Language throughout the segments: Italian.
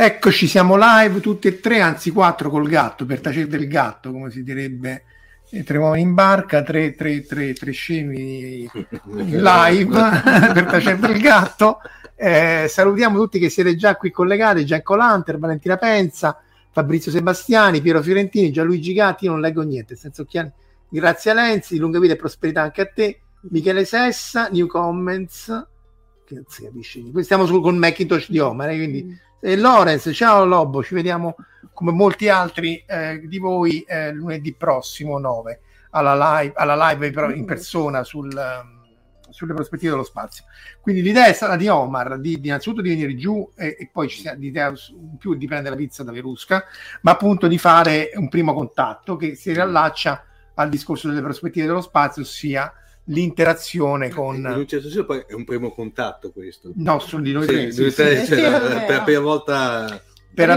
Eccoci, siamo live tutti e tre, anzi quattro col gatto, per tacere del gatto, come si direbbe. Tre uomini in barca, tre, tre, tre, tre scemi live per tacere del gatto. Eh, salutiamo tutti che siete già qui collegati, Gianco Lanter, Valentina Penza, Fabrizio Sebastiani, Piero Fiorentini, Gianluigi Gatti, io non leggo niente, senza occhiali. Grazie Lenzi, lunga vita e prosperità anche a te. Michele Sessa, New Comments, che non si capisce. Stiamo su, con Macintosh di Omar, eh, quindi e Lorenz, ciao Lobo, ci vediamo come molti altri eh, di voi eh, lunedì prossimo 9 alla live, alla live in persona sul, um, sulle prospettive dello spazio. Quindi l'idea è stata di Omar di, di innanzitutto di venire giù e, e poi ci sia l'idea in più di prendere la pizza da Verusca, ma appunto di fare un primo contatto che si riallaccia al discorso delle prospettive dello spazio, ossia l'interazione con in un certo senso poi è un primo contatto questo no sono di noi sì, tre, sì, sì, sì, sì, cioè, per, per la prima volta per la,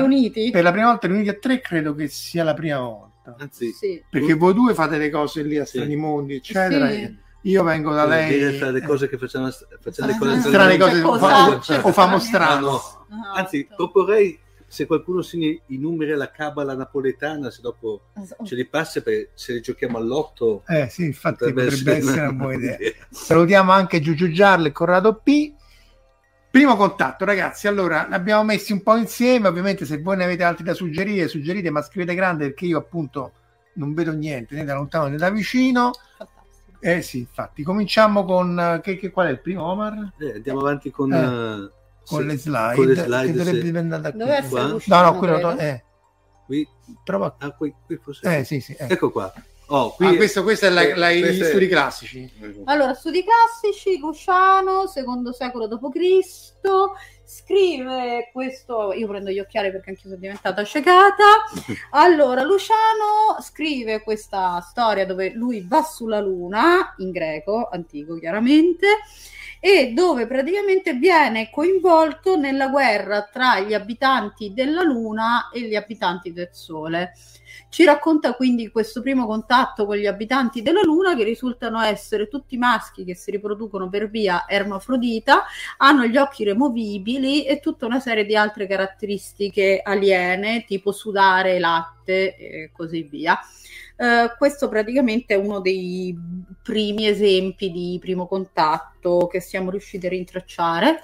per la prima volta riuniti a tre credo che sia la prima volta anzi sì. perché voi due fate le cose lì a strani mondi eccetera Sì. io vengo da lei fra le cose che facciamo facciamo le cose strane cose Che o, cosa? fa- o famo Ah, strano no. Ah, anzi esatto. proporrei se qualcuno si enumera la cabala napoletana se dopo Esatto. ce li passa per, se li giochiamo all'otto eh sì infatti potrebbe potrebbe essere essere una buona idea Salutiamo anche Giugiu Giarlo e Corrado P. Primo contatto, ragazzi. Allora, l'abbiamo messi un po' insieme. Ovviamente, se voi ne avete altri da suggerire, suggerite, ma scrivete grande perché io, appunto, non vedo niente né da lontano né da vicino. Fantastico. Eh sì, infatti, cominciamo con eh, che, che- qual è il primo, Omar? Eh, andiamo avanti con, Eh, eh, Con se- le slide, con le slide, che dovrebbe se- diventare da qui. Dove Qua? No, no, quello credo. eh, qui, trova. ah, qui, qui forse Eh sì, sì. eh. ecco qua oh, qui Ah, questo, questo è la, eh, la- gli questo è- studi classici. Allora, studi classici, Luciano, secondo secolo d.C., scrive questo, io prendo gli occhiali perché anche io sono diventata cecata. Allora, Luciano scrive questa storia dove lui va sulla Luna, in greco, antico chiaramente, e dove praticamente viene coinvolto nella guerra tra gli abitanti della Luna e gli abitanti del Sole. Ci racconta quindi questo primo contatto con gli abitanti della Luna che risultano essere tutti maschi che si riproducono per via ermafrodita, hanno gli occhi removibili e tutta una serie di altre caratteristiche aliene, tipo sudare, latte e così via. Eh, questo praticamente è uno dei primi esempi di primo contatto che siamo riusciti a rintracciare.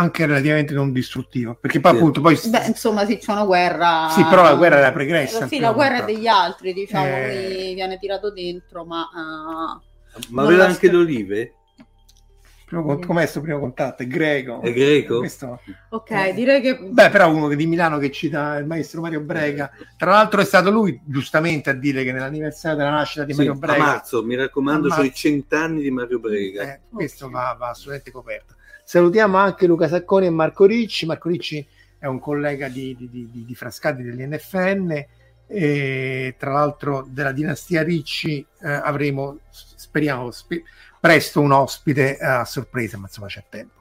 Anche relativamente non distruttivo, perché poi Sì. appunto poi Beh, insomma, sì, c'è una guerra. Sì, però la guerra era pregressa. il Sì, la guerra è degli altri, diciamo, Eh. viene tirato dentro, ma... eh, ma aveva anche sta- le olive Primo con- com'è sto primo contatto? È greco. È greco? Questo- Ok, Eh. direi che... Beh, però uno che di Milano che cita il maestro Mario Brega. Tra l'altro è stato lui, giustamente, a dire che nell'anniversario della nascita di Sì, Mario a Brega... marzo, mi raccomando, A sono i marzo. cent'anni di Mario Brega. Eh, questo va, va assolutamente coperto. Salutiamo anche Luca Sacconi e Marco Ricci. Marco Ricci è un collega di, di, di, di- Frascati dell'NFN e tra l'altro della dinastia Ricci eh, avremo, speriamo, spe- presto un ospite eh, a sorpresa, ma insomma c'è tempo.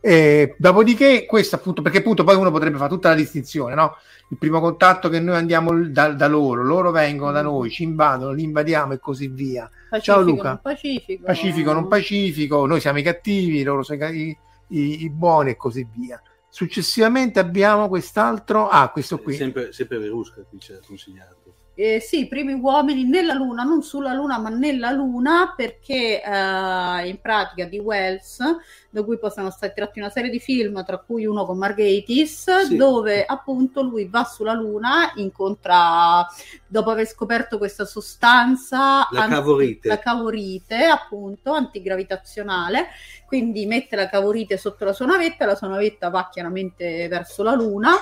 E, dopodiché, questo appunto, perché appunto poi uno potrebbe fare tutta la distinzione, no? Il primo contatto che noi andiamo da, da loro, loro vengono da noi, ci invadono, li invadiamo e così via. Pacifico, Ciao, Luca. non Pacifico. Pacifico, non pacifico, noi siamo i cattivi, loro sono i, i- i buoni e così via. Successivamente abbiamo quest'altro, ah, questo qui. Sempre, sempre Verusca qui ci ha consigliato. Eh, sì, i primi uomini nella Luna, non sulla Luna, ma nella Luna, perché eh, in pratica di Wells, da cui poi sono stati tratti una serie di film, tra cui uno con Margaitis, Sì. dove appunto lui va sulla Luna, incontra, dopo aver scoperto questa sostanza, La anti- cavorite. la cavorite, appunto, antigravitazionale, quindi mette la cavorite sotto la sua navetta, la sua navetta va chiaramente verso la Luna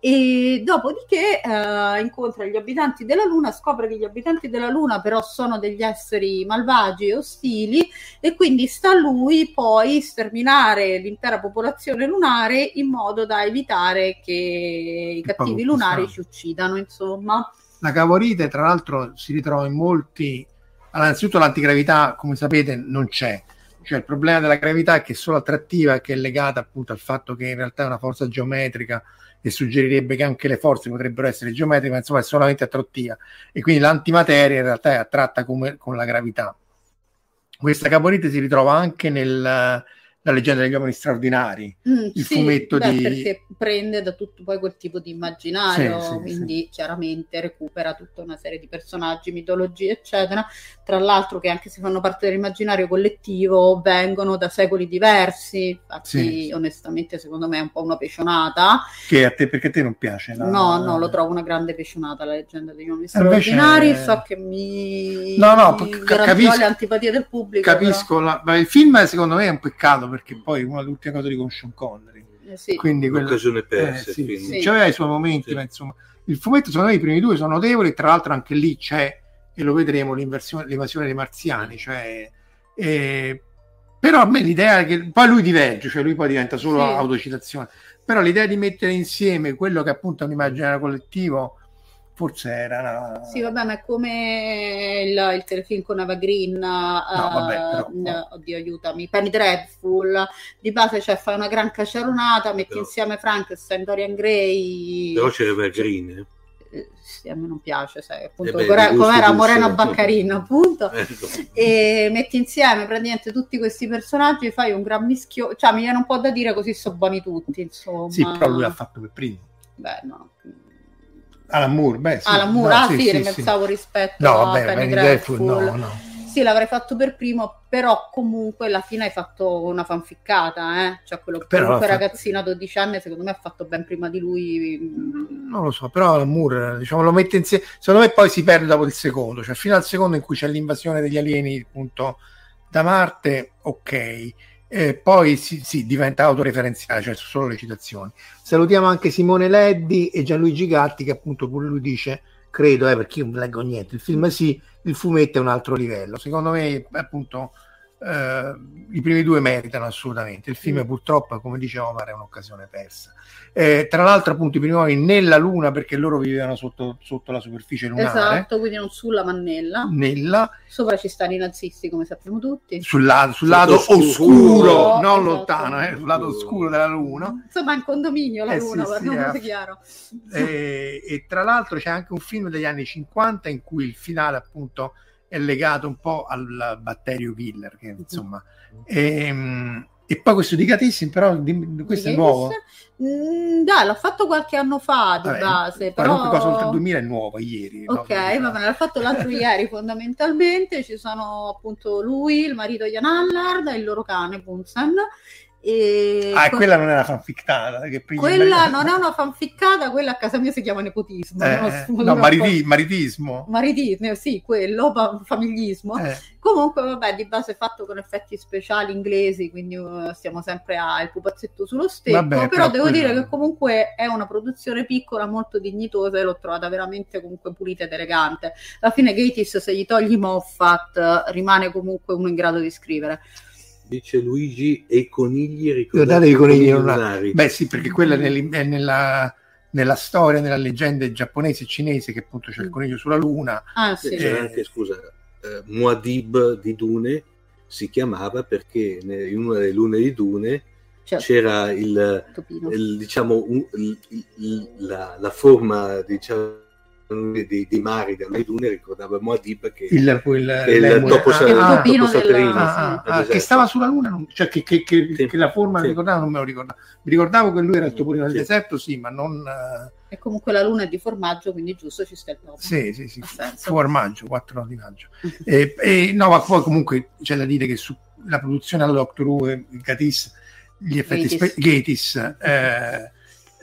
e dopodiché eh, incontra gli abitanti della Luna, scopre che gli abitanti della Luna però sono degli esseri malvagi e ostili e quindi sta lui poi sterminare l'intera popolazione lunare in modo da evitare che i cattivi lunari ci uccidano, insomma. La cavorite, tra l'altro, si ritrova in molti. Allora, innanzitutto l'antigravità, come sapete, non c'è. Cioè, il problema della gravità è che è solo attrattiva, che è legata appunto al fatto che in realtà è una forza geometrica e suggerirebbe che anche le forze potrebbero essere geometriche, ma insomma è solamente attrattiva. E quindi l'antimateria in realtà è attratta come, con la gravità. Questa caporite si ritrova anche nel, la leggenda degli uomini straordinari. Mm, Il sì, fumetto beh, di- perché prende da tutto poi quel tipo di immaginario, Sì, sì, quindi chiaramente recupera tutta una serie di personaggi, mitologie, eccetera. Tra l'altro, che anche se fanno parte dell'immaginario collettivo, vengono da secoli diversi. Infatti, Sì. onestamente, secondo me è un po' una pecionata. Che a te, perché a te non piace? la- No, no, lo trovo una grande pecionata la leggenda degli uomini E invece- straordinari. So che mi No, no, mi ca- capisco- le antipatie del pubblico. Capisco, la- ma il film secondo me è un peccato perché poi è una delle ultime cose di con Sean Connery. però, eh, sì. Quindi eh, persa. il sì, sì. C'aveva i suoi momenti, Sì. ma insomma, il fumetto secondo me i primi due sono notevoli, tra l'altro anche lì c'è, e lo vedremo, l'invasione dei marziani, cioè, eh, però a me l'idea è che poi lui diverge, cioè lui poi diventa solo Sì. autocitazione, però l'idea di mettere insieme quello che appunto è un immaginario collettivo forse era una... Sì, vabbè, ma è come il, il telefilm con Ava Green, vabbè, però- eh, oddio, aiutami, Penny Dreadful, di base cioè fai una gran caceronata, metti Però- insieme Frankenstein, Dorian Gray, Però c'era Green. eh. eh, sì, a me non piace, sai, appunto, Eh beh, come era gusto. Morena Baccarin, appunto, Eh, e metti insieme praticamente tutti questi personaggi, fai un gran mischio, cioè mi viene un po' da dire così sono buoni tutti, insomma. Sì, però lui l'ha fatto per primo. Beh, no. Alan Moore, beh sì. La Moore, no, ah sì, sì, sì, rimpezzavo rispetto No, a vabbè, Penny Dreadful, no, no. Sì, l'avrei fatto per primo, però comunque alla fine hai fatto una fanficcata, eh? Cioè quello Però l'ha fatto- ragazzino a 12 anni secondo me ha fatto ben prima di lui. mm, Non lo so, però Alan Moore, diciamo, lo mette insieme. Secondo me poi si perde dopo il secondo, cioè fino al secondo in cui c'è l'invasione degli alieni appunto da Marte, ok. Eh, poi sì, sì, diventa autoreferenziale, cioè solo le citazioni. Salutiamo anche Simone Leddi e Gianluigi Gatti che appunto pure lui dice, credo, eh, perché io non leggo niente, il film sì, il fumetto è un altro livello. Secondo me appunto eh, i primi due meritano assolutamente. Il film Mm. purtroppo, come dice Omar, è un'occasione persa. Eh, tra l'altro, appunto, i primi uomini nella Luna perché loro vivevano sotto, sotto la superficie lunare, Esatto, quindi non sulla mannella. nella, Sopra ci stanno i nazisti, come sappiamo tutti. sul, lato, sul lato oscuro, oscuro. non Esatto. lontano, eh, sul lato oscuro della Luna. Insomma, è un condominio la Eh sì, luna, sì, parliamoci eh. chiaro. e, e tra l'altro c'è anche un film degli anni 50 in cui il finale appunto è legato un po' al batterio killer che insomma ehm, e, poi questo di Gatissimi però di- questo è Yes. nuovo Mm, dai, l'ho fatto qualche anno fa di Vabbè, base, però... qualunque cosa oltre il 2000 è nuovo ieri no? Ok, va bene, l'ha fatto l'altro ieri fondamentalmente, ci sono appunto lui, il marito Jan Allard e il loro cane Bunsen E Ah, que- quella non fanfictata. Che prima- quella non è una fanficcata, quella a casa mia si chiama nepotismo. Eh, uno eh, no, mariti- maritismo. Maritismo, sì, quello, famiglismo. Eh, Comunque, vabbè, di base è fatto con effetti speciali inglesi, quindi uh, stiamo sempre al pupazzetto sullo stecco. Vabbè, però, devo quello- dire che comunque è una produzione piccola, molto dignitosa e l'ho trovata veramente comunque pulita ed elegante. Alla fine Gatis, se gli togli Moffat, rimane comunque uno in grado di scrivere. Dice Luigi e i conigli Ricordate i conigli lunari. Beh, sì, perché quella nel- è nella, nella storia, nella leggenda giapponese e cinese, che appunto c'è il coniglio sulla luna. Ah, sì. C'era Eh. anche, scusa, eh, Muad'Dib di Dune si chiamava perché in una delle lune di Dune Cioè, c'era il, il, diciamo, un- il- il- la, la forma diciamo, dei, dei mari delle dune ricordava Muad'Dib che Il, quel, il topo, Ah, sa- il ah, Saturino. della- ah, ah, Ad ah, che stava sulla luna, non- cioè che, che- che- Sì. che la forma Sì. mi ricordavo, non me lo ricordavo. Mi ricordavo che lui era il topolino del Sì. deserto, sì, ma non. eh, E comunque la luna è di formaggio, quindi giusto ci sta il topo. sì, sì, sì, formaggio, 4 di maggio. E, e- no, ma poi comunque c'è da dire che sulla produzione alla Doctor Who Gatis, gli effetti Gatiss. spe- Gatis, eh,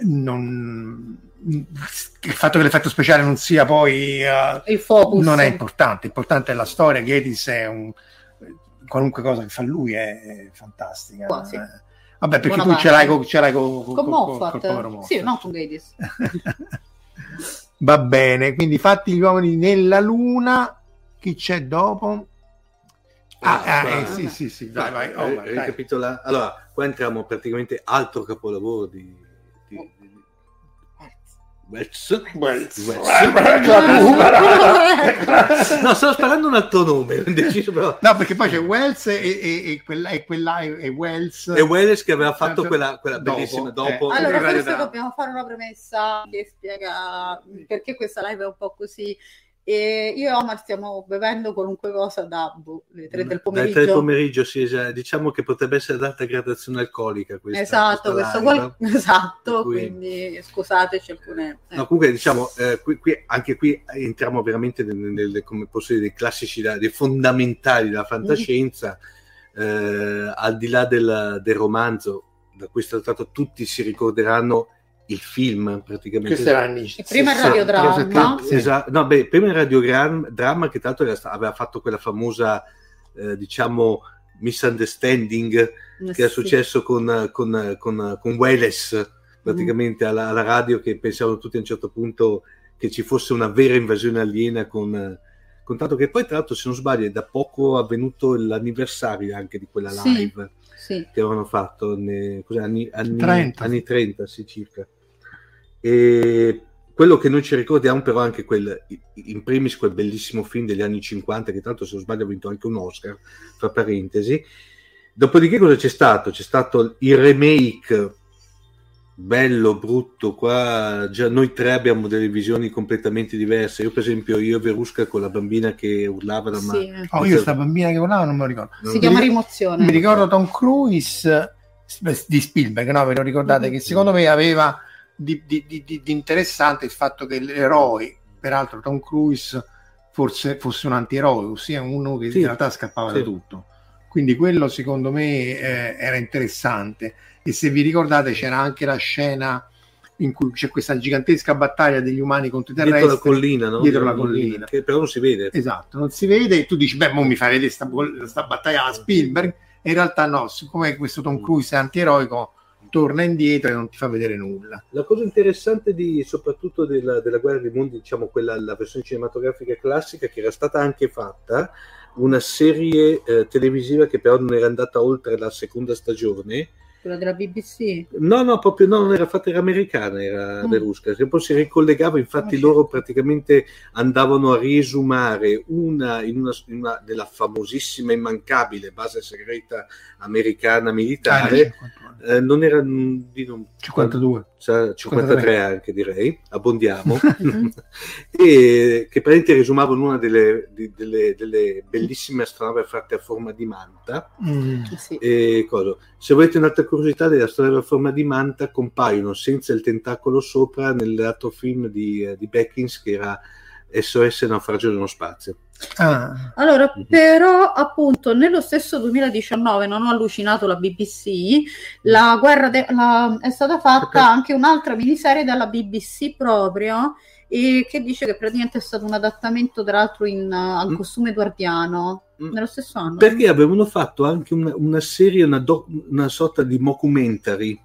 non, il fatto che l'effetto speciale non sia poi eh, Il focus. non è importante, importante è la storia. Gatis è un qualunque cosa che fa lui è, è fantastica. Quasi. Eh, Vabbè, perché Buona tu ce l'hai, con, ce l'hai con, Con col- Moffat. col povero Moffat. Sì, no, con Gatis. Va bene, quindi fatti gli uomini nella luna. Chi c'è dopo? Ah, ah, eh, sì, sì, sì, vai, vai. oh, Eh, vai, dai. Allora, qua entriamo praticamente altro capolavoro di- Wells. Wells. Wells. No, stavo sparando un altro nome, deciso però. No, perché poi c'è Wells e, e- e quella, e quella e, Wells. E Wells che aveva fatto Certo. quella, quella Dopo, bellissima eh. dopo. Allora, Radio forse dobbiamo fare una premessa che spiega perché questa live è un po' così. E io e Omar stiamo bevendo qualunque cosa da boh, le 3 del pomeriggio. tre del pomeriggio, sì, esatto. diciamo che potrebbe essere data gradazione alcolica questa, esatto, questa qual- esatto, cui- quindi scusateci alcune... eh. No, comunque diciamo, eh, qui, qui- anche qui entriamo veramente nelle, nelle- come posso dire, dei classici, dei fondamentali della fantascienza, eh, al di là del, del romanzo da cui è stato tratto, tutti si ricorderanno il film praticamente. Questo era anni prima il 60, radiodramma. 70, sì. Esatto. No, beh, prima il radiodramma che tra l'altro aveva fatto quella famosa, eh, diciamo, misunderstanding Eh, che è sì. successo con, con, con, con Welles praticamente alla, alla radio che pensavano tutti a un certo punto che ci fosse una vera invasione aliena con, con tanto che poi tra l'altro se non sbaglio è da poco avvenuto l'anniversario anche di quella Sì. live Sì. che avevano fatto nei anni, anni, 30. anni 30 sì circa e quello che noi ci ricordiamo però anche quel in primis quel bellissimo film degli anni 50 che tra l'altro se non sbaglio ha vinto anche un Oscar fra parentesi dopodiché cosa c'è stato? c'è stato il remake bello, brutto qua già noi tre abbiamo delle visioni completamente diverse io per esempio io e Verusca con la bambina che urlava da ma- Sì. Oh, io sta bambina che volava non me lo ricordo. non- Si chiama mi- rimozione. Mi ricordo Tom Cruise di Spielberg, no? Ve lo ricordate? Mhm. Che secondo me aveva di, di- di- di- interessante il fatto che l'eroe, peraltro Tom Cruise, forse fosse un antieroe, ossia uno che Sì. in realtà scappava Sì. da tutto. Quindi quello secondo me eh, era interessante. E se vi ricordate c'era anche la scena in cui c'è questa gigantesca battaglia degli umani contro i dietro terrestri. la collina no? Dietro la collina. che però non si vede Esatto, non si vede e tu dici, beh, mo mi fai vedere sta, sta battaglia alla Spielberg. E in realtà no, siccome questo Tom Cruise è antieroico, torna indietro e non ti fa vedere nulla. La cosa interessante di, soprattutto della, della Guerra dei Mondi, diciamo quella, la versione cinematografica classica, che era stata anche fatta una serie eh, televisiva che però non era andata oltre la seconda stagione. Quella della BBC. No, no, proprio no, non era fatta, era americana, era Mm. Verusca, che poi si ricollegava, infatti Ah, sì. loro praticamente andavano a riesumare una, in una, in una della famosissima, immancabile base segreta americana militare, eh, non era mm, di non, 52. Sa- 53 anche direi, abbondiamo, e che praticamente risumavano una delle, di- delle- delle bellissime astronavi fatte a forma di manta. Mm. Sì. E cosa? Se volete un'altra curiosità, le astronavi a forma di manta compaiono senza il tentacolo sopra nell'altro film di, eh, di Beckins che era SOS Naufragio nello spazio. Ah, Allora, però, appunto, nello stesso 2019 non ho allucinato la BBC, la guerra de- la- è stata fatta anche un'altra miniserie dalla BBC proprio, e che dice che praticamente è stato un adattamento, tra l'altro, in, uh, al Mm. costume eduardiano, Mm. nello stesso anno. Perché avevano fatto anche una, una serie, una, doc- una sorta di mockumentary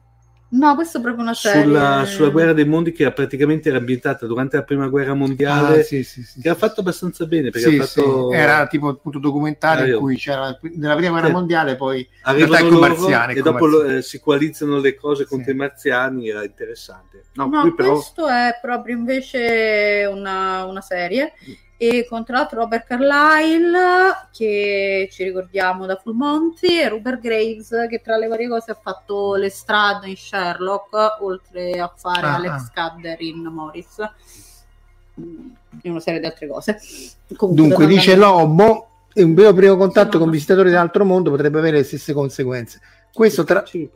No, questo è proprio una serie. sulla, sulla guerra dei mondi che era praticamente era ambientata durante la prima guerra mondiale, ah, sì, sì, sì, che era sì. fatto abbastanza bene perché Sì, ha fatto... sì, era tipo appunto documentario Ah, in cui c'era nella prima guerra Sì. mondiale poi arrivano loro marziani, e dopo lo- eh, si coalizzano le cose contro Sì. i marziani, era interessante. No, No, qui però... questo è proprio invece una, una serie e con tra l'altro Robert Carlyle che ci ricordiamo da Full Monty e Rupert Graves che tra le varie cose ha fatto le strade in Sherlock oltre a fare Ah, Alex ah. Cadder in Morris Mm, e una serie di altre cose Comunque, Dunque dice Lobo, e un vero primo contatto con visitatori dell'altro mondo potrebbe avere le stesse conseguenze. Questo tra... Sì,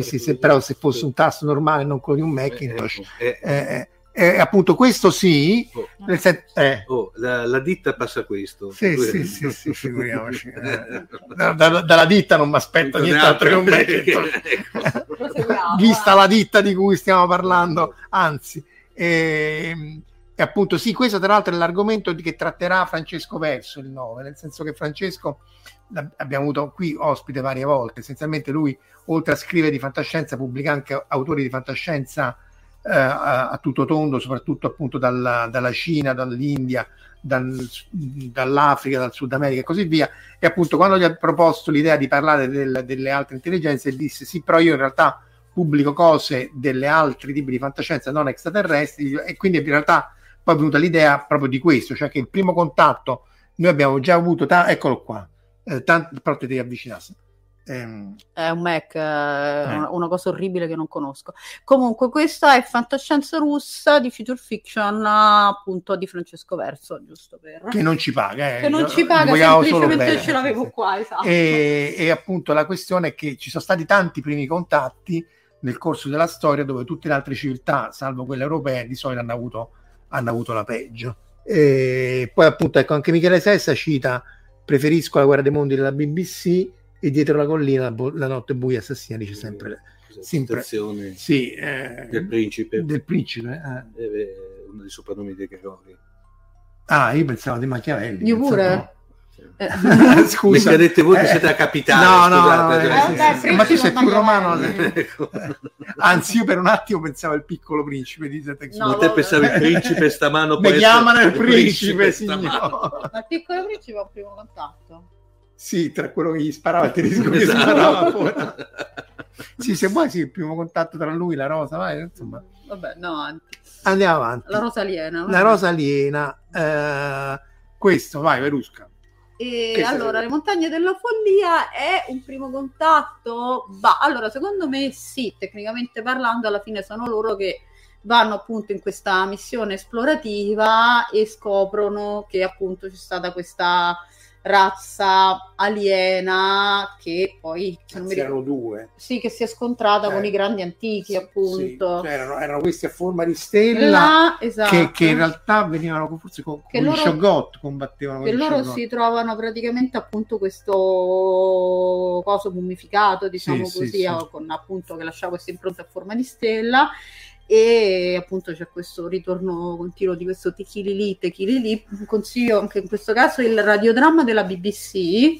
sì, se- però se fosse un tasto normale, non quello di un Macintosh. Eh, eh, Eh, eh, appunto questo sì, oh, nel sen- eh, oh, la, la ditta passa questo. Sì, sì, sì, sì, figuriamoci. Eh, da- da- dalla ditta non mi aspetto nient'altro che un Macintosh. Proseguiamo, Vista la ditta di cui stiamo parlando, anzi, ehm, e appunto sì, questo tra l'altro è l'argomento di- che tratterà Francesco Verso il 9, nel senso che Francesco abbiamo avuto qui ospite varie volte, essenzialmente lui oltre a scrivere di fantascienza pubblica anche autori di fantascienza eh, a, a tutto tondo, soprattutto appunto dalla, dalla Cina, dall'India, dal- dall'Africa, dal Sud America e così via. E appunto quando gli ha proposto l'idea di parlare del- delle altre intelligenze, disse sì, però io in realtà pubblico cose delle altri tipi di fantascienza non extraterrestri e quindi in realtà poi è venuta l'idea proprio di questo, cioè che il primo contatto noi abbiamo già avuto, ta- eccolo qua, eh, tanto, però te devi avvicinare. Ehm, È un Mac, eh, una- una cosa orribile che non conosco. Comunque, questa è fantascienza russa di future fiction, appunto, di Francesco Verso, giusto per... che non ci paga, eh, Che non ci paga, semplicemente ce l'avevo qua, esatto. E, e appunto la questione è che ci sono stati tanti primi contatti nel corso della storia dove tutte le altre civiltà, salvo quelle europee, di solito hanno avuto, hanno avuto la peggio. E poi appunto ecco anche Michele Sessa cita preferisco la guerra dei mondi della BBC e dietro la collina la, bo- la notte buia assassina dice sempre sempre Citazione sì eh, del principe, del principe eh. eh, uno dei soprannomi dei Gregori. ah io pensavo di Machiavelli Io pensavo- pure. Sì. Eh, Mi scusa cadete voi che Eh, siete a capitale. no no, no, scusate. eh, Eh, vabbè, sì, sì, ma tu sei più Principe romano. Ecco. anzi io per un attimo pensavo al piccolo principe di Zetex No, Ma te pensavi il principe stamano mi chiamano il principe, stamano. signore. Ma il piccolo principe ha un primo contatto. Sì, tra quello che gli sparava il tedesco che Esatto. sparava fuori. Sì, se vuoi sì, il primo contatto tra lui e la rosa, vai, insomma. Vabbè, no, avanti. Andiamo avanti. La rosa aliena. La rosa aliena, eh, questo, vai, Verusca. E Che allora, sarebbe? le montagne della follia è un primo contatto? Bah, allora, secondo me sì, tecnicamente parlando, alla fine sono loro che vanno appunto in questa missione esplorativa e scoprono che appunto c'è stata questa razza aliena che poi se non mi ricordo, due. sì, che si è scontrata Eh, con i grandi antichi, Sì, appunto. sì, cioè, erano, erano questi a forma di stella Là, esatto. che, che in realtà venivano forse con, Che con loro- gli Shoggoth, combattevano che loro Shoggoth. si trovano praticamente appunto questo coso mummificato, diciamo Sì, così, con appunto che lascia questa impronta a forma di stella e appunto c'è questo ritorno continuo di questo Tequili lì, Tequili lì. Consiglio anche in questo caso il radiodramma della BBC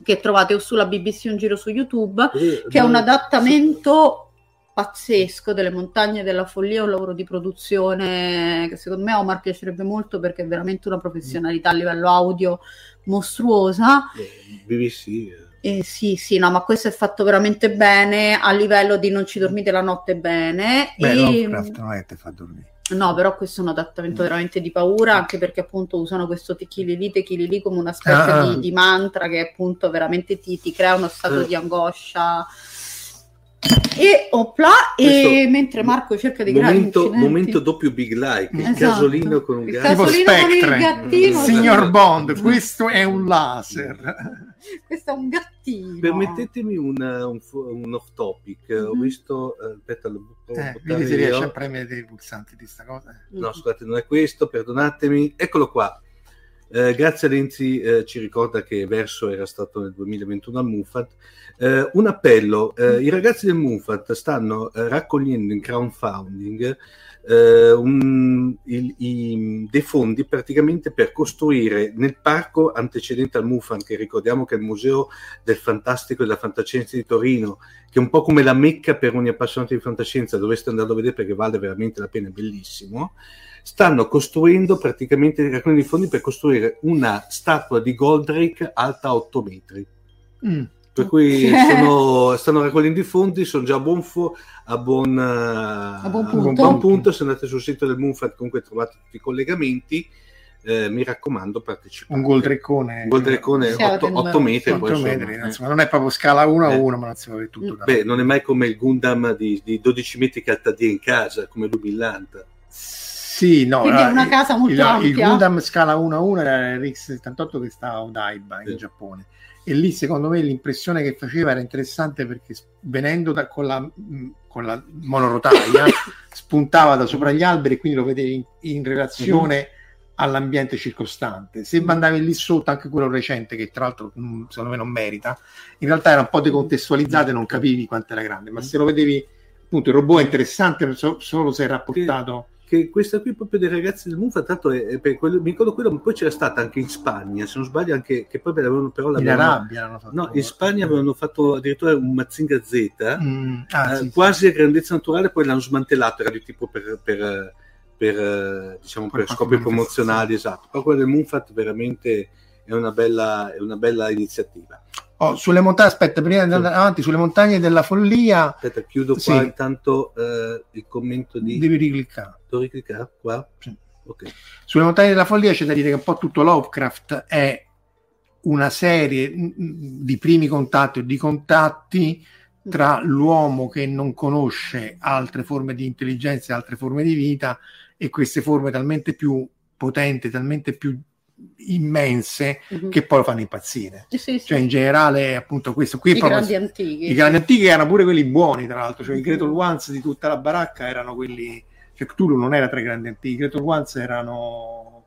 che trovate o sulla BBC un giro su YouTube che è un adattamento pazzesco delle montagne della follia, un lavoro di produzione che secondo me a Omar piacerebbe molto perché è veramente una professionalità a livello audio mostruosa. Eh, BBC. eh. E sì, sì, no, ma questo è fatto veramente bene a livello di non ci dormite la notte bene. Beh, e, Lovecraft non è che fa dormire. No, però questo è un adattamento veramente di paura, anche perché appunto usano questo tequili lì, tequili lì come una specie Ah. di, di mantra che appunto veramente ti, ti crea uno stato Eh. di angoscia E opla, e mentre Marco cerca di creare Momento, incidenti- momento doppio big like, il Esatto. casolino con un Il gatto. Tipo casolino con il Spectre. gattino. Signor. Bond, questo è un laser. Questo è un gattino. Permettetemi un, un, un off topic. Ho Mhm. visto, eh, aspetta, lo Eh, vedi se riesce a premere dei pulsanti di sta cosa. No, scusate, non è questo, perdonatemi. Eccolo qua. Eh, grazie a Renzi eh, ci ricorda che Verso era stato nel 2021 al MUFAT. Eh, un appello, eh, i ragazzi del MUFAT stanno eh, raccogliendo in crowdfunding eh, un- il- i- dei fondi praticamente per costruire nel parco antecedente al MUFAT, che ricordiamo che è il Museo del Fantastico e della Fantascienza di Torino, che è un po' come la mecca per ogni appassionato di fantascienza, dovreste andarlo a vedere perché vale veramente la pena, è bellissimo stanno costruendo praticamente raccogliendo fondi per costruire una statua di Goldrake alta 8 metri. Mm. Per cui sono- stanno raccogliendo i fondi, sono già a buon, fo- a buon, eh, buon a punto. buon punto. Se andate sul sito del Moonfat comunque trovate tutti i collegamenti. Eh, mi raccomando, partecipate. Un goldreccone. Un Goldrake Siate 8, numerosi. metri. poi 8 insomma, metri, eh. insomma, non è proprio scala 1 a Eh. 1, ma non si può avere tutto. da- Beh, non è mai come il Gundam di, di 12 metri che ha Tadia in casa, come Lubillant. Sì, no. Quindi è una casa molto il, il ampia. Gundam scala 1 a 1 era il RX78 che sta a Odaiba in Sì. Giappone. E lì secondo me l'impressione che faceva era interessante perché venendo da- con, la, con la monorotaia spuntava da sopra gli alberi e quindi lo vedevi in, in relazione all'ambiente circostante. Se mandavi lì sotto anche quello recente, che tra l'altro secondo me non merita, in realtà era un po' decontestualizzato e non capivi quanto era grande, ma se lo vedevi appunto il robot è interessante so- solo se è rapportato che questa qui proprio dei ragazzi del Mufa tanto è, è per quello, mi ricordo quello ma poi c'era stata anche in Spagna se non sbaglio anche che poi l'avevano però in l'avevano, Arabia no in Spagna avevano fatto addirittura un Mazinga Z Mm, ah, eh, sì, sì. quasi a grandezza naturale poi l'hanno smantellato era di tipo per, per, per, eh, diciamo Per scopi promozionali esatto. Però quello del Moonfat veramente è una bella, è una bella iniziativa Oh, sulle montagne, aspetta, prima di andare avanti, sulle montagne della follia aspetta chiudo qua Sì. intanto eh, il commento di devi ricliccare. devo ricliccare qua Sì. ok Sulle montagne della follia c'è da dire che un po' tutto Lovecraft è una serie mm, mm, di primi contatti o di contatti tra l'uomo che non conosce altre forme di intelligenza e altre forme di vita e queste forme talmente più potenti, talmente più immense Mhm. che poi lo fanno impazzire. Sì, sì. Cioè in generale appunto questo qui I grandi antichi. I grandi antichi erano pure quelli buoni, tra l'altro, cioè i Gretel Ones di tutta la baracca erano quelli. Cioè, Cthulhu non era tra i grandi antichi, i Gretel Ones erano,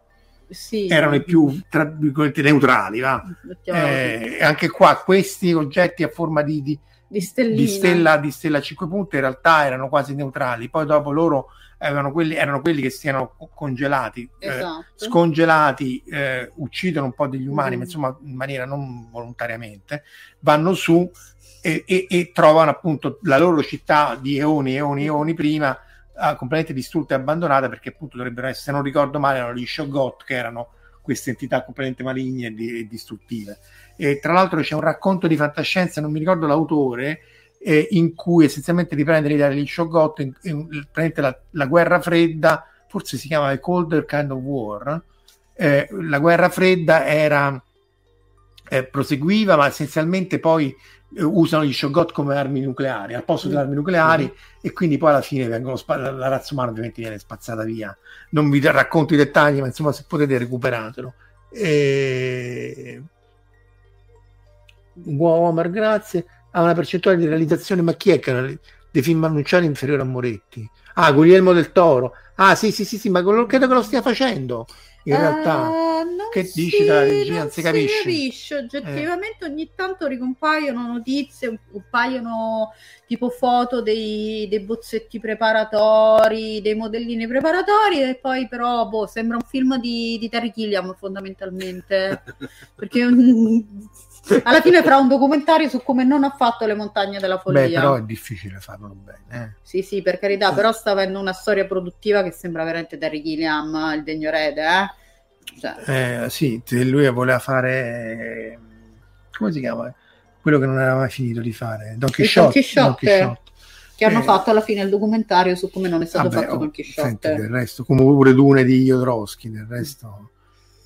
Sì. erano i più tra virgolette neutrali. Va? Eh, anche qua questi oggetti a forma di, di, di di stella di stella a 5 punti in realtà erano quasi neutrali. Poi dopo loro avevano quelli, erano quelli che si erano co- congelati. eh, Esatto. scongelati eh, uccidono un po' degli umani, Mm. ma insomma in maniera non volontariamente, vanno su e, e- e trovano appunto la loro città di eoni, eoni, eoni prima ah, completamente distrutta e abbandonata perché appunto dovrebbero essere, se non ricordo male, erano gli Shoggoth che erano queste entità completamente maligne e, di- e distruttive. E tra l'altro c'è un racconto di fantascienza, non mi ricordo l'autore, eh, in cui essenzialmente riprende l'idea degli in, in- praticamente la, la guerra fredda, forse si chiama The Colder Kind of War, eh, la guerra fredda era eh, proseguiva, ma essenzialmente poi eh, usano gli Shoggoth come armi nucleari al posto delle armi nucleari e quindi poi alla fine vengono spa- la, la razza umana ovviamente viene spazzata via. Non vi racconto i dettagli, ma insomma se potete recuperatelo. E... Womer, grazie. Ha una percentuale di realizzazione, ma chi è che una- dei film annunciati inferiore a Moretti? Ah, Guglielmo del Toro. Ah, sì, sì, sì, sì, ma credo che lo stia facendo. In realtà, Eh, Che si- dici della regia? non si capisce. Eh. capisce. Oggettivamente ogni tanto ricompaiono notizie, compaiono tipo foto dei, dei bozzetti preparatori, dei modellini preparatori e poi però boh, sembra un film di, di Terry Gilliam fondamentalmente. Perché alla fine farà un documentario su come non ha fatto le montagne della follia. beh, però è difficile farlo bene. eh. Sì, sì, per carità, però sta avendo una storia produttiva che sembra veramente Terry Gilliam, il degno erede, eh? Cioè, Eh, sì, lui voleva fare come si chiama? Quello che non aveva mai finito di fare, Don Quixote. Don Quixote. Che hanno Eh. fatto alla fine il documentario su come non è stato Vabbè, fatto Don senti, Chisciotte. del resto, come pure Dune di Jodorowsky, del resto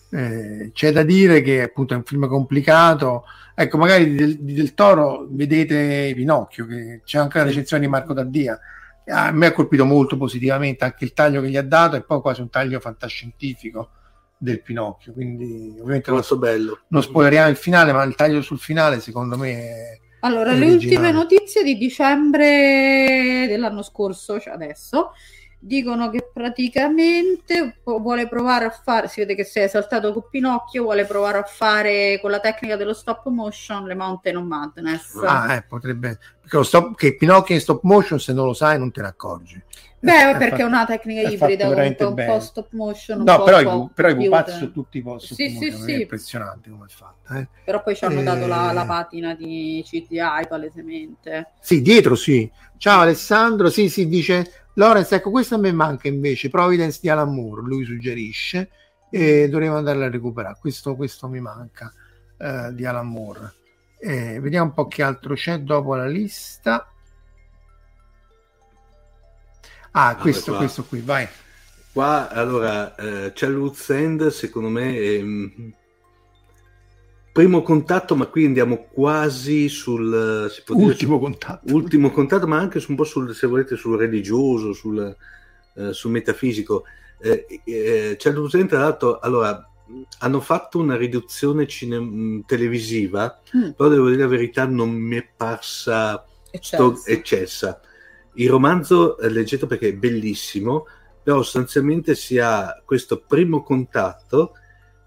Eh, c'è da dire che appunto è un film complicato. Ecco, magari di del, di del Toro vedete Pinocchio, che c'è anche la recensione di Marco Daddia. A me ha colpito molto positivamente anche il taglio che gli ha dato e poi quasi un taglio fantascientifico del Pinocchio. Quindi ovviamente non, Molto bello. non spoileriamo il finale, ma il taglio sul finale secondo me è Allora, È le originale. ultime notizie di dicembre dell'anno scorso, cioè adesso, dicono che praticamente vuole provare a fare, si vede che si è esaltato con Pinocchio, vuole provare a fare con la tecnica dello stop motion le Mountain of Madness. Ah, eh, potrebbe. Perché, lo stop, che Pinocchio in stop motion, se non lo sai, non te ne accorgi. Beh, È perché fatto- è una tecnica è ibrida, comunque un bene. po' stop motion. No, però, i, però i pupazzi sono tutti post Sì, sì, è sì. impressionante come è fatta. eh. Però poi ci hanno dato la, Eh. la patina di CGI palesemente. Sì, dietro sì. Ciao Alessandro, sì, sì, dice Lorenz, ecco, questo a me manca invece, Providence di Alan Moore, lui suggerisce, e dovremmo andarla a recuperare. Questo, questo mi manca eh, di Alan Moore. Eh, vediamo un po' che altro c'è dopo la lista. Ah, questo, qua. questo qui, vai. Qua allora eh, c'è Lutz End, secondo me è, mm, primo contatto, ma qui andiamo quasi sul si può dire, Ultimo contatto. ultimo contatto, ma anche su- un po' sul se volete sul religioso, sul, eh, sul metafisico. Eh, eh, c'è End, tra l'altro, allora hanno fatto una riduzione cine- mh, televisiva, Mm. però devo dire la verità, non mi è parsa Eccelso. sto- eccessa. Il romanzo eh, leggetto perché è bellissimo, però sostanzialmente si ha questo primo contatto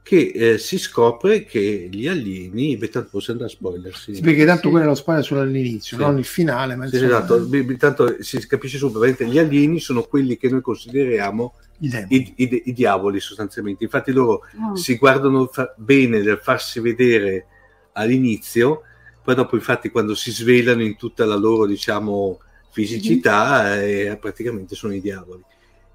che eh, si scopre che gli alieni, beh, tanto posso andare a spoiler, sì. Sì, perché tanto Sì. quello è lo spoiler solo all'inizio, Sì. non il finale, ma Sì, insomma, esatto, tanto si capisce subito, gli alieni sono quelli che noi consideriamo i i, i- i diavoli sostanzialmente, infatti loro Ah. si guardano fa- bene nel farsi vedere all'inizio, poi dopo infatti quando si svelano in tutta la loro diciamo fisicità eh, praticamente sono i diavoli.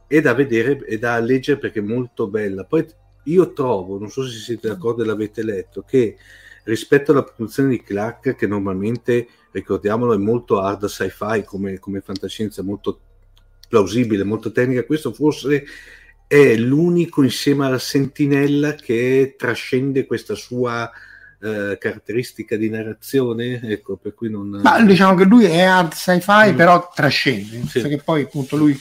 È da vedere e da leggere perché è molto bella. Poi io trovo, non so se siete d'accordo e l'avete letto, che rispetto alla produzione di Clark, che normalmente, ricordiamolo, è molto hard sci-fi come, come fantascienza, molto plausibile, molto tecnica, questo forse è l'unico insieme alla Sentinella che trascende questa sua eh, caratteristica di narrazione, ecco, per cui non... Ma diciamo che lui è hard sci-fi, Mm. però trascende, Sì. senso che poi appunto lui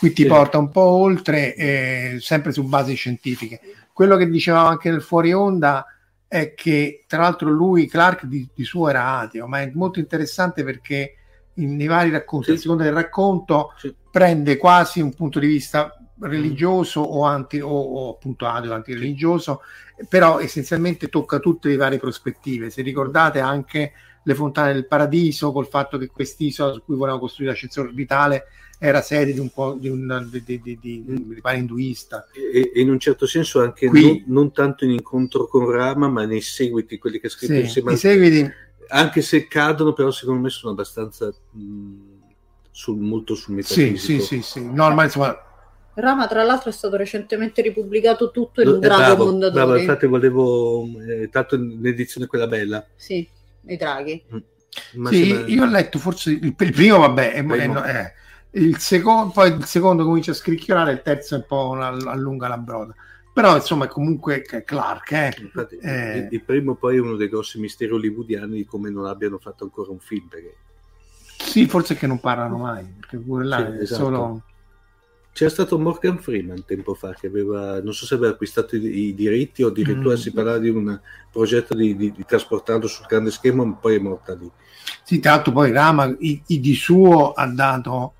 qui ti Sì. porta un po' oltre, eh, sempre su basi scientifiche. Quello che dicevamo anche nel fuori onda è che tra l'altro lui, Clark, di, di suo era ateo, ma è molto interessante perché in- nei vari racconti, Sì. a seconda del racconto, Sì. prende quasi un punto di vista religioso o, anti, o, o appunto ateo, antireligioso, però essenzialmente tocca tutte le varie prospettive. Se ricordate anche le fontane del paradiso, col fatto che quest'isola su cui volevano costruire la stazione orbitale era sede di un po' di un di, di, di, di- mi pare induista. E, e in un certo senso anche Qui- non, non tanto in incontro con Rama, ma nei seguiti, quelli che ha scritto Sì, insieme I seguiti anche se cadono, però secondo me sono abbastanza mh, sul, molto sul sì, metafisico. sì, sì, sì. No, ma insomma, Rama, tra l'altro, è stato recentemente ripubblicato tutto in Eh, Drago bravo, Mondadori. bravo, infatti volevo, eh, tanto l'edizione quella bella. Sì, i draghi. Ma sì, sembra- io ho letto forse il, il primo, vabbè, è- Primo. è- è- il secondo, poi il secondo comincia a scricchiolare, il terzo è un po' una- allunga la broda. Però insomma è comunque Clark, eh. Infatti, Eh. il, il primo poi è uno dei grossi misteri hollywoodiani di come non abbiano fatto ancora un film. Perché Sì, forse che non parlano mai, perché pure là Sì, è esatto. solo... c'era stato Morgan Freeman tempo fa che aveva, non so se aveva acquistato i, i diritti o addirittura Mm. si parlava di un progetto di, di, di trasportarlo sul grande schermo, ma poi è morta lì. Sì, tra l'altro poi Rama i- i di suo ha dato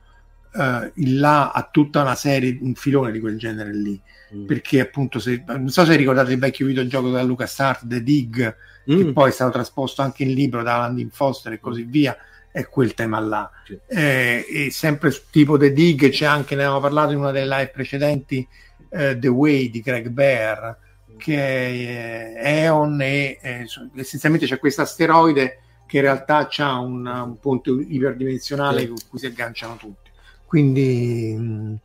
eh, il là a tutta una serie, un filone di quel genere lì, Mm. perché appunto se, non so se ricordate il vecchio videogioco della LucasArts, The Dig, che Mm. poi è stato trasposto anche in libro da Landin Foster e così via, è quel tema là. Eh, e sempre su tipo The Dig c'è anche, ne avevamo parlato in una delle live precedenti, eh, The Way di Greg Bear, che è eh, Eon e eh, essenzialmente c'è questo asteroide che in realtà ha un, un ponte iperdimensionale Sì. con cui si agganciano tutti. Quindi mh,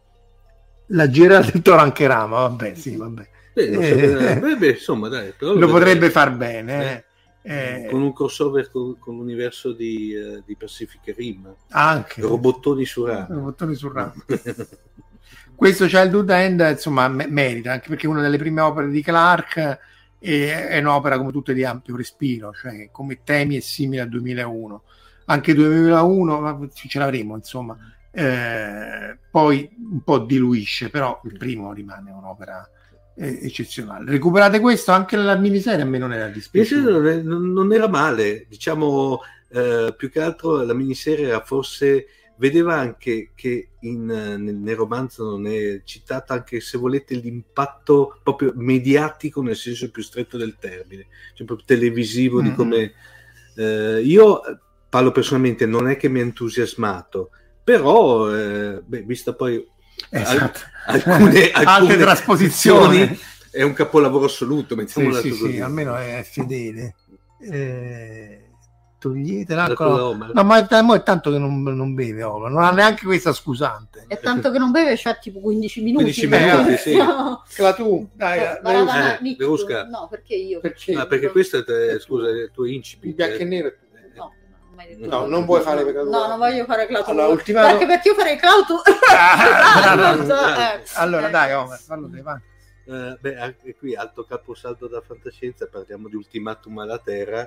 la gira del toro anche Rama, vabbè, sì, vabbè. Beh, so, Eh. eh, beh, beh, insomma, dai, Lo potrebbe far bene. Eh. Con un crossover con, con l'universo di, eh, di Pacific Rim, anche robottoni su rame. bottoni sul ramo. questo Childhood End insomma me- merita anche perché è una delle prime opere di Clark e è un'opera come tutte di ampio respiro cioè come temi è simile al 2001 anche 2001 ma ce l'avremo insomma eh, poi un po' diluisce però il primo rimane un'opera eccezionale. Recuperate questo? Anche la miniserie a me non era Invece dispiaciuta non, era male, diciamo eh, più che altro la miniserie era forse vedeva anche che in, nel, nel romanzo non è citata anche se volete l'impatto proprio mediatico nel senso più stretto del termine, cioè proprio televisivo di Mm. come eh, io eh, parlo personalmente, non è che mi ha entusiasmato, però eh, beh, vista poi esatto. alcune, altre alcune trasposizioni è un capolavoro assoluto, Sì, mettiamola sì, così. sì, almeno è fedele. Eh, togliete l'alcol. Homer. No, ma è, è tanto che non, non beve Homer, non ha neanche questa scusante. E tanto che non beve, c'ha tipo 15 minuti. 15 minuti, Eh, sì. no. Tu, dai, Eh, eh. No, perché io? Perché? Ah, perché questo è, eh, scusa, è il tuo incipit. il bianco e eh. nero. No, non ho mai detto No, non vuoi fare per No, non voglio fare Claudio. Allora, ultimato- Perché perché io farei Claudio. Ah, no, no, no. Eh, Allora, eh. dai, Homer, fallo te, va. Eh, beh, anche qui alto caposaldo da fantascienza, parliamo di Ultimatum alla Terra.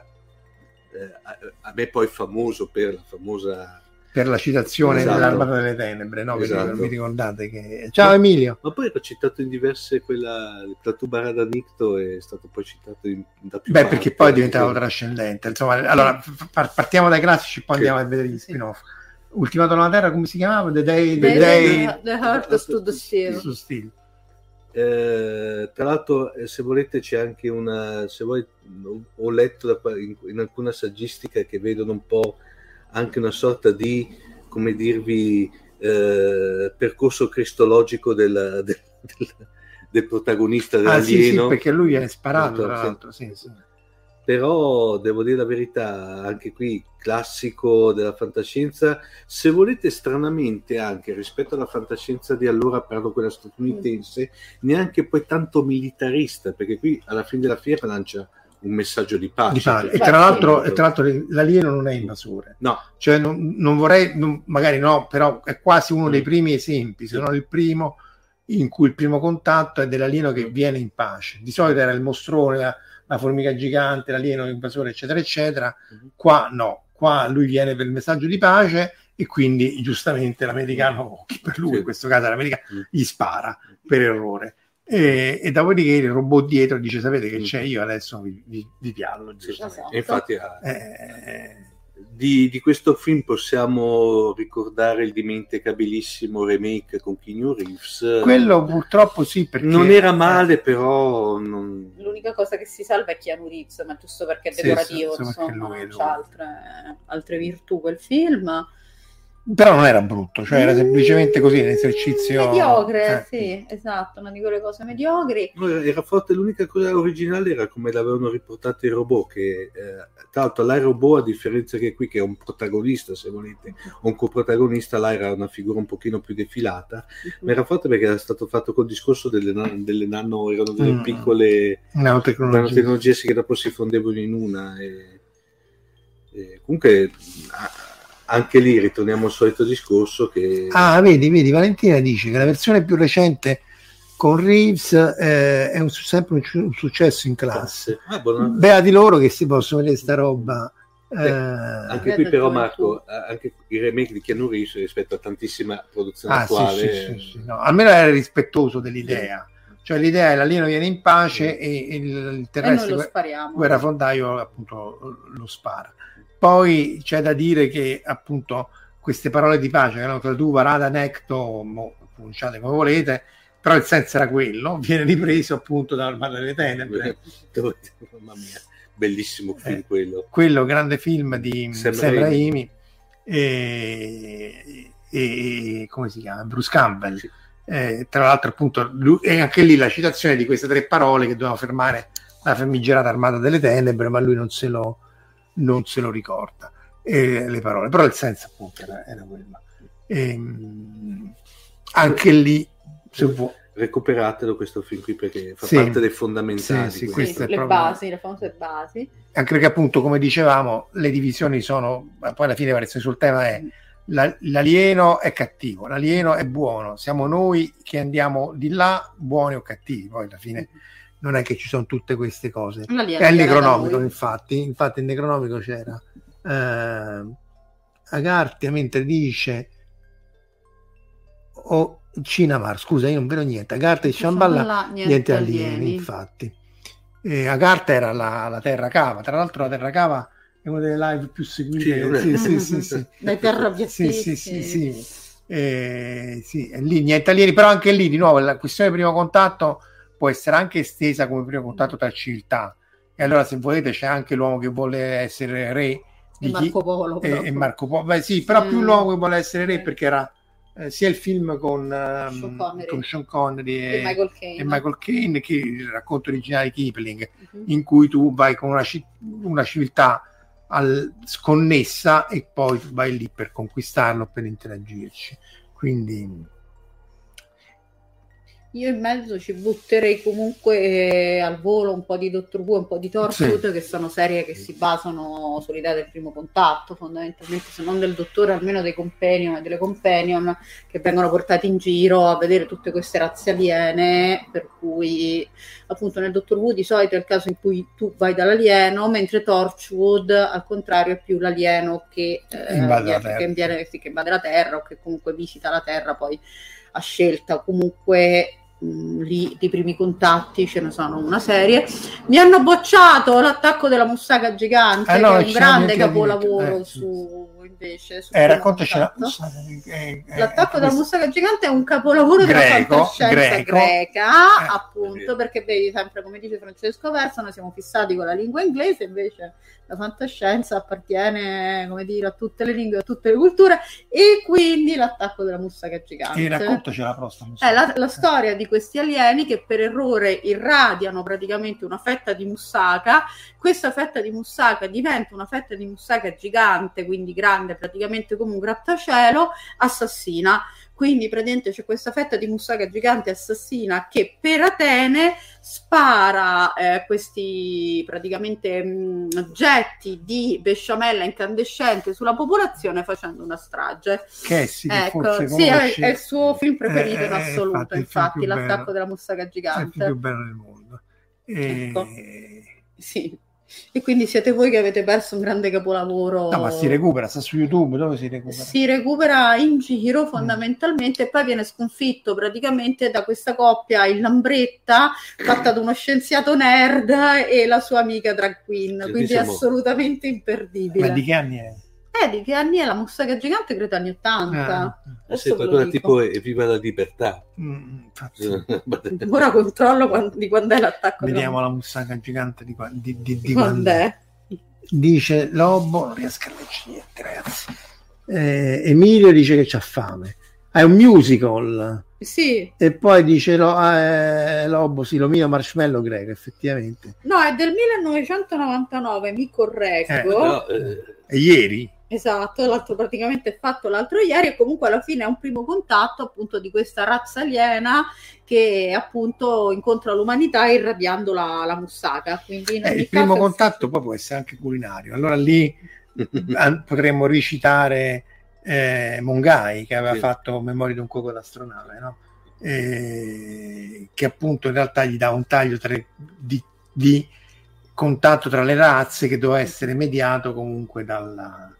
Eh, a, a me poi famoso per la famosa... Per la citazione Esatto. dell'Armata delle Tenebre, no? Perché Esatto. non vi ricordate che... Ciao Emilio. Ma poi era citato in diverse, quella, il Platù Barada Nicto è stato poi citato in, da più Beh, parti. perché poi è diventato trascendente. Insomma, allora par- partiamo dai classici, poi Sì. andiamo a vedere gli spin-off. Ultimato nella Terra, come si chiamava? The Day, The, the day, the, the Heart Stood Still. Eh, tra l'altro, eh, se volete, c'è anche una. Se voi ho letto da in, in alcuna saggistica che vedono un po' anche una sorta di, come dirvi, eh, percorso cristologico del, del, del- del protagonista Ah, sì, sì, dell'alieno. perché lui viene sparato, Esatto, tra l'altro. Sì, sì. Però devo dire la verità, anche qui classico della fantascienza, se volete stranamente anche rispetto alla fantascienza di allora, parlo quella statunitense, neanche poi tanto militarista, perché qui alla fine della fiera lancia un messaggio di pace. Di pace. E Beh, tra l'altro, sì. e tra l'altro l'alieno non è invasore. No, Cioè, non, non vorrei, non- magari no, però è quasi uno dei primi esempi, se non il primo, in cui il primo contatto è dell'alieno che viene in pace. Di solito era il mostrone, la, la formica gigante, l'alieno invasore, eccetera, eccetera. Mhm. Qua no, qua lui viene per il messaggio di pace e quindi giustamente l'americano, che per lui in questo caso l'americano, Mm. gli spara per errore. E, e dopodiché il robot dietro dice: Sapete che Mm. c'è io adesso vi, vi, vi piallo. Esatto. e infatti ah, Eh, di, di questo film possiamo ricordare il dimenticabilissimo remake con Keanu Reeves. quello purtroppo sì, perché non era male, però non... L'unica cosa che si salva è Keanu Reeves, ma giusto perché è decorativo, sì, insomma, non lui. c'ha altre, altre virtù quel film. Però non era brutto, cioè era semplicemente così un esercizio Mediocre, eh. sì, esatto, una di quelle cose mediocri. No, era- era forte, l'unica cosa originale era come l'avevano riportato i robot, che eh, tra l'altro l'iRobot, a differenza che qui che è un protagonista, se volete, o un coprotagonista, là era una figura un pochino più defilata, ma era forte perché era stato fatto col discorso delle, nan- delle nano, erano delle Mm. piccole nanotecnologia. nanotecnologie che dopo si fondevano in una. E, e comunque a- anche lì ritorniamo al solito discorso che... Ah, vedi, vedi, Valentina dice che la versione più recente con Reeves eh, è un, sempre un, un successo in classe. Ah, buona- Beati loro che si possono vedere sta roba. eh, Anche Eh, qui per però. Marco, eh, anche il remake di Keanu Reeves rispetto a tantissima produzione ah, attuale, sì, sì, sì, no. Almeno era rispettoso dell'idea. Cioè l'idea è l'alieno viene in pace e il, il E noi terrestre guerrafondaio appunto lo spara. Poi c'è da dire che appunto queste parole di pace che erano tu, Varada, Necto, mo, pronunciate come volete, però il senso era quello, viene ripreso appunto dall'Armata delle Tenebre. mamma mia, bellissimo film Eh. quello. quello grande film di Sam. Raimi e, e- come si chiama? Bruce Campbell. Sì. Eh, tra l'altro, appunto, lui- e anche lì la citazione di queste tre parole che dovevano fermare la famigerata Armata delle Tenebre, ma lui non se lo, non se lo ricorda. eh, le parole, però il senso appunto era, era quello. Ehm, anche lì, se vuoi, Recuperatelo questo film qui perché fa Sì. parte dei fondamentali. Sì, sì, questo è le proprio- basi, le famose basi. anche perché appunto come dicevamo le divisioni sono poi alla fine la variazione sul tema è la- l'alieno è cattivo, l'alieno è buono, siamo noi che andiamo di là buoni o cattivi, poi alla fine non è che ci sono tutte queste cose. È il Necronomico, infatti, infatti il Necronomico c'era eh, Agartia mentre dice o Cinamar, scusa, io non vedo niente. Agartha e Shambhala, Shambhala, niente, alieni, infatti. E Agartha era la, la terra cava, tra l'altro la terra cava è una delle live più seguite. Sì, Sì, sì, sì. Dai terra Sì, sì, sì, sì. Eh, sì, è lì, niente alieni, però anche lì di nuovo la questione del primo contatto può essere anche estesa come primo contatto tra civiltà. E allora, se volete, c'è anche l'uomo che vuole essere re E di Marco Polo. e, e Marco Polo. Beh, sì, però più Mm. l'uomo che vuole essere re perché era eh, sia il film con, ehm, Sean Connery. con Sean Connery E e, Michael Caine. e Michael che il racconto originale di Kipling Mhm. in cui tu vai con una, una civiltà al- sconnessa e poi vai lì per conquistarlo, per interagirci. Quindi Io in mezzo ci butterei comunque eh, al volo un po' di Doctor Who e un po' di Torchwood, che sono serie che si basano sull'idea del primo contatto, fondamentalmente, se non del dottore, almeno dei companion e delle companion che vengono portati in giro a vedere tutte queste razze aliene, per cui appunto nel Doctor Who di solito è il caso in cui tu vai dall'alieno, mentre Torchwood al contrario è più l'alieno che, eh, Invade la che sì, che invade la Terra o che comunque visita la Terra poi a scelta. Comunque mh, lì di primi contatti ce ne sono una serie. Mi hanno bocciato l'attacco della mussaga gigante Eh no, che è un grande capolavoro eh, su invece eh, raccontaci la- contatto. eh, eh, L'attacco della questo- mussaga gigante è un capolavoro della Greco, fantascienza greco. greca, Eh, appunto, perché vedi sempre come dice Francesco Verso, noi siamo fissati con la lingua inglese, invece la fantascienza appartiene, come dire, a tutte le lingue, a tutte le culture, e quindi l'attacco della mussaga gigante. E raccontaci la prossima. È la, la storia di questi alieni che per errore irradiano praticamente una fetta di moussaka. Questa fetta di moussaka diventa una fetta di moussaka gigante, quindi grande praticamente come un grattacielo, assassina. Quindi praticamente c'è questa fetta di moussaka gigante assassina che per Atene spara eh, questi praticamente mh, getti di besciamella incandescente sulla popolazione facendo una strage. Che sì, Ecco, sì, è, conosci- è il suo film preferito Eh, in eh, assoluto, infatti, infatti, l'attacco bello. della mussaga è il gigante. più bello del mondo. E- Ecco. Sì. E quindi siete voi che avete perso un grande capolavoro. No, ma si recupera, sta su YouTube, dove si recupera? Si recupera in giro Mm. fondamentalmente e poi viene sconfitto praticamente da questa coppia, il Lambretta, fatta da uno scienziato nerd e la sua amica drag queen, Sì, quindi diciamo- è assolutamente Ma imperdibile. di che anni è? Eh, di che anni è la mussaga gigante? Credo anni 80. Ah, qualcosa dico. tipo e viva la libertà. mm, Ora controllo quan- di quando è l'attacco. vediamo la mussaca gigante di, qua- di, di, di Quando quando è. Dice Lobo, non riesco a leggere niente, ragazzi. Eh, Emilio dice che c'ha fame. È un musical. Sì, E poi dice Lo- eh, Lobo, sì, lo mio marshmallow greco, effettivamente. no, è del 1999, mi correggo. Eh, Però, eh, E ieri? Esatto, l'altro praticamente è fatto l'altro ieri e comunque alla fine è un primo contatto appunto di questa razza aliena che appunto incontra l'umanità irradiando la, la mussaca. Quindi in Eh, il primo contatto poi può essere anche culinario. Allora lì potremmo ricitare eh, Mongai che aveva Sì. fatto Memorie di un cuoco d'astronave, no? Eh, che appunto in realtà gli dà un taglio tra- di, di contatto tra le razze che doveva essere mediato comunque dalla,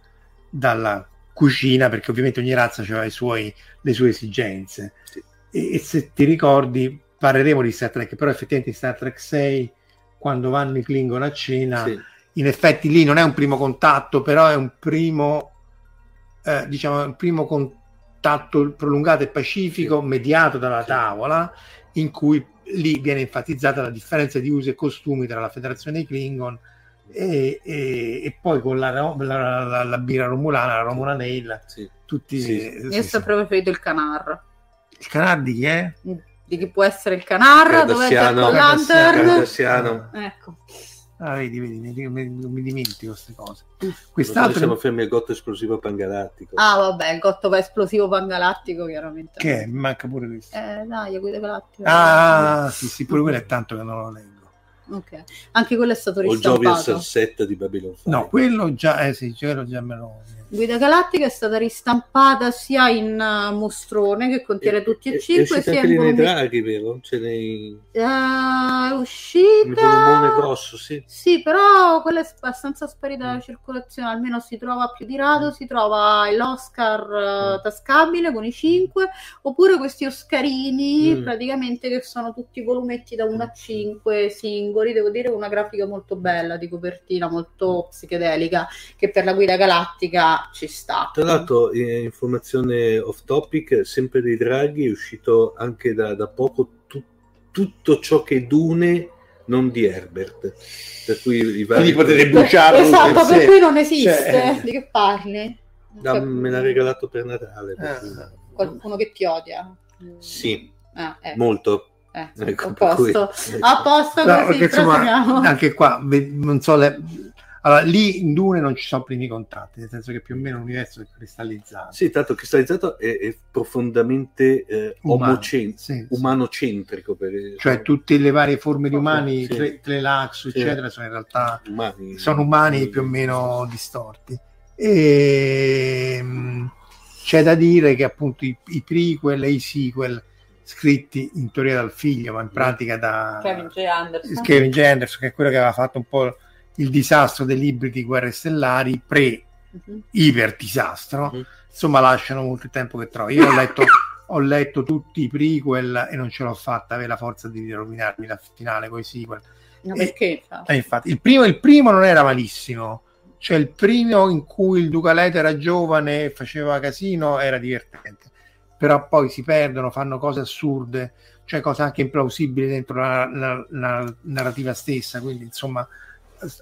dalla cucina perché ovviamente ogni razza aveva i suoi, le sue esigenze Sì. e, e se ti ricordi parleremo di Star Trek però effettivamente in Star Trek 6 quando vanno i Klingon a cena sì. in effetti lì non è un primo contatto, però è un primo, eh, diciamo, un primo contatto prolungato e pacifico mediato dalla Sì. tavola, in cui lì viene enfatizzata la differenza di usi e costumi tra la federazione dei Klingon e, e- e poi con la, la, la- la birra romulana, la Romulan Ale, sì. tutti... Sì. eh, Io sì, ho sì. sempre preferito il canar. Il canale di chi è? Di chi può essere il canar? Dov'è Cardassiano. Jack Lantern? Cardassiano. Ecco. Ah, vedi, vedi, mi, mi- mi dimentico queste cose. Quest'altro siamo fermi al gotto esplosivo pangalattico. Ah vabbè, il gotto esplosivo pangalattico chiaramente. che è? Manca pure questo. Eh dai, guida galattico. Ah, sì, sì, pure quello è tanto che non lo leggo. Ok. Anche quello è stato o il Jovial ristampato. Salsetta di Babylon 5. No, quello già, eh sì, quello già me lo... Guida Galattica è stata ristampata sia in uh, mostrone che contiene tutti e È- è cinque, sia in volumi. draghi, vero? Cioè nei... Eh, è volumone uscita. grosso, sì. Sì, però quella è abbastanza sparita dalla circolazione, almeno si trova più di rado, si trova l'Oscar eh, tascabile con i 5, oppure questi Oscarini Mm. praticamente che sono tutti volumetti da 1 a 5 singoli, devo dire una grafica molto bella di copertina, molto psichedelica, che per la guida galattica ci sta. Tra l'altro, eh, informazione off topic, sempre dei draghi, è uscito anche da, da poco tu- tutto ciò che è Dune, non di Herbert. Per cui i vari... Quindi potete bruciarlo Esatto, per cui non esiste. Cioè, Di che parli? Da- me l'ha regalato per Natale. per cui- Qualcuno che ti odia. Sì, Ah, eh, molto. eh, Ecco, a per cui- posto. A posto No, così, perché, insomma, anche qua non so le- allora lì in Dune non ci sono primi contatti nel senso che più o meno l'universo è cristallizzato Sì, tanto cristallizzato è, è profondamente eh, Umano, omocen- sì, sì. umanocentrico. Per, cioè tutte le varie forme di umani Sì. Tle- Tlelax Sì. eccetera sono in realtà umani, sono umani più o meno distorti e mh, c'è da dire che appunto i, i prequel e i sequel scritti in teoria dal figlio ma in pratica da Kevin J. Anderson. Kevin J. Anderson, che è quello che aveva fatto un po' il disastro dei libri di Guerre Stellari, Mhm. pre-iper disastro, Mhm. insomma lasciano molto il tempo che trovo. Io ho letto, ho letto tutti i prequel e non ce l'ho fatta avere la forza di rovinarmi la finale con i sequel. No, perché? E infatti, il primo, il primo non era malissimo, cioè il primo in cui il Duca Leto era giovane e faceva casino era divertente, però poi si perdono, fanno cose assurde, cioè cose anche implausibili dentro la, la- la narrativa stessa, quindi insomma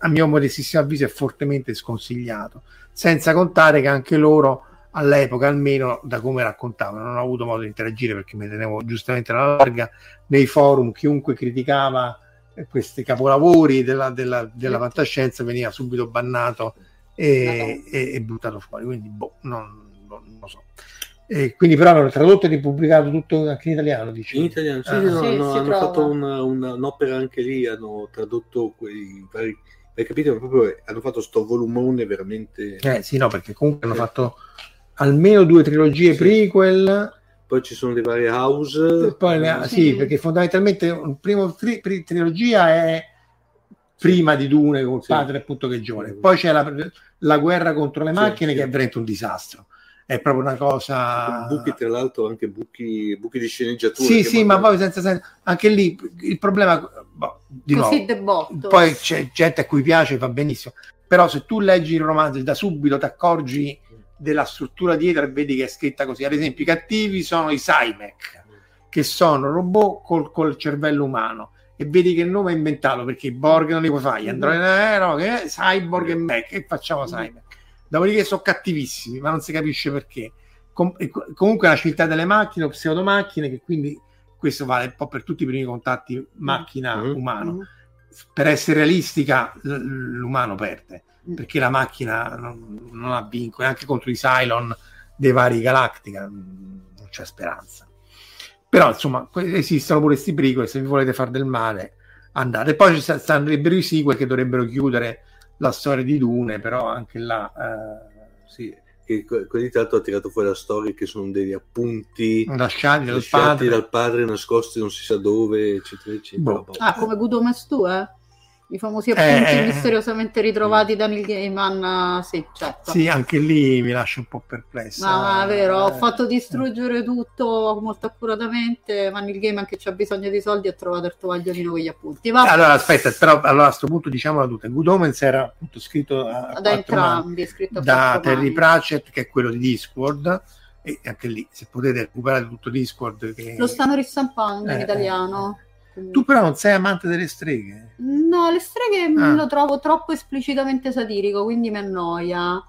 a mio modestissimo avviso è fortemente sconsigliato, senza contare che anche loro all'epoca almeno da come raccontavano non ho avuto modo di interagire perché mi tenevo giustamente alla larga nei forum chiunque criticava eh, questi capolavori della, della, della fantascienza veniva subito bannato e, e- e buttato fuori quindi boh, non, non lo so e quindi però hanno tradotto e ripubblicato tutto anche in italiano dice In italiano, sì, Ah. sì, no, Sì, no, hanno trova. fatto una- una- un'opera anche lì, hanno tradotto quei vari hai capito? Proprio hanno fatto sto volumone veramente. eh sì no perché comunque hanno fatto almeno due trilogie Sì. prequel Poi ci sono le varie house. poi Sì. sì, perché fondamentalmente un primo tri- pri- trilogia è prima di Dune con il Sì. padre appunto che è giovane. Poi c'è la, la guerra contro le Sì, macchine sì. che è veramente un disastro. È proprio una cosa... Buchi, tra l'altro, anche buchi, buchi di sceneggiatura. Sì, sì, ma poi senza senso. Anche lì il problema... boh, di così nuovo, poi c'è gente a cui piace, va benissimo. Però se tu leggi il romanzo da subito ti accorgi della struttura dietro e vedi che è scritta così. Ad esempio, i cattivi sono i Cymek, che sono robot col, col cervello umano. E vedi che il nome è inventato perché i Borg non li puoi fare, gli androidi eh, no, che Cyborg e Mech, e facciamo Cymek. Dopodiché sono cattivissimi, ma non si capisce perché. Com- co- comunque è una civiltà delle macchine o pseudomacchine, che quindi questo vale un po' per tutti i primi contatti macchina-umano Mm. per essere realistica l- l'umano perde Mm. perché la macchina non, non ha vincoli anche contro i Cylon dei vari Galactica mm, non c'è speranza però insomma esistono pure questi prequel se vi volete fare del male andate poi ci sarebbero i sequel che dovrebbero chiudere la storia di Dune però anche là eh, Sì, che quelli tra l'altro ha tirato fuori la storia che sono degli appunti lasciati dal lasciati padre dal padre nascosti non si sa dove, eccetera, eccetera. Boh. Ah, come Good Omens 2? I famosi appunti Eh, eh, misteriosamente ritrovati da Neil Gaiman, eh, sì, certo. sì anche lì mi lascia un po' perplessa No, ma è vero, ho Eh, fatto distruggere tutto molto accuratamente, ma Neil Gaiman che c'ha bisogno di soldi ha trovato il tovagliolino con gli appunti. Va Allora, aspetta, però allora a questo punto diciamola tutta. Good Omens era appunto scritto a, da mani entrambi, è scritto da Terry mani. Pratchett, che è quello di Discord, e anche lì, se potete recuperare tutto Discord. Che... Lo stanno ristampando in Eh, italiano. Tu però non sei amante delle streghe? No, le streghe Ah. lo trovo troppo esplicitamente satirico, quindi mi annoia.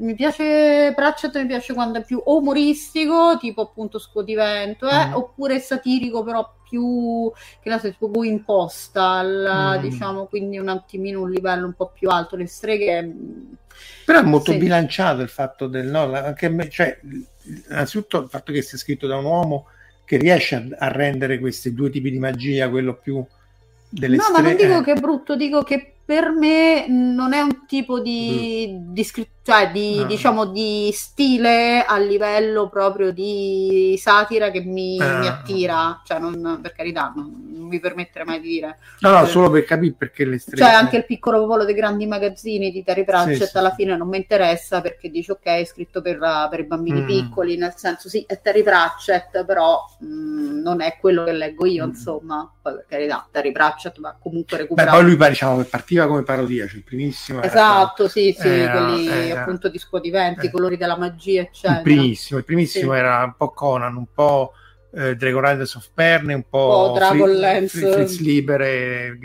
Mi piace Pratchett, mi piace quando è più umoristico, tipo appunto Scuotivento, eh, Mm. oppure satirico però più, che ne so, tipo Going Postal, Mm. diciamo, quindi un attimino un livello un po' più alto. Le streghe... mm, Però è molto Sì. bilanciato il fatto del no, la- anche cioè, innanzitutto il fatto che sia scritto da un uomo che riesce a, a rendere questi due tipi di magia, quello più delle No, ma non dico che è brutto, dico che per me non è un tipo di, di scrittura, cioè di, No. diciamo, di stile a livello proprio di satira che mi, Ah. mi attira, cioè non, per carità, non, non mi permettere mai di dire. No, no, Eh. solo per capire perché le streghe. Cioè anche il piccolo popolo dei grandi magazzini di Terry Pratchett Sì, sì, alla fine non mi interessa perché dice ok è scritto per, per i bambini Mm. piccoli, nel senso sì è Terry Pratchett però mh, non è quello che leggo io Mm. insomma, poi per carità Terry Pratchett va comunque Beh, recuperato. poi lui diciamo che partiva come parodia, cioè il primissimo. era Esatto, sì, sì, era- quelli era- appunto di Scuotiventi, eh. colori della magia, eccetera. il primissimo, il primissimo Sì. era un po' Conan, un po' eh, Dragon Riders of Perne, un po', po' Dragonlance. Fri- Fritz Lieber e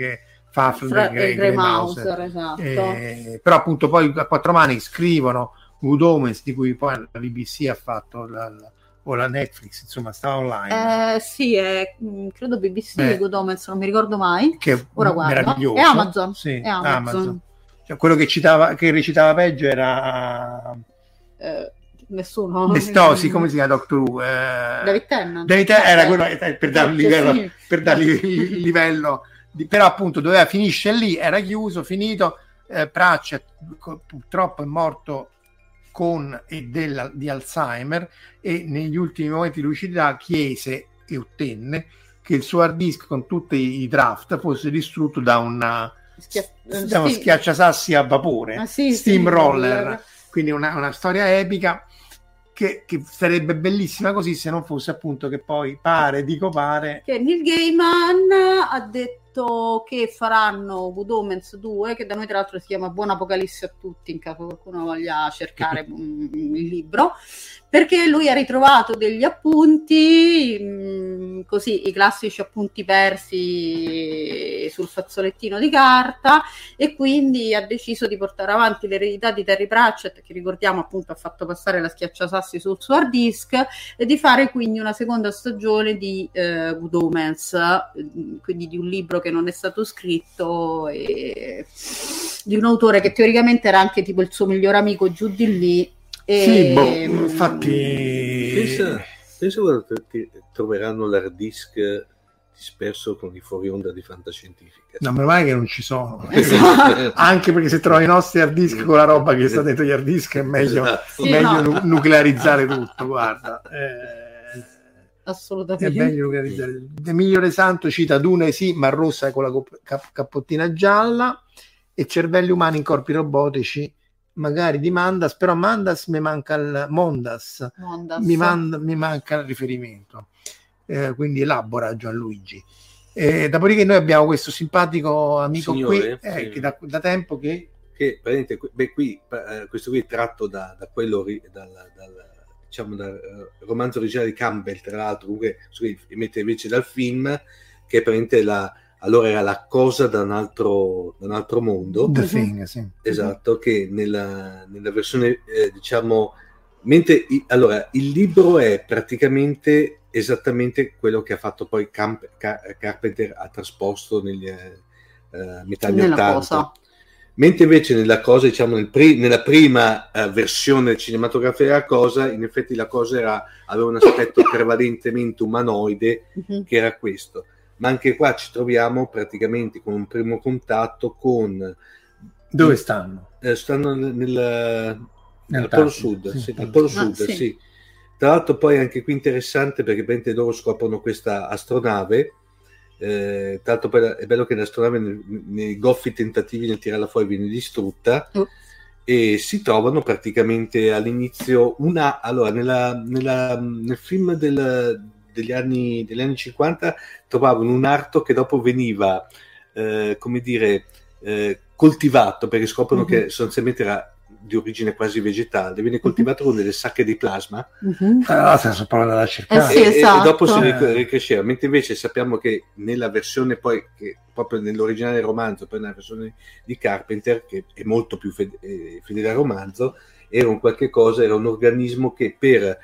e Grey Mouser, esatto. Eh, però appunto poi a quattro mani scrivono Good Omens di cui poi la BBC ha fatto la, la- o la Netflix insomma sta online Eh, sì, è, mh, credo BBC, Eh. Good Omens, non mi ricordo mai. che Ora guardo. meraviglioso È Amazon, Sì, è Amazon. Cioè, quello che, citava, che recitava peggio era Eh, nessuno. no, sì, come si chiama Doctor Who eh, David Tennant. David Tennant era Eh, quello per dargli il livello, sì. per dargli il livello di- però appunto doveva finisce lì era chiuso finito eh, Pratchett purtroppo è morto con e della- di Alzheimer e negli ultimi momenti di lucidità chiese e ottenne che il suo hard disk con tutti i draft fosse distrutto da una Schia- eh, da uno sì. schiacciasassi a vapore Ah, sì, steamroller sì, quindi una, una storia epica che, che sarebbe bellissima così se non fosse appunto che poi pare, dico pare, che Neil Gaiman ha detto che faranno Good Omens 2 che da noi tra l'altro si chiama Buon Apocalisse a tutti in caso qualcuno voglia cercare il libro perché lui ha ritrovato degli appunti mm, così i classici appunti persi sul fazzolettino di carta e quindi ha deciso di portare avanti l'eredità di Terry Pratchett che ricordiamo appunto ha fatto passare la schiacciasassi sul suo hard disk e di fare quindi una seconda stagione di eh, Good Omens, eh, quindi di un libro che non è stato scritto e di un autore che teoricamente era anche tipo il suo miglior amico di lì. E, sì, boh, mm, infatti Pensa, pensa quando ti- ti troveranno l'hard disk disperso con i fuori onda di fantascientifica. non meno male che non ci sono Esatto. anche perché se trovi i nostri hard disk con la roba che sta dentro gli hard disk è meglio, Esatto. Sì, meglio no. nu- nuclearizzare tutto guarda eh, È assolutamente. meglio nuclearizzare. Emilio De Santo cita Dune sì, ma rossa con la cap- cappottina gialla e cervelli umani in corpi robotici, magari di Mandas, però Mandas mi manca il Mondas, Mondas. mi, manda- mi manca il riferimento. Eh, quindi elabora Gianluigi. Eh, dopodiché noi abbiamo questo simpatico amico Signore, qui eh, sì. che da, da tempo che che beh, qui, eh, questo qui è tratto da, da quello, dal, dal, diciamo, dal eh, romanzo originale di Campbell, tra l'altro, comunque, mette invece dal film, che praticamente la, allora era la cosa da un altro, da un altro mondo, The Mhm. Thing, sì. esatto, che nella, nella versione, eh, diciamo, mentre, i- allora, il libro è praticamente esattamente quello che ha fatto poi Camp- Ca- Carpenter, ha trasposto negli eh, eh, metà anni Nella 80. cosa. Mentre invece nella cosa, diciamo, nel pri- nella prima eh, versione cinematografica della cosa, in effetti la cosa era, aveva un aspetto prevalentemente umanoide, Mhm. che era questo. Ma anche qua ci troviamo praticamente con un primo contatto con... Dove stanno? eh, stanno nel, nel, Nel Polo Sud, sì, sì, al Polo Sud. Ah, sì. sì. Tra l'altro poi anche qui interessante perché praticamente loro scoprono questa astronave, eh, tra l'altro poi è bello che l'astronave nei, nei goffi tentativi nel tirarla fuori viene distrutta Oh. e si trovano praticamente all'inizio una... Allora, nella- nella- nel film del- degli, anni, degli anni 50 trovavano un arto che dopo veniva, eh, come dire, eh, coltivato perché scoprono Mhm. che sostanzialmente era di origine quasi vegetale, viene coltivato con delle sacche di plasma Mhm. Allora se sono proprio da cercare. Eh sì, e, e esatto. dopo si ric- ricresceva, mentre invece sappiamo che nella versione poi, che proprio nell'originale romanzo, poi nella versione di Carpenter, che è molto più fede- eh, fedele al romanzo, era un qualche cosa, era un organismo che per,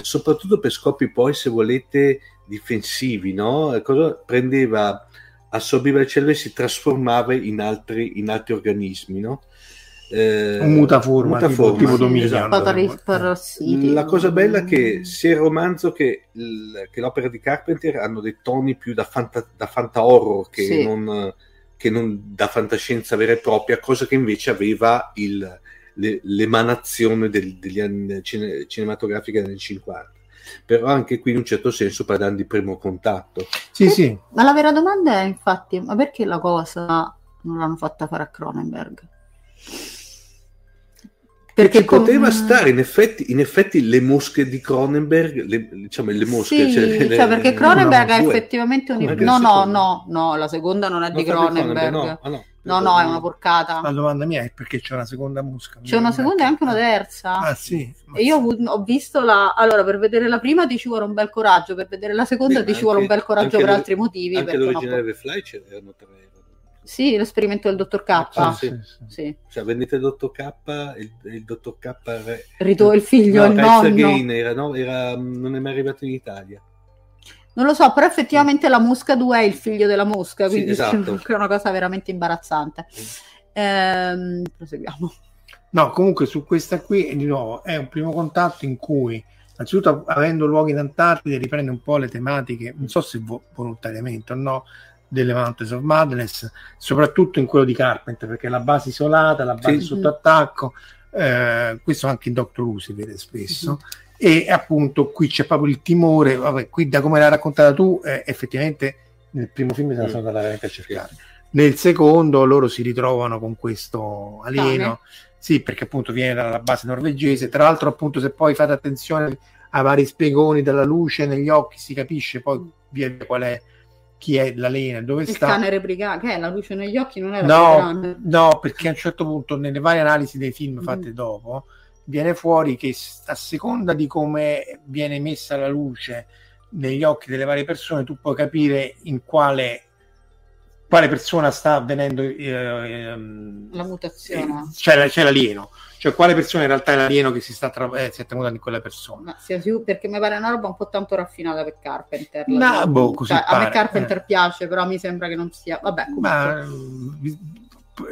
soprattutto per scopi poi, se volete, difensivi, no? Cosa prendeva, assorbiva il cervello e si trasformava in altri, in altri organismi, no? Eh, un mutaforma, mutaforma, tipo, tipo sì, esatto. La cosa bella è che sia il romanzo che, il- che l'opera di Carpenter hanno dei toni più da, fanta, da fanta horror che, Sì. non, che non da fantascienza vera e propria, cosa che invece aveva il, le, l'emanazione del, degli anni cine, cinematografiche nel 50 però anche qui in un certo senso parlando di primo contatto Sì, sì. Ma la vera domanda è infatti, ma perché la cosa non l'hanno fatta fare a Cronenberg? perché ci com- poteva stare in effetti, in effetti le mosche di Cronenberg le, diciamo le mosche Sì, cioè, cioè, le- perché le- Cronenberg no, è due. effettivamente un... No, no, no, no, la seconda non è Non di di Cronenberg. no, ah, no. No, no, è una porcata. La domanda mia è perché c'è una seconda mosca. C'è una seconda e anche una terza. Ah, sì. E io ho, visto la. Allora, per vedere la prima ti ci vuole un bel coraggio, per vedere la seconda Sì, ti ci vuole un bel coraggio per lo- altri motivi. anche perché no, l'originale The Fly c'erano tre Sì, l'esperimento del dottor K. Ah, sì, sì. sì. Cioè vendete il dottor K il, il dottor K re- Rito il figlio, no, il nonno. Era, no, era- non è mai arrivato in Italia Non lo so, però effettivamente la mosca 2 è il figlio della mosca, Sì, quindi esatto. è una cosa veramente imbarazzante. Ehm, proseguiamo. No, comunque su questa qui, di nuovo, è un primo contatto in cui, innanzitutto avendo luoghi in Antartide, riprende un po' le tematiche, non so se vo- volontariamente o no, delle Mountains of Madness, soprattutto in quello di Carpenter, perché la base isolata, la base Sì. sotto attacco, eh, questo anche in Doctor Who si vede spesso, e appunto qui c'è proprio il timore, vabbè, qui da come l'hai raccontata tu, eh, effettivamente nel primo film se la Mm. sono andata veramente a cercare. Nel secondo loro si ritrovano con questo alieno, sì, perché appunto viene dalla base norvegese. Tra l'altro, appunto, se poi fate attenzione ai vari spiegoni della luce negli occhi, si capisce poi via qual è chi è l'alieno dove Il sta. cane replicante, che è la luce negli occhi, non era No, grande. no, perché a un certo punto, nelle varie analisi dei film Mm. fatte dopo, viene fuori che a seconda di come viene messa la luce negli occhi delle varie persone, tu puoi capire in quale, quale persona sta avvenendo eh, ehm, La mutazione. c'è, la- c'è l'alieno, cioè quale persona in realtà è l'alieno che si sta tra- eh, si è tramutato in quella persona. Ma sicuro- perché mi pare una roba un po' tanto raffinata per Carpenter. No, boh, così cioè, a me Carpenter eh. piace, però mi sembra che non sia. Vabbè, comunque. Ma mm,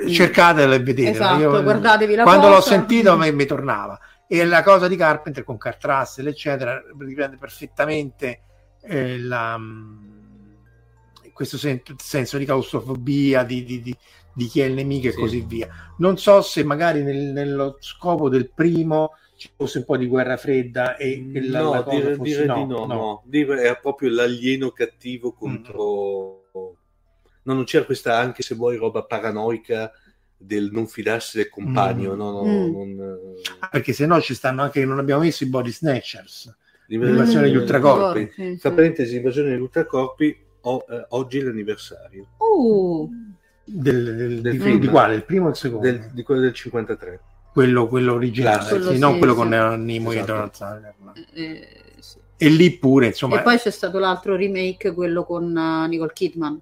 cercatela e vedetela. Esatto, Io- guardatevi la quando cosa. l'ho sentito mi, mi tornava. E la cosa di Carpenter con Kurt Russell, eccetera, riprende perfettamente eh, la, mm, questo sen- senso di claustrofobia, di, di- di- di chi è il nemico e Sì. così via. Non so se magari nel- nello scopo del primo ci fosse un po' di guerra fredda e, la, no, la cosa dire, fosse- dire no, di no, no. no. Dire era proprio l'alieno cattivo contro no, non c'era questa anche se vuoi roba paranoica del non fidarsi del compagno Mm. no, no, Mm. non, Ah, perché se no ci stanno anche, non abbiamo messo i body snatchers. l'invasione degli degli ultracorpi. Mm. Sì, sì. Tra parentesi, l'invasione degli ultracorpi, o- eh, oggi è l'anniversario Uh, Del, del- Del di, film. di quale? Il primo o il secondo? del- di quello del 53. quello, quello originale, Classico. sì, Quello non sì, quello sì. con Nemo e Esatto. Donald Sutherland. eh, sì. E lì pure, insomma, E poi c'è stato l'altro remake, quello con uh, Nicole Kidman.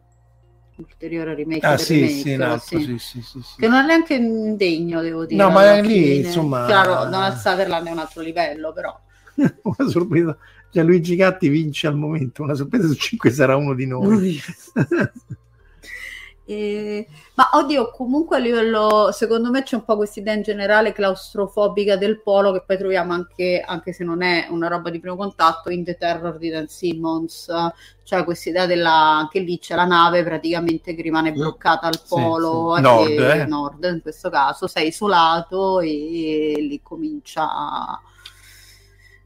Ulteriore remake ah sì, remake, sì, altro, sì. sì, sì. Che non è neanche degno, devo dire. No, ma alla lì, fine. insomma- Chiaro, Donald Sutherland è un altro livello, però. una sorpresa. Gianluigi Gatti vince al momento, una sorpresa su 5 sarà uno di noi. Eh, ma oddio, comunque a livello, secondo me c'è un po' questa idea in generale claustrofobica del polo che poi troviamo anche, anche se non è una roba di primo contatto, in The Terror di Dan Simmons, cioè questa idea della, anche lì c'è la nave praticamente che rimane bloccata al Sì, polo, sì. e- Nord, eh. nord in questo caso, sei isolato e, lì comincia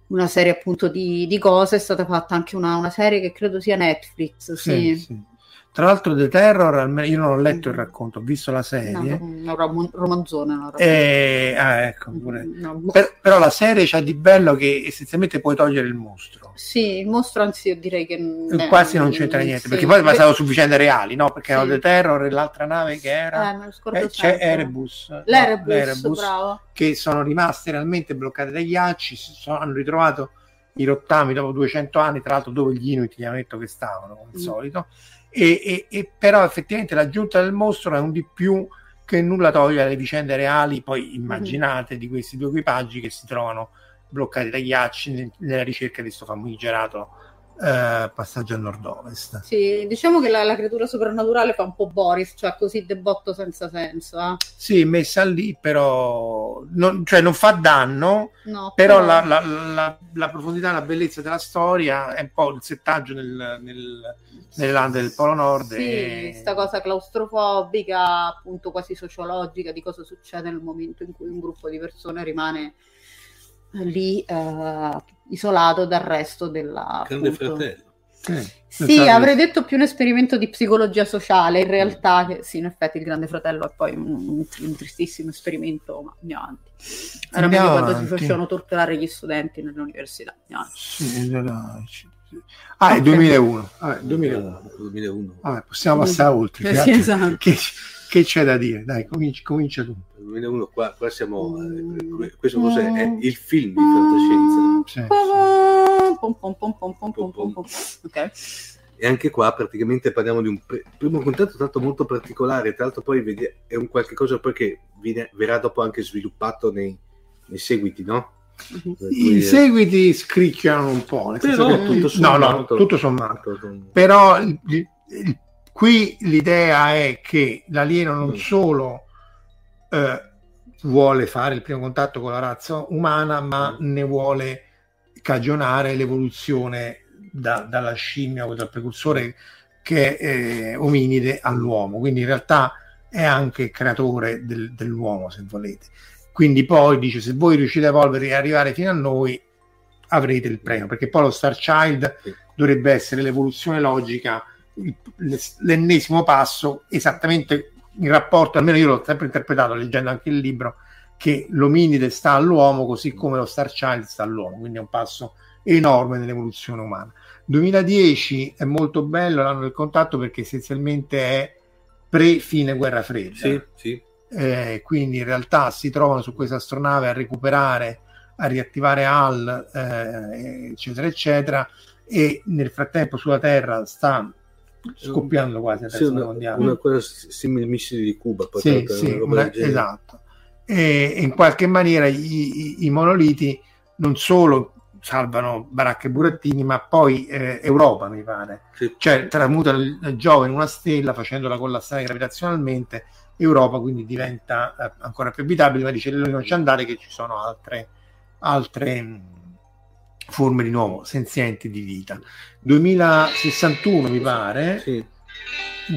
una serie appunto di, di cose, è stata fatta anche una, una serie che credo sia Netflix, Sì, sì. sì. Tra l'altro The Terror, io non ho letto il racconto, ho visto la serie. No, rom- romanzone. una roba. E, ah, ecco, pure. No, Per- però la serie c'ha di bello che essenzialmente puoi togliere il mostro. Sì, il mostro anzi io direi che n- Quasi non c'entra eh, niente, sì. perché poi è basato su vicende reali, no? Perché Sì. erano The Terror e l'altra nave che era... Eh, Eh, c'è. Erebus, no, L'Erebus, l'Erebus, bravo. che sono rimaste realmente bloccate dai ghiacci, si sono- hanno ritrovato i rottami dopo 200 anni, tra l'altro dove gli Inuit gli hanno detto che stavano, come al Mm. solito, e, e- e però effettivamente l'aggiunta del mostro è un di più che nulla toglie alle vicende reali, poi immaginate, di questi due equipaggi che si trovano bloccati dai ghiacci nel- nella ricerca di questo famigerato eh, passaggio a nord-ovest. Sì, diciamo che la, la creatura soprannaturale fa un po' Boris, cioè così debotto senza senso. eh. Sì, messa lì, però non, cioè non fa danno, No, però la, la- la- la profondità, la bellezza della storia è un po' il settaggio nel, nel- nelle lande del Polo Nord. Sì, e- sta cosa claustrofobica, appunto quasi sociologica di cosa succede nel momento in cui un gruppo di persone rimane lì eh, isolato dal resto della... Grande appunto- fratello. Sì, Sì, avrei detto più un esperimento di psicologia sociale, in realtà, che sì, in effetti il Grande Fratello è poi un, un- tristissimo esperimento, ma andiamo avanti. Era meglio quando si facevano torturare gli studenti nelle università. Andiamo avanti. Sì, no, ci- Ah, è Ok. 2001. Vabbè, 2001. 2001. Vabbè, possiamo passare oltre. Eh, che sì, esatto. che, che c'è da dire? Dai, comincia, comincia tu. 2001 qua, qua siamo... eh, Mm. questo cos'è? È il film di fantascienza. Sì, sì. Pom, pom, pom, pom, pom, pom, pom, pom. Ok. E anche qua praticamente parliamo di un pre- primo contatto tanto molto particolare, tra l'altro poi vedi- è un qualche cosa poi che viene- verrà dopo anche sviluppato nei, nei seguiti, no? Mhm. I eh, seguiti scricchiano un po', nel senso Però che- tutto no, sommato- no, tutto sommato. Però il- il- qui l'idea è che l'alieno non Mm. solo eh, vuole fare il primo contatto con la razza umana, ma Mm. ne vuole cagionare l'evoluzione da- dalla scimmia o dal precursore che è ominide all'uomo. Quindi in realtà è anche creatore del- dell'uomo, se volete. Quindi poi dice: se voi riuscite a evolvere e arrivare fino a noi, avrete il premio. Perché poi lo Star Child Sì. dovrebbe essere l'evoluzione logica, l'ennesimo passo, esattamente in rapporto, almeno io l'ho sempre interpretato leggendo anche il libro, che l'ominide sta all'uomo così come lo Star Child sta all'uomo, quindi è un passo enorme nell'evoluzione umana. 2010 è molto bello l'anno del contatto perché essenzialmente è pre-fine guerra fredda. Sì, sì. Eh, quindi in realtà si trovano su questa astronave a recuperare, a riattivare HAL, eh, eccetera, eccetera, e nel frattempo sulla Terra sta scoppiando quasi la Sì, terza una, mondiale. una cosa simile ai missili di Cuba. Sì, sì, una esatto. E in qualche maniera i, i- i monoliti non solo salvano Baracca e Burattini, ma poi eh, Europa, mi pare. Sì. Cioè il Giove in una stella facendola collassare gravitazionalmente. Europa quindi diventa eh, ancora più abitabile, ma dice non ci andare che ci sono altre, altre forme di nuovo senzienti di vita. 2061 mi pare, Sì,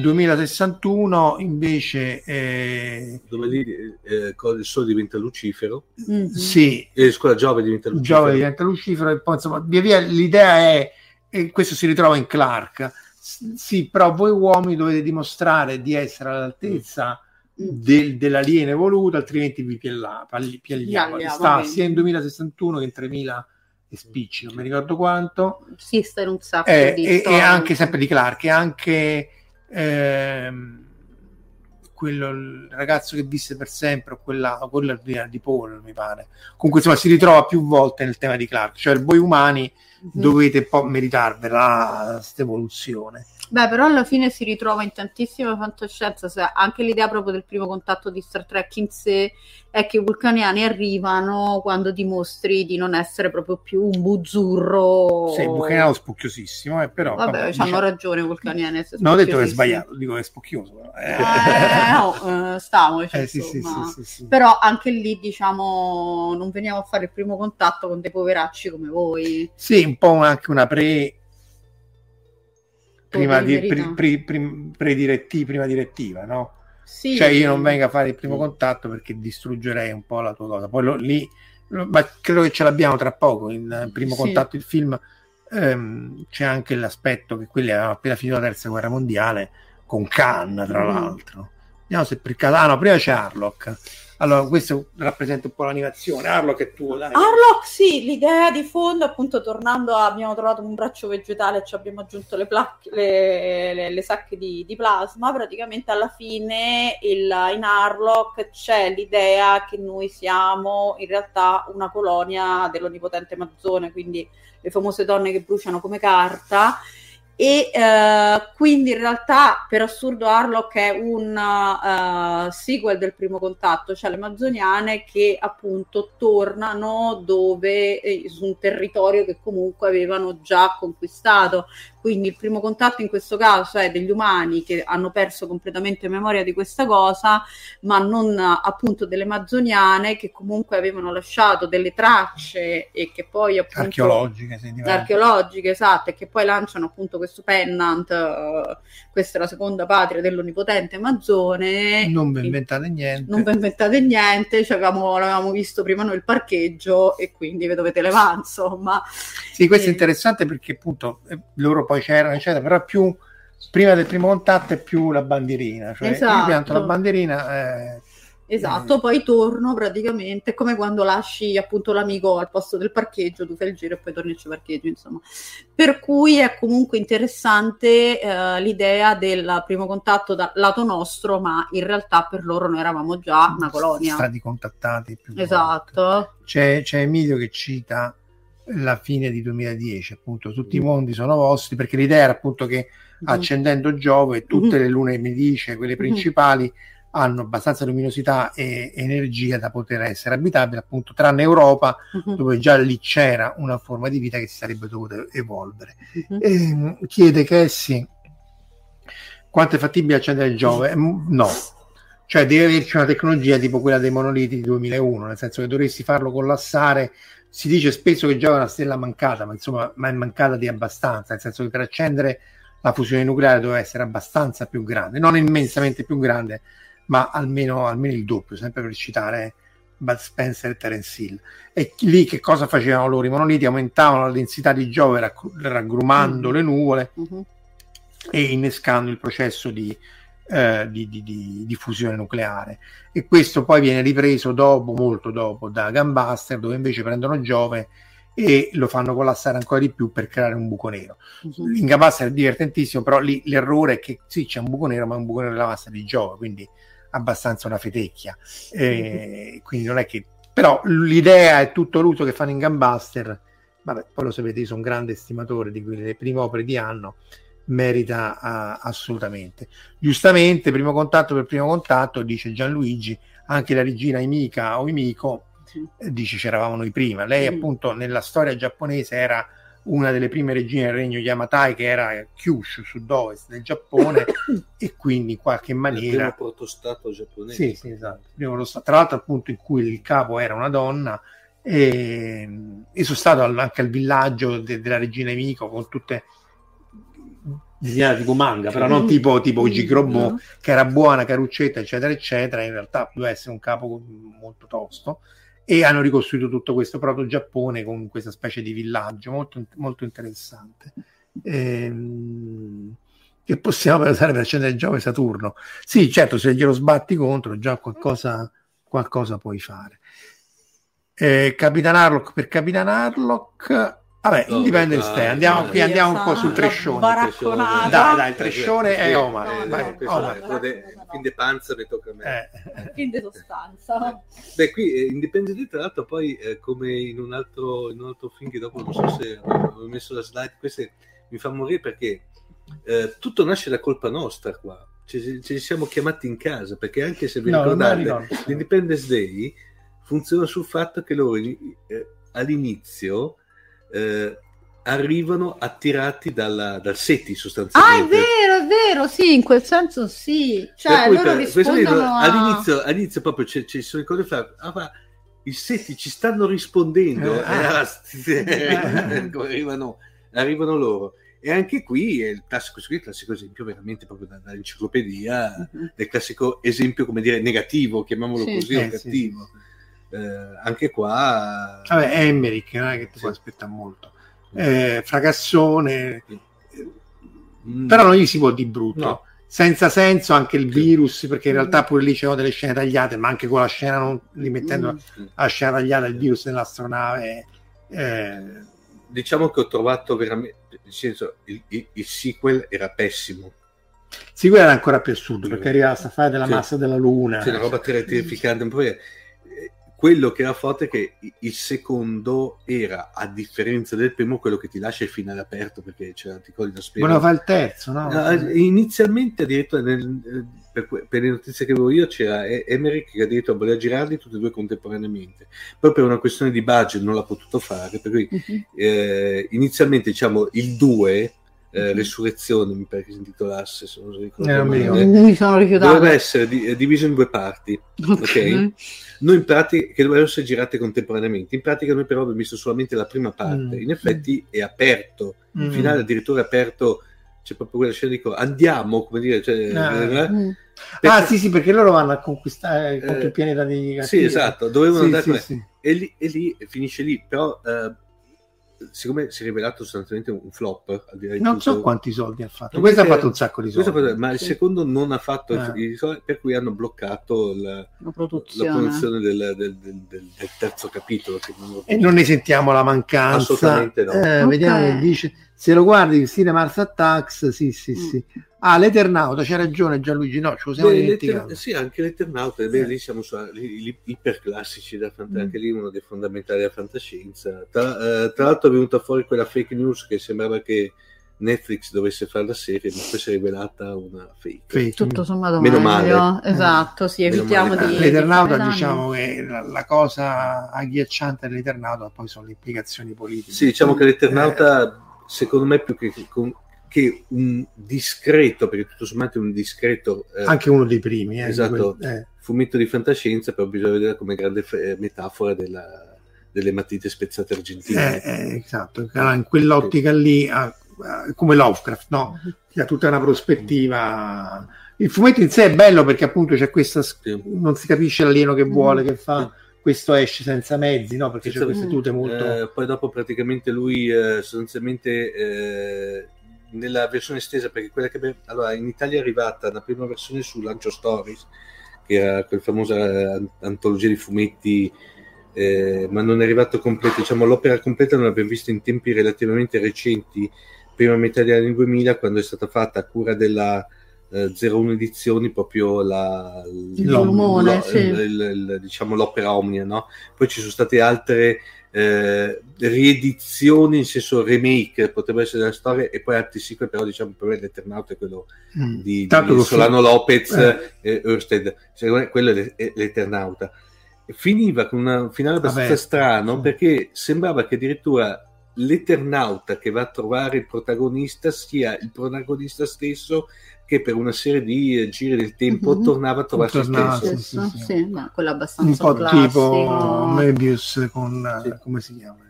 2061 invece eh, dove lì eh, il Sole diventa Lucifero, Mhm. sì, e scusa, Giove diventa Lucifero. Giove diventa Lucifero e poi insomma via via l'idea è e questo si ritrova in Clark s- sì però voi uomini dovete dimostrare di essere all'altezza Mm. del, dell'alieno evoluto altrimenti vi piella- Pialliamo, sta sia in 2061 che in 3000 e spicci non mi ricordo quanto. Sì, sta in un sacco eh, di e, e anche sempre di Clark e anche ehm, quello il ragazzo che visse per sempre o quella, o quella di, Paul mi pare. Comunque insomma si ritrova più volte nel tema di Clark. Cioè voi umani Mhm. dovete un po' meritarvela questa evoluzione Beh, però alla fine si ritrova in tantissima fantascienza, se anche l'idea proprio del primo contatto di Star Trek in sé è che i vulcaniani arrivano quando dimostri di non essere proprio più un buzzurro. sì, il vulcaniano è spocchiosissimo eh, però Vabbè, vabbè, hanno diciamo- ragione i vulcaniani. non ho detto che è sbagliato dico che è spocchioso però, eh. Eh, no, eh, stiamoci, Eh, sì, sì, sì. Però anche lì, diciamo, non veniamo a fare il primo contatto con dei poveracci come voi. Sì, un po' anche una pre prima di, pre, pre- pre- prediretti- prima direttiva, no? Sì. Cioè io non vengo a fare il primo contatto perché distruggerei un po' la tua cosa. Poi lo- lì, lo- ma credo che ce l'abbiamo tra poco. In eh, primo Sì. contatto il film ehm, c'è anche l'aspetto che quelli avevano appena finito la terza guerra mondiale con Khan, tra Mm. l'altro. Vediamo se per caso. Ah no, prima c'è Harlock. Allora, questo rappresenta un po' l'animazione. Harlock è tuo, dai. Harlock, sì, l'idea di fondo, appunto, tornando a, abbiamo trovato un braccio vegetale ci abbiamo aggiunto le, placche, le, le- le sacche di, di plasma. Praticamente alla fine il- in Harlock c'è l'idea che noi siamo in realtà una colonia dell'onnipotente Mazzone, quindi le famose donne che bruciano come carta. E eh, quindi in realtà per assurdo Harlock è un uh, sequel del primo contatto, cioè le Amazzoniane che appunto tornano dove eh, su un territorio che comunque avevano già conquistato. Quindi il primo contatto in questo caso è degli umani che hanno perso completamente memoria di questa cosa, ma non appunto delle Amazzoniane che comunque avevano lasciato delle tracce e che poi appunto archeologiche, archeologiche esatto, e che poi lanciano appunto questo pennant, uh, questa è la seconda patria dell'onnipotente Mazzone. Non vi inventate niente. Non vi inventate niente, cioè avevamo, l'avevamo visto prima noi il parcheggio e quindi vi dovete levare, insomma. Sì, questo e... è interessante perché appunto eh, loro poi c'erano, eccetera, però più prima del primo contatto è più la bandierina, cioè esatto. io pianto la bandierina... Eh, Esatto, mm. poi torno praticamente come quando lasci appunto l'amico al posto del parcheggio, tu fai il giro e poi torni al parcheggio, insomma. Per cui è comunque interessante eh, l'idea del primo contatto dal lato nostro, ma in realtà per loro noi eravamo già una colonia. Stati contattati più Esatto. C'è, c'è, Emilio che cita la fine di 2010, appunto, tutti mm. i mondi sono vostri, perché l'idea era appunto che mm. accendendo Giove tutte mm. le lune mi dice, quelle principali, hanno abbastanza luminosità e energia da poter essere abitabili, appunto, tranne Europa, uh-huh. dove già lì c'era una forma di vita che si sarebbe dovuta evolvere. Uh-huh. E, chiede Cassie quanto è fattibile accendere il Giove? Uh-huh. No, cioè deve averci una tecnologia tipo quella dei monoliti di 2001, nel senso che dovresti farlo collassare. Si dice spesso che Giove è una stella mancata, ma insomma, ma è mancata di abbastanza, nel senso che per accendere la fusione nucleare doveva essere abbastanza più grande, non immensamente più grande, ma almeno, almeno il doppio, sempre per citare Bud Spencer e Terence Hill. E lì che cosa facevano loro? I monoliti aumentavano la densità di Giove racc- raggrumando mm-hmm. le nuvole mm-hmm. e innescando il processo di, eh, di, di, di, fusione nucleare. E questo poi viene ripreso dopo, molto dopo, da Gunbuster, dove invece prendono Giove e lo fanno collassare ancora di più per creare un buco nero. Uh-huh. In Gunbuster è divertentissimo, però lì l'errore è che sì, c'è un buco nero, ma è un buco nero della massa di Giove, quindi abbastanza una fetecchia. Eh, quindi non è che... Però l'idea è tutto l'uso che fanno in Gunbuster, vabbè, poi lo sapete, io sono un grande estimatore di quelle prime opere di anno, merita uh, assolutamente. Giustamente, primo contatto per primo contatto, dice Gianluigi, anche la regina Imika o Imiko, eh, dice c'eravamo noi prima. Lei mm. appunto nella storia giapponese era una delle prime regine del regno Yamatai che era Kyushu sud-ovest del Giappone e quindi in qualche maniera il primo protostato giapponese sì, sì esatto tra l'altro appunto in cui il capo era una donna e, e sono stato anche al villaggio de, della regina Emiko con tutte disegnate tipo manga però non tipo, tipo Gigrobo mm. che era buona, caruccetta eccetera eccetera in realtà doveva essere un capo molto tosto. E hanno ricostruito tutto questo proto Giappone con questa specie di villaggio molto, molto interessante. Ehm, che possiamo usare per accendere Giove Saturno. Sì certo se glielo sbatti contro già qualcosa, qualcosa puoi fare. Eh, Capitan Harlock per Capitan Harlock Vabbè, no, Independence Day, andiamo qui, andiamo un po' sul trescione. Dai, dai, il trescione è Omar. No, no, Omar. Fin de panza mi tocca a me. Eh. Fin de sostanza. Beh, qui eh, Independence Day, tra l'altro, poi eh, come in un, altro, in un altro film che dopo non so se ho messo la slide, queste mi fa morire perché eh, tutto nasce da colpa nostra qua. Ci, ci, siamo chiamati in casa perché anche se vi no, ricordate, l'Independence Day funziona sul fatto che loro eh, all'inizio eh, arrivano attirati dalla, dal SETI sostanzialmente. Ah, è vero, è vero, sì, in quel senso sì. Cioè, loro per, rispondono a... all'inizio, all'inizio proprio ci, sono ricordi fra, ah, ma i SETI ci stanno rispondendo, eh, ah. eh, arrivano, arrivano loro. E anche qui è il classico, il classico esempio veramente proprio dall'enciclopedia, uh-huh. del classico esempio, come dire, negativo, chiamiamolo sì, così, eh, cattivo. Sì, sì eh, anche qua vabbè Emmerich non è che ti sì. aspetta molto eh, fracassone mm. però non gli si può di brutto no. senza senso anche il virus perché in realtà pure lì c'erano delle scene tagliate ma anche con la scena non rimettendo mm. la scena tagliata il virus nell'astronave eh... diciamo che ho trovato veramente nel senso il, il, il sequel era pessimo sequel era ancora più assurdo perché arriva a fare della sì. massa della luna c'è una roba terrificante poi quello che era forte è che il secondo era, a differenza del primo, quello che ti lascia il finale aperto perché c'era ti cogli da spiegare. Voleva il terzo, no? Eh, inizialmente addirittura nel- per, per le notizie che avevo io c'era E- Emmerich che addirittura voleva girarli tutti e due contemporaneamente poi per una questione di budget non l'ha potuto fare per cui Mhm. eh, inizialmente diciamo il 2 eh. Resurrezione mi pare che si intitolasse se non ricordo Eh, non mi male, ricordo. Mi sono rifiutata. doveva essere di- eh, diviso in due parti ok? noi in pratica che dovevano essere girate contemporaneamente in pratica noi però abbiamo visto solamente la prima parte Mm. in effetti è aperto il Mm. finale addirittura è aperto c'è proprio quella scena dico andiamo come dire cioè, Ah. eh, Mm. Ah, perché- sì, sì, perché loro vanno a conquistare Eh, contro il pianeta di sì esatto dovevano Sì, andare sì, sì. E, lì, e lì finisce lì però eh, siccome si è rivelato sostanzialmente un flop al di là di Non tutto, so quanti soldi ha fatto. Questo ha fatto un sacco di soldi. fa- ma il secondo non ha fatto Ah. i soldi per cui hanno bloccato la, La la produzione. produzione del, del- del- del- del terzo capitolo che non- E non ne sentiamo la mancanza. Assolutamente no. Eh, Ok. Vediamo che dice. Se lo guardi in stile Mars Attacks, sì, sì, Mm. sì. Ah, l'Eternauta, c'è ragione Gianluigi, no, ce lo siamo Beh, dimenticato. l'Eter- sì, anche l'Eternauta, beh, Eh. lì siamo su lì- lì- iperclassici da fant- Mm. anche lì uno dei fondamentali della fantascienza. Tra, eh, tra l'altro è venuta fuori quella fake news che sembrava che Netflix dovesse fare la serie, ma poi si è rivelata una fake. Fake. Tutto sommato Meno meglio. male. Esatto, sì, Meno evitiamo male. di... di L'Eternauta, danni. diciamo che la, la cosa agghiacciante dell'Eternauta poi sono le implicazioni politiche. Sì, diciamo che Eh. Secondo me, più che, che un discreto, perché tutto sommato è un discreto eh, Anche uno dei primi, eh, Esatto. eh. fumetto di fantascienza, però bisogna vedere come grande fe- metafora della- delle matite spezzate argentine. Eh, eh, esatto, in quell'ottica lì, ah, ah, come Lovecraft, no? Che ha tutta una prospettiva. Il fumetto in sé è bello perché appunto c'è questa, Sì. non si capisce l'alieno che vuole, Mm. che fa, questo esce senza mezzi, no? Perché c'è Senza- queste tute molto... Eh, poi dopo praticamente lui eh, sostanzialmente eh, nella versione estesa, perché quella che abbiamo- allora in Italia è arrivata la prima versione su Lancio Stories, che era quella famosa eh, antologia di fumetti, eh, ma non è arrivato completo. Diciamo, l'opera completa non l'abbiamo vista in tempi relativamente recenti, prima metà degli anni 2000, quando è stata fatta a cura della eh, 01 edizioni proprio la, Il volumone, sì. il- il- il- diciamo l'opera omnia, no? Poi ci sono state altre eh, riedizioni, in senso remake, potrebbe essere della storia, e poi altri sequel, però diciamo per me l'Eternauta è quello Mm. di, di Solano fi- Lopez eh. e Ørsted. Secondo me quello è l'e- è l'Eternauta. Finiva con un finale abbastanza Vabbè, strano perché sembrava che addirittura l'Eternauta che va a trovare il protagonista sia il protagonista stesso che per una serie di eh, giri del tempo Mhm. tornava a trovare se Tornava, stesso. sì, sì, sì, sì. ma quello è un abbastanza po' classico. tipo Möbius con Sì. eh, come si chiama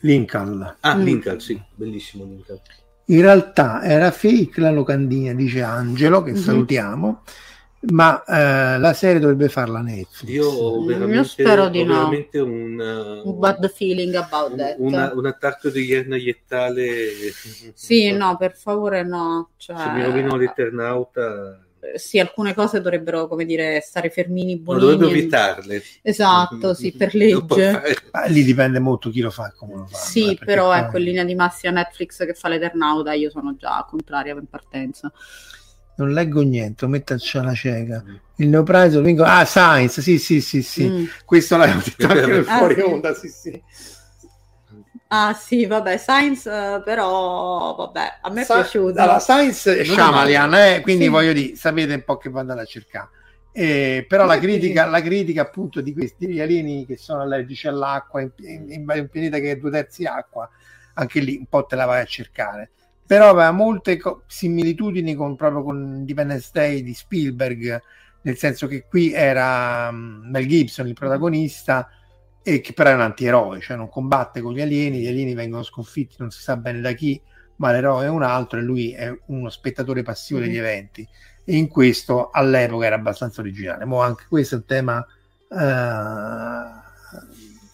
Lincoln Ah, Mm. Lincoln, sì, bellissimo Lincoln. in realtà era fake la locandina dice Angelo che Mhm. salutiamo ma eh, la serie dovrebbe farla Netflix Io ho Mm, veramente, io spero di ho no. veramente un, uh, Un bad feeling about un, that. una- un attacco di iena iettale. Sì, no, per favore no. Cioè, Se mi rovino l'Eternauta, eh, Sì, alcune cose dovrebbero, come dire, stare fermini, no, buonini. dovrebbero evitarle. Esatto, sì, per legge. Ma lì dipende molto chi lo fa e come lo fa Sì, perché però poi- ecco, in linea di massima Netflix che fa l'Eternauta, io sono già contraria in partenza. Non leggo niente metterci la cieca il neopraiso vinco ah Science sì sì sì sì Mm. questo l'avevo detto anche nel Ah, fuori sì. onda sì sì Ah sì, vabbè, Science, eh, però vabbè, a me è Sa- piaciuto. Allora, Science è Shyamalan, eh, quindi Sì. voglio dire, sapete un po' che vado a cercare. Eh, però la critica, la critica appunto di questi alieni che sono allergici all'acqua in, in, in un pianeta che è due terzi acqua, anche lì un po' te la vai a cercare. Però aveva molte co- similitudini con, proprio con Independence Day di Spielberg, nel senso che qui era mm, Mel Gibson il protagonista e che però è un antieroe, cioè non combatte con gli alieni, gli alieni vengono sconfitti non si sa bene da chi, ma l'eroe è un altro e lui è uno spettatore passivo degli Mhm. eventi. E in questo all'epoca era abbastanza originale. Ma anche questo è un tema eh,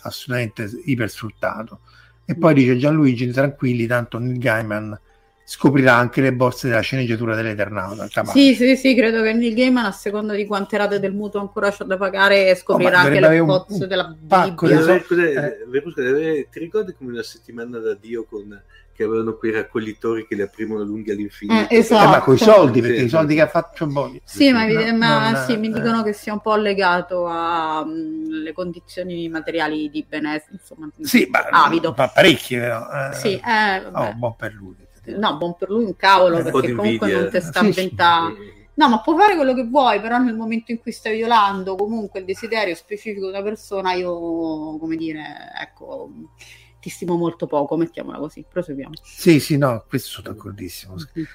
assolutamente ipersfruttato. E poi dice Gianluigi tranquilli tanto Neil Gaiman scoprirà anche le borse della sceneggiatura dell'Eternauta. Sì, sì, sì, credo che Neil Gaiman a seconda di quante rate del mutuo ancora c'è da pagare scoprirà Oh, ma anche le bozze della pacco Bibbia. di Cos'è- so- eh. Verusca, deve- ti ricordi come una settimana da Dio con, che avevano quei raccoglitori che li aprivano lunghi all'infinito? Eh, esatto. Eh, ma con i soldi, perché Sì, i soldi sì. che ha fatto Boni. Sì, ma, No, ma non- sì, mi eh. dicono che sia un po' legato alle condizioni materiali di benessere, insomma, Sì, ma avido. fa parecchie però. eh. Sì, eh, vabbè. Oh, buon per lui. No, buon per lui un cavolo, Un perché comunque non ti sta inventando. No, ma può fare quello che vuoi, però nel momento in cui stai violando comunque il desiderio specifico di una persona, io, come dire, ecco, ti stimo molto poco, mettiamola così, proseguiamo. Sì, sì, no, questo sono d'accordissimo.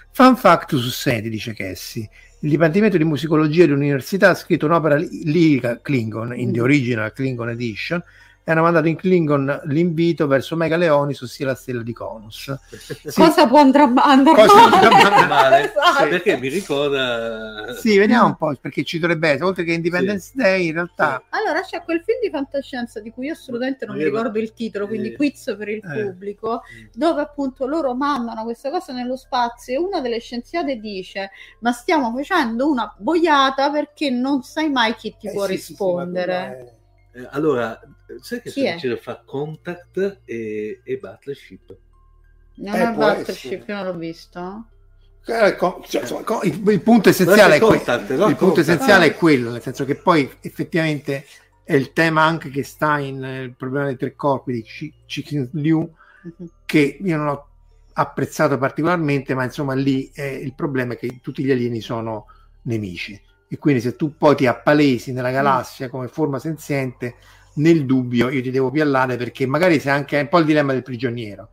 Fun fact su Seti, dice Cassie. Il Dipartimento di Musicologia dell'Università ha scritto un'opera li- lirica Klingon, in The Mm. Original Klingon Edition, e hanno mandato in Klingon l'invito verso Mega Leonis, ossia la stella di Conus. Sì. Cosa può andare andare Cosa male? male? Esatto. Perché mi ricorda... Sì, vediamo un po', perché ci dovrebbe essere, oltre che Independence Day, in realtà... Allora c'è quel film di fantascienza di cui io assolutamente non mi ricordo il titolo, quindi eh. quiz per il Eh. pubblico, dove appunto loro mandano questa cosa nello spazio e una delle scienziate dice ma stiamo facendo una boiata perché non sai mai chi ti Eh, può sì, sì, sì, rispondere. è- Eh, allora, sai che Chi sta è? dicendo fa Contact e, e Battleship? Non Eh, è Battleship, essere. io non l'ho visto. Eh, cioè, insomma, il, il punto essenziale, è, Guarda, que- Contact, no? il punto Contact. essenziale è quello, nel senso che poi effettivamente è il tema anche che sta in eh, il problema dei tre corpi di Chi- Chicken Liu, Mhm. che io non ho apprezzato particolarmente, ma insomma lì eh, il problema è che tutti gli alieni sono nemici e quindi se tu poi ti appalesi nella galassia come forma senziente, nel dubbio io ti devo piallare perché magari sei anche è un po' il dilemma del prigioniero,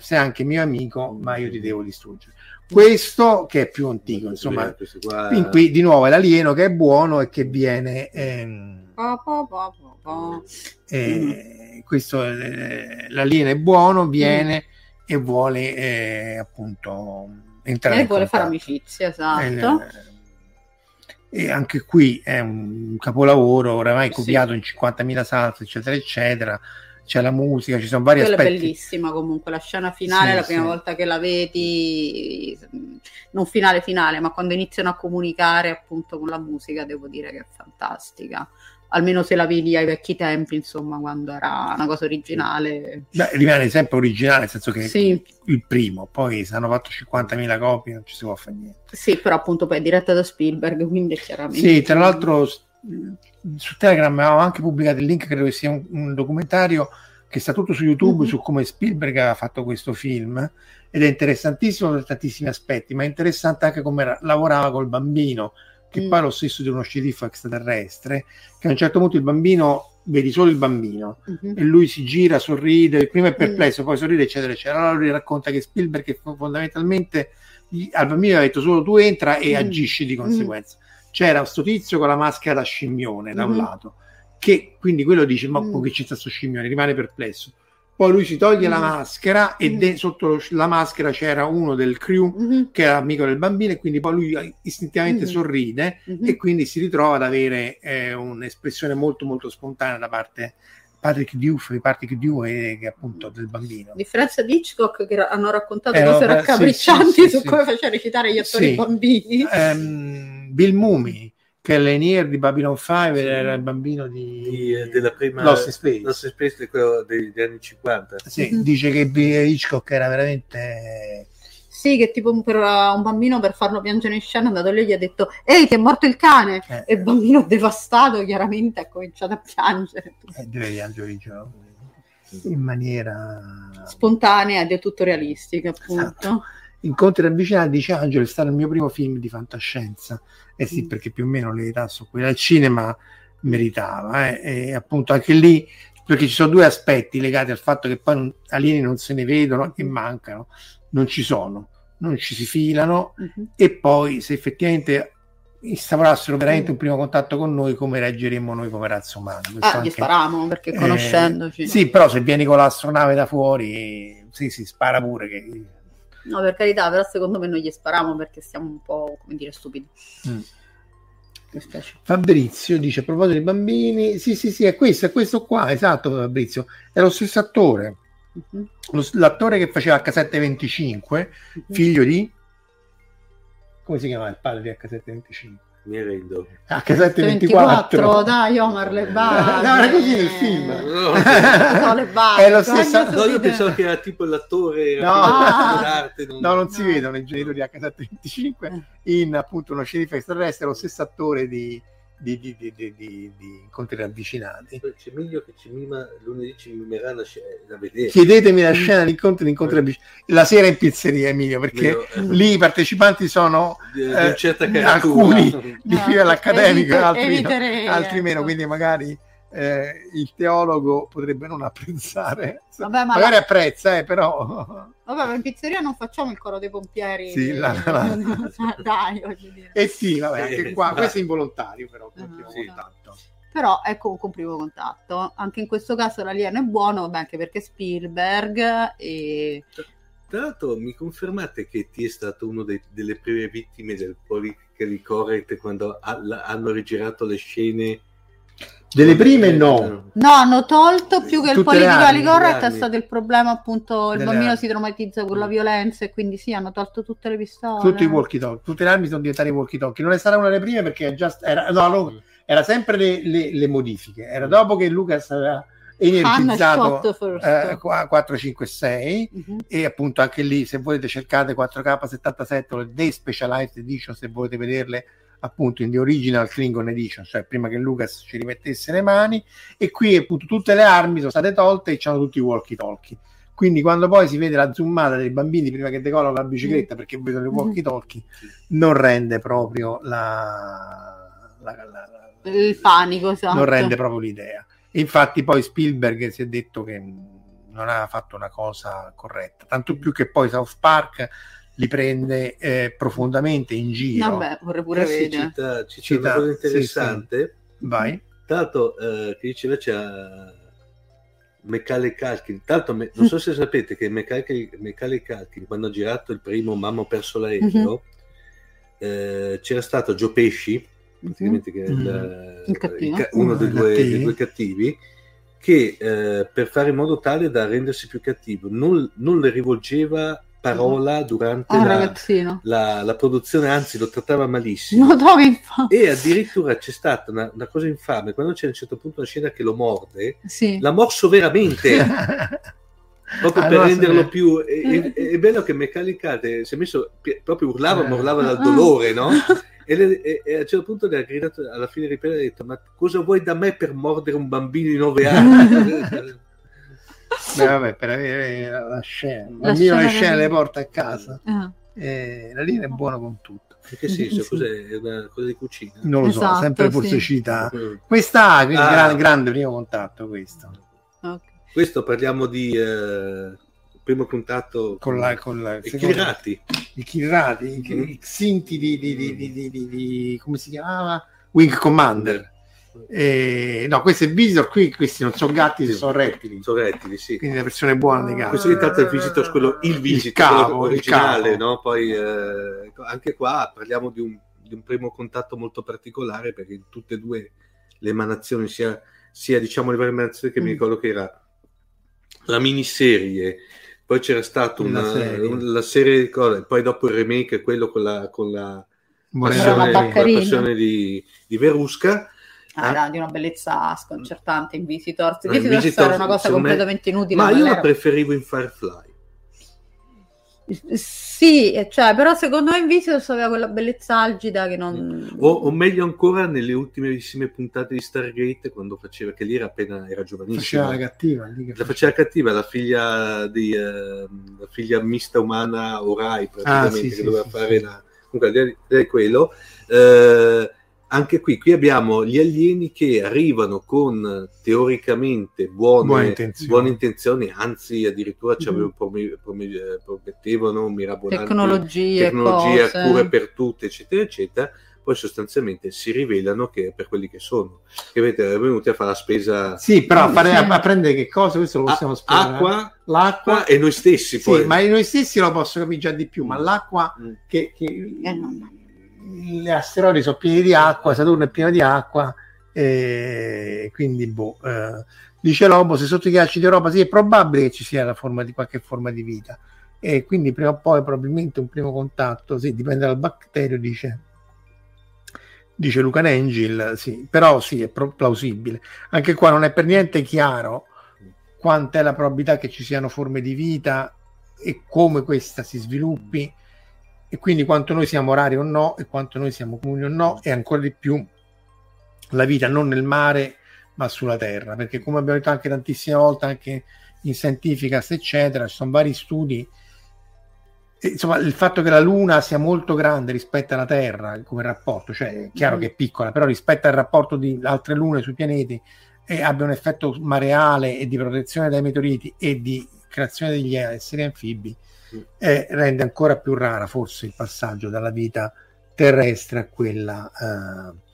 sei anche mio amico, ma io ti devo distruggere. Questo che è più antico, insomma, qua- in qui di nuovo è l'alieno che è buono e che viene ehm, eh, questo eh, l'alieno è buono viene e vuole eh, appunto entrare E in vuole fare contatto. amicizia, esatto. E anche qui è un capolavoro oramai Sì. copiato in 50.000 salse eccetera eccetera c'è la musica ci sono vari Quella è aspetti bellissima comunque, la scena finale, Sì, la prima sì. volta che la vedi, non finale finale, ma quando iniziano a comunicare appunto con la musica, devo dire che è fantastica. Almeno se la vedi ai vecchi tempi, insomma, quando era una cosa originale. Beh, rimane sempre originale nel senso che Sì, il primo poi se hanno fatto 50.000 copie non ci si può fare niente sì, però appunto poi è diretta da Spielberg, quindi è chiaramente... Sì, tra l'altro su Telegram avevamo anche pubblicato il link, credo che sia un, un documentario che sta tutto su YouTube Mhm. su come Spielberg ha fatto questo film ed è interessantissimo per tantissimi aspetti, ma è interessante anche come ra- lavorava col bambino, che Mm. è lo stesso di uno sceriffo extraterrestre, che a un certo punto il bambino, vedi solo il bambino, Mhm. e lui si gira, sorride, prima è Mm. perplesso, poi sorride, eccetera, eccetera. Allora lui racconta che Spielberg fondamentalmente al bambino ha detto solo tu entra e Mm. agisci di conseguenza. C'era sto tizio con la maschera da scimmione da un Mhm. lato, che quindi quello dice, ma Mm. con che c'è sto scimmione? Rimane perplesso. Poi lui si toglie la Mm. maschera e Mm. de- sotto lo- la maschera c'era uno del crew Mhm. che era amico del bambino e quindi poi lui istintivamente Mm. sorride Mhm. e quindi si ritrova ad avere eh, un'espressione molto molto spontanea da parte Patrick Diouf, Patrick Diouf e che appunto del bambino. A differenza di Hitchcock che hanno raccontato Eh, cose eh, raccapriccianti sì, sì, su sì. come faceva recitare gli attori bambini. Ehm, Bill Mumi, che è l'Enier di Babylon 5 era il bambino di, Di- eh, della prima Lost in Space. Lost in Space di quello degli, degli anni 50. Sì, Mhm. dice che B- Hitchcock era veramente Sì, che tipo per uh, un bambino per farlo piangere in scena è andato lì e gli ha detto Ehi, ti è morto il cane! Eh. E il bambino devastato chiaramente ha cominciato a piangere. eh, deve piangere i giorni in maniera Spontanea ed è tutto realistica, appunto. Esatto. Incontri ravvicinati dice Angelo è stato il mio primo film di fantascienza eh sì Mm. perché più o meno le età su quelle al cinema meritava eh, e appunto anche lì perché ci sono due aspetti legati al fatto che poi non, alieni non se ne vedono e mancano non ci sono non ci si filano Mhm. e poi se effettivamente instaurassero veramente Mm. un primo contatto con noi come reagiremmo noi come razza umana Questo Ah, gli anche- sparavamo perché eh, conoscendoci. sì però se vieni con l'astronave da fuori sì sì spara pure che No, per carità, però secondo me non gli spariamo perché siamo un po', come dire, stupidi. Mm. Fabrizio dice a proposito dei bambini, sì, sì, sì, è questo, è questo qua, esatto, Fabrizio, è lo stesso attore. Mhm. Lo- l'attore che faceva H725, Mhm. figlio di... come si chiama il padre di H725? Mi rendo. H724. 24, dai Omar, le barche. no, era così nel film. No, No, le barche. È lo stesso- no, io pensavo che era tipo l'attore No. Ah. d'arte, non- No, non si No. vedono i genitori di H725 in appunto uno sceriffo extraterrestre, lo stesso attore di, di, di, di, di, di- di Incontri ravvicinati. C'è Emilio che ci mima, lunedì ci mimerà la vedere. Chiedetemi la scena di incontri di incontri ravvicinati la sera in pizzeria, Emilio, perché Io, eh, lì i partecipanti sono eh, alcuni di No, livello accademico, evite- altri, eviterei, altri meno, ecco. quindi magari eh, il teologo potrebbe non apprezzare, Vabbè, ma magari la- apprezza, eh, però. Vabbè, ma in pizzeria non facciamo il coro dei pompieri. Sì, la- la- Dai, voglio dire. E sì, vabbè, anche Eh, qua, questo è involontario però. Primo sì. Però è comunque un primo contatto. Anche in questo caso l'alieno è buono, vabbè, anche perché Spielberg e... Tra l'altro mi confermate che ti è stato uno dei- delle prime vittime del politically correct quando ha- la- hanno rigirato le scene? Delle prime no. No, hanno tolto più che il Tutte le politically correct, è stato il problema appunto, il Delle bambino armi. si traumatizza con la violenza e quindi sì, hanno tolto tutte le pistole. Tutti i walkie talkie, tutte le armi sono diventate walkie talkie. Non è stata una delle prime perché già, era, no, no, era sempre le, le- le modifiche. Era dopo che Lucas aveva energizzato eh, qua- 456 Mhm. e appunto anche lì se volete cercate 4K77 o le Day Specialized Edition se volete vederle appunto in The Original Klingon Edition cioè prima che Lucas ci rimettesse le mani e qui appunto tutte le armi sono state tolte e c'hanno tutti i walkie talkie quindi quando poi si vede la zoomata dei bambini prima che decollano la bicicletta perché vedono i walkie talkie non rende proprio la, la- la- Il panico, esatto. non rende proprio l'idea. Infatti poi Spielberg si è detto che non ha fatto una cosa corretta, tanto più che poi South Park li prende eh, profondamente in giro. Vabbè, vorrei pure Eh sì, vedere. cita, ci c'è Cita- una cosa sì, interessante. Vai. L'altro, eh, che diceva c'è Macaulay Culkin. L'altro, me- non so se sapete che Macaulay, Macaulay Culkin, quando ha girato il primo Mamma ho perso l'aereo, eh, c'era stato Joe Pesci, praticamente che è il, Mm. Il cattivo. ca- uno dei dei due, cattivi. dei due cattivi, che eh, per fare in modo tale da rendersi più cattivo non, non le rivolgeva parola durante Ah, la, la- la produzione, anzi lo trattava malissimo. No? E addirittura c'è stata una, una cosa infame, quando c'è a un certo punto una scena che lo morde, Sì. l'ha morso veramente, proprio per Allora, renderlo se- più... e- e- È, bello che Mechanicate si è messo, proprio urlava, Eh. ma urlava dal Ah. dolore, no? E, le- e- e a un certo punto le ha gridato, alla fine ha detto, ma cosa vuoi da me per mordere un bambino di 9 anni? Beh, vabbè, per avere la, la scena. Il La bambino le scena scene che- le porta a casa. Ah, E la linea è buona con tutto. In che senso? Sì. Cos'è? È una cosa di cucina? Non lo so, Esatto, sempre sì. forzicità. Mm. Questa quindi Ah. gran- grande primo contatto questo. ok. Questo parliamo di eh, primo contatto Con la, con la i Kirati. i Kirati, i, Mm. i Xinti di, di, di, di, di- di- di- come si chiamava? Wing Commander. Eh, no, questo è Visitor, qui questi non sono gatti, Sì. sono rettili. Sono rettili, sì. Quindi la versione buona dei gatti. Questo intanto è il Visitor, quello, il Visitor, cavo, il originale, cavo. no? Poi eh, anche qua parliamo di un, di un primo contatto molto particolare perché in tutte e due le emanazioni, sia, sia diciamo le varie emanazioni che mi Mm. ricordo che era la miniserie, poi c'era stata La una, serie. un- la serie di cose, poi dopo il remake, quello con la, con la una passione, la passione di, di Verusca. Ah, era di una bellezza sconcertante in Visitors. Eh, Visitors, Visitors, era una cosa secondo me- completamente inutile. Ma io la era- preferivo in Firefly. Sì, cioè, però secondo me in Visitors aveva quella bellezza algida che non... O, o meglio ancora nelle ultimissime puntate di Stargate quando faceva che lì era appena era giovanissima Faceva la cattiva. lì che la faceva cattiva la figlia di eh, la figlia mista umana Orai praticamente Ah, sì, che sì, doveva sì, fare sì. la comunque di quello eh, anche qui, qui abbiamo gli alieni che arrivano con teoricamente buone, Buone intenzioni. buone intenzioni, anzi addirittura ci Mhm. avevano prom- prom- eh, promettevano mirabolanti Tecnologie, tecnologia, cose. cure per tutte, eccetera, eccetera, poi sostanzialmente si rivelano che per quelli che sono, che avete venuti a fare la spesa Sì, però a, fare, Sì. a, prendere che cosa? Questo lo possiamo a- spiegare. acqua, l'acqua. e noi stessi Sì, poi. ma noi stessi lo posso capire già di più, ma l'acqua Mm. che, che Eh, no. Gli asteroidi sono pieni di acqua, Saturno è pieno di acqua, e quindi boh, eh, Dice Lobo, se sotto i ghiacci d'Europa sì, è probabile che ci sia la forma di qualche forma di vita. E quindi prima o poi probabilmente un primo contatto, sì, dipende dal batterio, dice, dice Luca Angel, sì, però sì, è pro- plausibile. Anche qua non è per niente chiaro quanta è la probabilità che ci siano forme di vita e come questa si sviluppi e quindi quanto noi siamo rari o no e quanto noi siamo comuni o no e ancora di più la vita non nel mare ma sulla terra. Perché come abbiamo detto anche tantissime volte anche in Scientificast eccetera ci sono vari studi. E, insomma il fatto che la luna sia molto grande rispetto alla terra come rapporto cioè è chiaro che è piccola però rispetto al rapporto di altre lune sui pianeti e abbia un effetto mareale e di protezione dai meteoriti e di creazione degli esseri anfibi eh, rende ancora più rara forse il passaggio dalla vita terrestre a quella eh,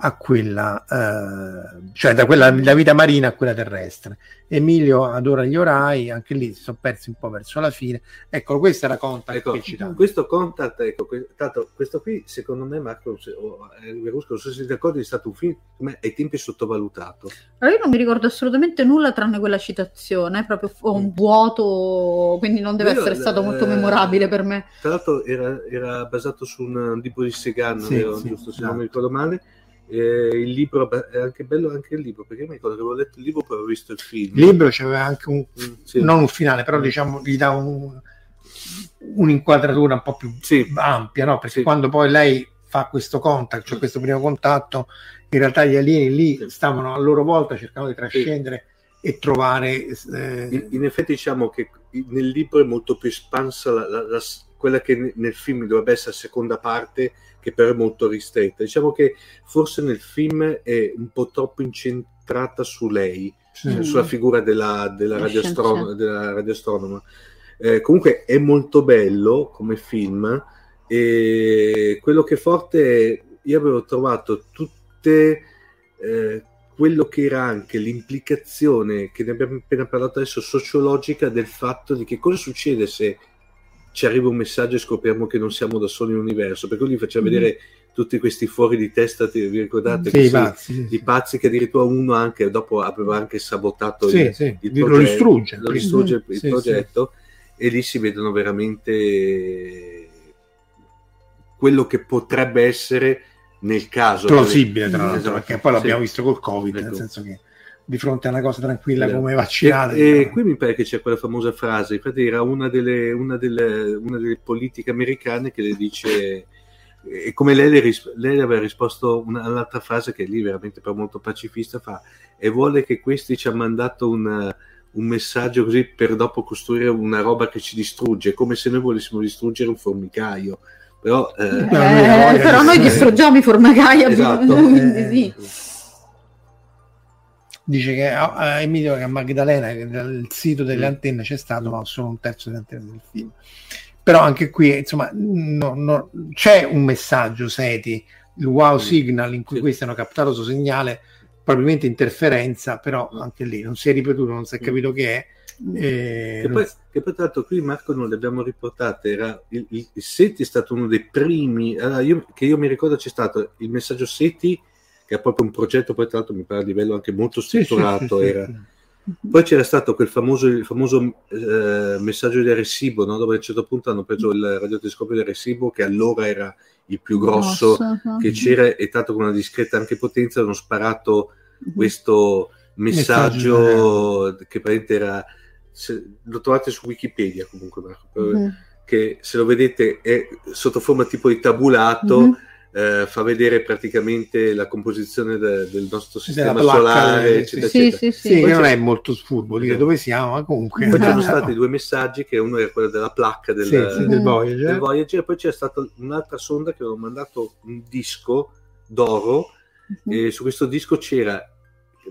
a quella, eh, cioè da quella da vita marina a quella terrestre. Emilio adora gli orai, anche lì si sono persi un po' verso la fine. Ecco, questa era Contact Ecco, che citavo. questo contact, ecco, que- tanto, questo qui secondo me Marco se- o, eh, Verusco, non so se siete d'accordo, è stato un film come ai tempi sottovalutato. Allora, io non mi ricordo assolutamente nulla tranne quella citazione, proprio ho un vuoto, quindi non deve Io, essere stato molto eh, memorabile per me. Tra l'altro era, era basato su un libro di Segan, Sì, sì, giusto se esatto. non mi ricordo male. Eh, il libro è anche bello anche il libro perché mi ricordo che avevo letto il libro poi avevo visto il film Il libro c'aveva anche un, Mm, sì. non un finale, però diciamo gli dà un, un'inquadratura un po' più Sì. ampia, no? Perché Sì. quando poi lei fa questo contact, cioè questo primo contatto, in realtà gli alieni lì stavano a loro volta cercando di trascendere e trovare eh, In, in effetti diciamo che nel libro è molto più espansa la- la- la- quella che ne- nel film dovrebbe essere la seconda parte, che però è molto ristretta. Diciamo che forse nel film è un po' troppo incentrata su lei, sì. Mm. sulla figura della, della, La radioastron- della radioastronoma. Eh, comunque è molto bello come film e quello che è forte è, io avevo trovato tutte eh, quello che era anche l'implicazione che ne abbiamo appena parlato adesso sociologica del fatto di che cosa succede se ci arriva un messaggio e scopriamo che non siamo da soli nell'universo perché lui faceva Mhm. vedere tutti questi fuori di testa vi ricordate Sì, pazzi, sì, i pazzi che addirittura uno anche dopo aveva anche sabotato Sì, il, sì, il lo progetto- distrugge. lo distrugge il, Sì, progetto e lì si vedono veramente quello che potrebbe essere nel caso plausibile tra l'altro Esatto, perché poi l'abbiamo visto col covid nel Ecco. senso che di fronte a una cosa tranquilla Esatto. come vaccinare E, e qui mi pare che c'è quella famosa frase, infatti era una delle, una delle, una delle politiche americane che le dice, e come lei, le ris- lei aveva risposto una- un'altra frase che lì veramente però molto pacifista fa, e vuole che questi ci hanno mandato un, un messaggio così per dopo costruire una roba che ci distrugge, come se noi volessimo distruggere un formicaio. Però, eh, Eh, Però noi distruggiamo i formagai, Esatto. quindi Eh, sì. Dice che a, a Emilio che a Magdalena che nel sito delle Mm. antenne c'è stato ma solo un terzo delle antenne del film però anche qui insomma no- no- c'è un messaggio Seti il wow signal in cui questi hanno captato questo segnale probabilmente interferenza però Mm. anche lì non si è ripetuto non si è Mm. capito che è eh, Che poi, che poi tra l'altro qui Marco non le abbiamo riportate, era il, il- il SETI è stato uno dei primi, allora, io- che io mi ricordo c'è stato il messaggio SETI, che è proprio un progetto, poi tra l'altro mi pare a livello anche molto strutturato, sì, sì, era. sì. Poi c'era stato quel famoso, il famoso eh, messaggio di Arecibo, no? dove a un certo punto hanno preso il radiotelescopio di Arecibo, che allora era il più grosso che c'era, e tanto con una discreta anche potenza, hanno sparato questo messaggio che praticamente era se- lo trovate su Wikipedia comunque Marco, eh, Mhm. che se lo vedete è sotto forma tipo di tabulato Mhm. Eh, fa vedere praticamente la composizione de- del nostro sistema placca, solare eh, eccetera, Sì, eccetera. sì, Sì, sì. non è molto furbo dire dove siamo, ma comunque poi c'erano No. stati due messaggi che uno era quello della placca del, Sì, sì, del Mm. Voyager. del Voyager e poi c'è stata un'altra sonda che aveva mandato un disco d'oro Mhm. e su questo disco c'era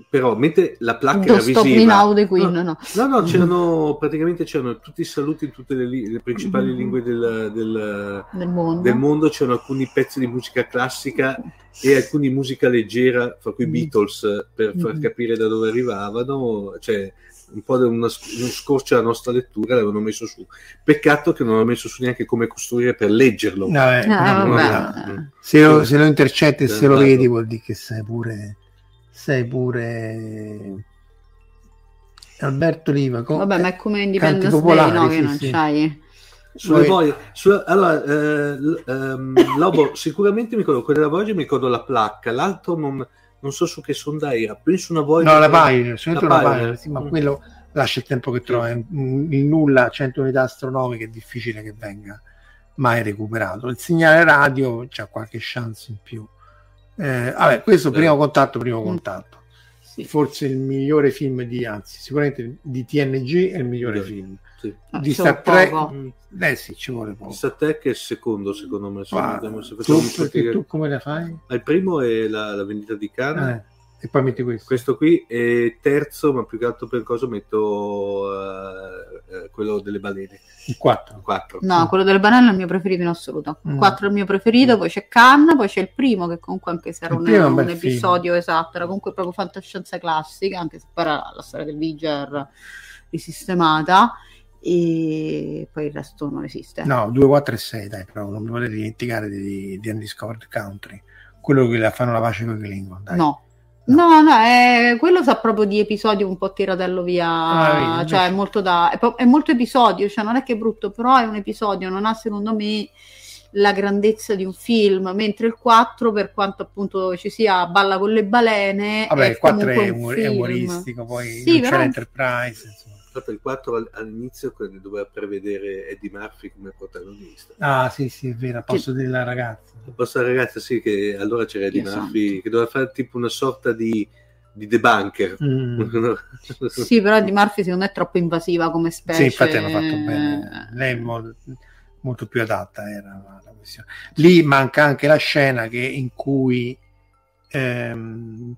però mentre la placca Don't era visiva the Queen, no, no. No, no, c'erano praticamente c'erano tutti i saluti in tutte le, li- le principali Mhm. lingue del, del- Del mondo. del mondo, c'erano alcuni pezzi di musica classica e alcuni di musica leggera, fra cui i Mhm. Beatles, per far Mhm. capire da dove arrivavano, cioè un po' di una- uno scorcio alla nostra lettura l'avevano messo su. Peccato che non hanno messo su neanche come costruire per leggerlo. No, vabbè. no. Se, lo, se lo intercetti e se lo vedi vuol dire che sei pure sei pure Alberto Liva. con- Vabbè, ma è come Independence Day, popolari, no? Che sì, non sì. c'hai. Sulle Poi- su- allora, eh, l- ehm, Lobo, sicuramente mi ricordo quella Voyager, mi ricordo la placca, l'altro non, non so su che sonda era, penso una Voyager. No, la Pioneer, La una Pioneer. Sì, ma Mm. quello lascia il tempo che trova. in- Il nulla a 100 unità astronomiche è difficile che venga mai recuperato. Il segnale radio c'ha qualche chance in più. Eh, vabbè, questo primo contatto, primo Mm. contatto. Sì. Forse il migliore film di, anzi, sicuramente di TNG è il migliore Migliore. film. Sì. Ah, di Star Trek. Mm. eh sì, ci vuole poco. Te che è il secondo, secondo me. vediamo se tu, perché tu come la fai? Ah, Il primo è la, la vendita di carne. Eh, e poi metti questo. Questo qui e terzo, ma più che altro per cosa metto eh, eh, quello delle balene. Il 4. 4. No, quello del banello è il mio preferito in assoluto. Mm. 4 è il mio preferito, poi c'è Cannes, poi c'è il primo che comunque anche se era Il un, un un episodio esatto, era comunque proprio fantascienza classica, anche se poi era la storia del Viger risistemata e poi il resto non esiste. No, 2, 4 e 6, dai, però non mi volete dimenticare di, di Undiscovered Country. Quello che la fanno la pace con i Klingon, dai. No. No, no, è- quello sa proprio di episodio un po' tiratello via, Ah, cioè è molto da, è, è molto episodio, cioè non è che è brutto, però è un episodio, non ha secondo me la grandezza di un film, mentre il 4, per quanto appunto ci sia Balla con le balene, Vabbè, è il 4 comunque è, un è umoristico, poi Sì, non però- c'è l'Enterprise. Insomma. Infatti il 4 all- all'inizio quando doveva prevedere Eddie Murphy come protagonista. Ah, sì, sì, è vero, a posto della ragazza. Posso ragazza sì che allora c'era Eddie Dio Murphy che doveva fare tipo una sorta di, di debunker. Mm. Sì, però di Murphy secondo me è troppo invasiva come specie. Sì, infatti hanno fatto bene. Lei è mo- molto più adatta era la, la questione. Lì manca anche la scena che, in cui ehm,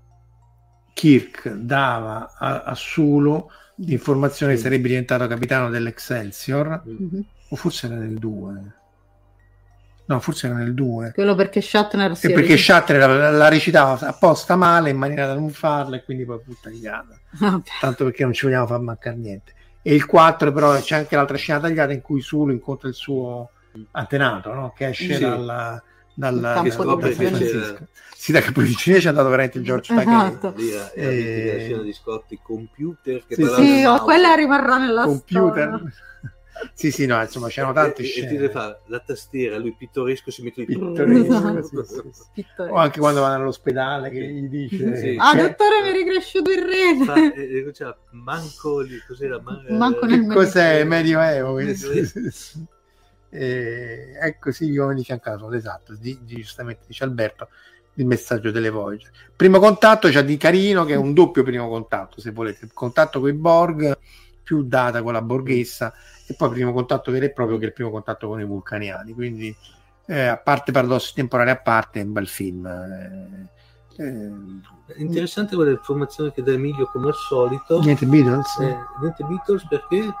Kirk dava a, a Sulu l'informazione che Sì. sarebbe diventato capitano dell'Excelsior, Mhm. o forse era nel 2. No, forse era nel 2. Quello perché Shatner si E è perché Shatter la, la recitava apposta male in maniera da non farla e quindi poi buttagliata. Vabbè. Tanto perché non ci vogliamo far mancare niente. E il 4 però c'è anche l'altra scena tagliata in cui Sulu incontra il suo antenato, no? che esce Sì. dalla, dalla, campo da- di da San. Francisco. Sì, da capo di Cinese c'è andato veramente il George Takei. Esatto. Lì era, era Eh, la scena di Scotti computer che Sì, Sì, del oh, quella rimarrà nella computer. storia. sì, sì, no, insomma, c'erano tante e, e ti scene. deve fare la tastiera, lui pittoresco si mette lì. Pittoresco, Esatto. sì, sì, sì. Pittoresco. O anche quando vanno all'ospedale che gli dice Sì. Ah, dottore, mi è ricresciuto il rene. Fa, eh, eh, c'era manco lì, cos'era? Man- Manco eh, nel cos'è Medioevo? Medioevo. e è così come di fiancato esatto di, di- giustamente dice Alberto il messaggio delle Voyager primo contatto c'è di Carino che è un doppio primo contatto se volete. Contatto con i Borg più data con la borghessa e poi primo contatto vero e proprio che è il primo contatto con i vulcaniani. Quindi eh, a parte paradossi temporali a parte è un bel film eh, eh, È interessante quella informazione che dà Emilio come al solito. niente Beatles? Eh, niente Beatles perché?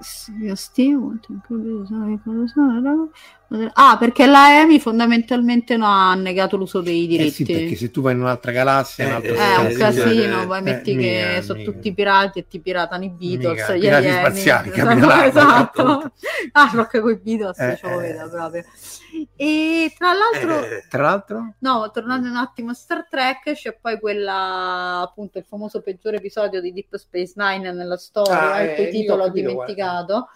Sì, Steve, Ah, perché la EMI fondamentalmente no, ha negato l'uso dei Eh diritti. sì, perché se tu vai in un'altra galassia, Eh, un altro eh, È un Eh, casino, eh, poi eh, metti mica, che sono mica. tutti pirati e ti piratano i Beatles, Mica, gli pirati alieni. spaziali, esatto, esatto. Ah, Rock con i Beatles, Eh, ce lo eh. vedo proprio. E tra l'altro, Eh, tra l'altro no, tornando un attimo a Star Trek, c'è poi quella, appunto, il famoso peggiore episodio di Deep Space Nine nella storia, Ah, il cui eh, titolo ho ho dimenticato,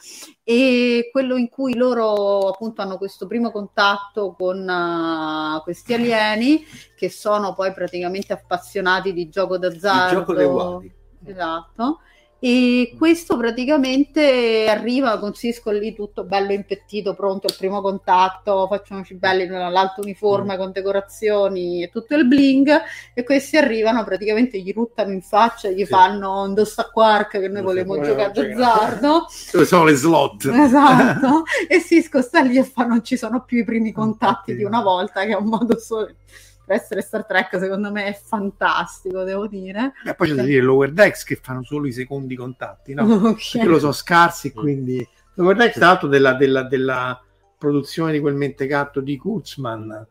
e quello in cui loro appunto hanno questo primo contatto con eh, questi alieni che sono poi praticamente appassionati di gioco d'azzardo. il gioco dei uomini. Esatto. E questo praticamente arriva con Cisco lì tutto bello impettito, pronto al primo contatto, facciamoci belli nell'alto uniforme con decorazioni e tutto il bling e questi arrivano, praticamente gli ruttano in faccia, gli Sì. fanno un dossa quark che noi volevamo giocare d'azzardo dove sono le slot. Esatto. E Cisco sta lì e fa non ci sono più i primi contatti di una volta che è un modo solo per essere Star Trek secondo me è fantastico devo dire e poi c'è da dire Lower Decks che fanno solo i secondi contatti no? Ok. perché lo sono scarsi quindi Lower Decks tra l'altro della, della, della produzione di quel mentecato di Kurtzman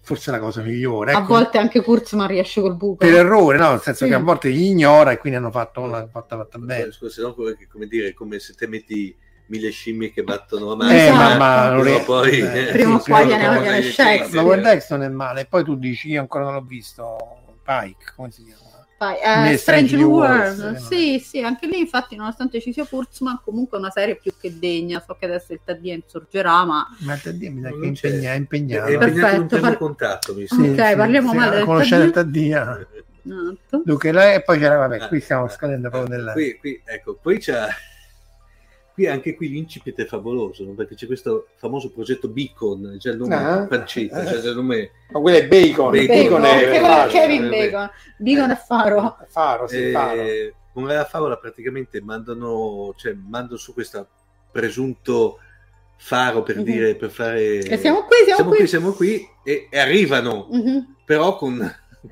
forse è la cosa migliore a ecco. volte anche Kurzman riesce col buco per errore no? nel senso Sì. che a volte li ignora e quindi hanno fatto una fatta, fatta bene Scusa, se no, come, come dire, come se te metti mille scimmie che battono a mano. eh, ma, ma è- poi, eh, Prima o sì, poi sì, viene- viene sì, Shakespeare. sì, Lower sì. Decks non è male e poi tu dici io ancora non l'ho visto Pike come si chiama Né eh, Strange New New World, Worlds, sì, sì, anche lì infatti nonostante ci sia Kurtzman comunque è una serie più che degna, so che adesso il TD insorgerà, ma Ma te mi sa che è impegna- è È impegnato. impegnato in un par- contatto, mi Sì. Ok, parliamo male del conoscere il. Esatto. Dunque, là- e poi c'era, vabbè, qui Ah. stiamo scadendo proprio nella... Qui, qui, ecco, poi c'è qui anche qui l'incipit è favoloso no? perché c'è questo famoso progetto Beacon, già il nome Ah. pancetta, cioè già il nome Ma quello è Bacon, Bacon, Bacon, è faro, è Kevin eh, Bacon, Bacon e Faro. Faro, sì, Faro. eh, con la favola praticamente mandano, cioè, mandano su questo presunto faro per Mhm. dire per fare E siamo qui, siamo, siamo qui. qui, siamo qui e, e arrivano Mhm. però con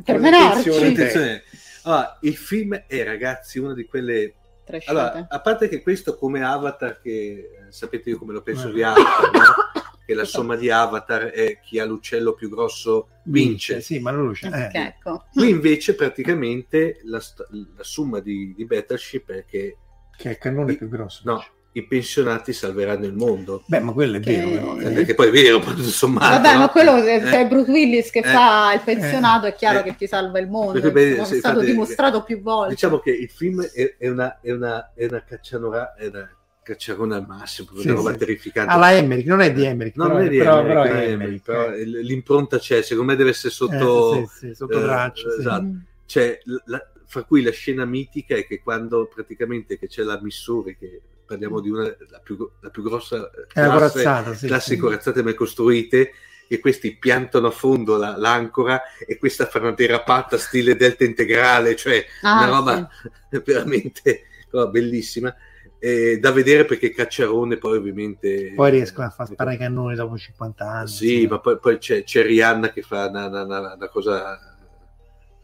Con intenzione. attenzione allora, il film è ragazzi una di quelle Trasciate. allora, a parte che questo come Avatar, che eh, sapete io come lo penso di Avatar, no? che la somma di Avatar è chi ha l'uccello più grosso vince. Sì, ma non lo c'è. Ok, Eh. ecco. Qui invece praticamente la, la somma di, di Battleship è che Che è il cannone più grosso. no, i pensionati salveranno il mondo. Beh, ma quello è Che- vero. però, Eh, eh. Perché poi è vero, tutto sommato. Vabbè, no? ma quello se Eh, c'è Bruce Willis che eh, fa il pensionato, è chiaro eh. che ti salva il mondo. Perché, beh, è se- stato infatti, dimostrato più volte. Diciamo che il film è, è una, è una, è una caccianora, è una cacciarona al massimo, Sì, una roba sì. terrificante. Alla Emmerich, non è di Emmerich, No, però, non è di però, Emmerich, però è è Emmerich. però eh. l'impronta c'è, secondo me deve essere sotto, Eh, sì, sì, sotto eh, traccia. sì. esatto. Cioè, la- fra cui la scena mitica è che quando praticamente che c'è la Missouri, che parliamo di una, la, più, la più grossa eh, classe, corazzata, sì, classe sì. corazzate mai costruite, e questi piantano a fondo la- l'ancora e questa fa una derapata stile delta integrale, cioè Ah, una roba veramente roba bellissima. eh, da vedere perché Cacciarone poi ovviamente Poi riescono a far sparare i cannoni dopo 50 anni. sì, sì. ma poi, poi c'è, c'è Rihanna che fa una, una- una- una cosa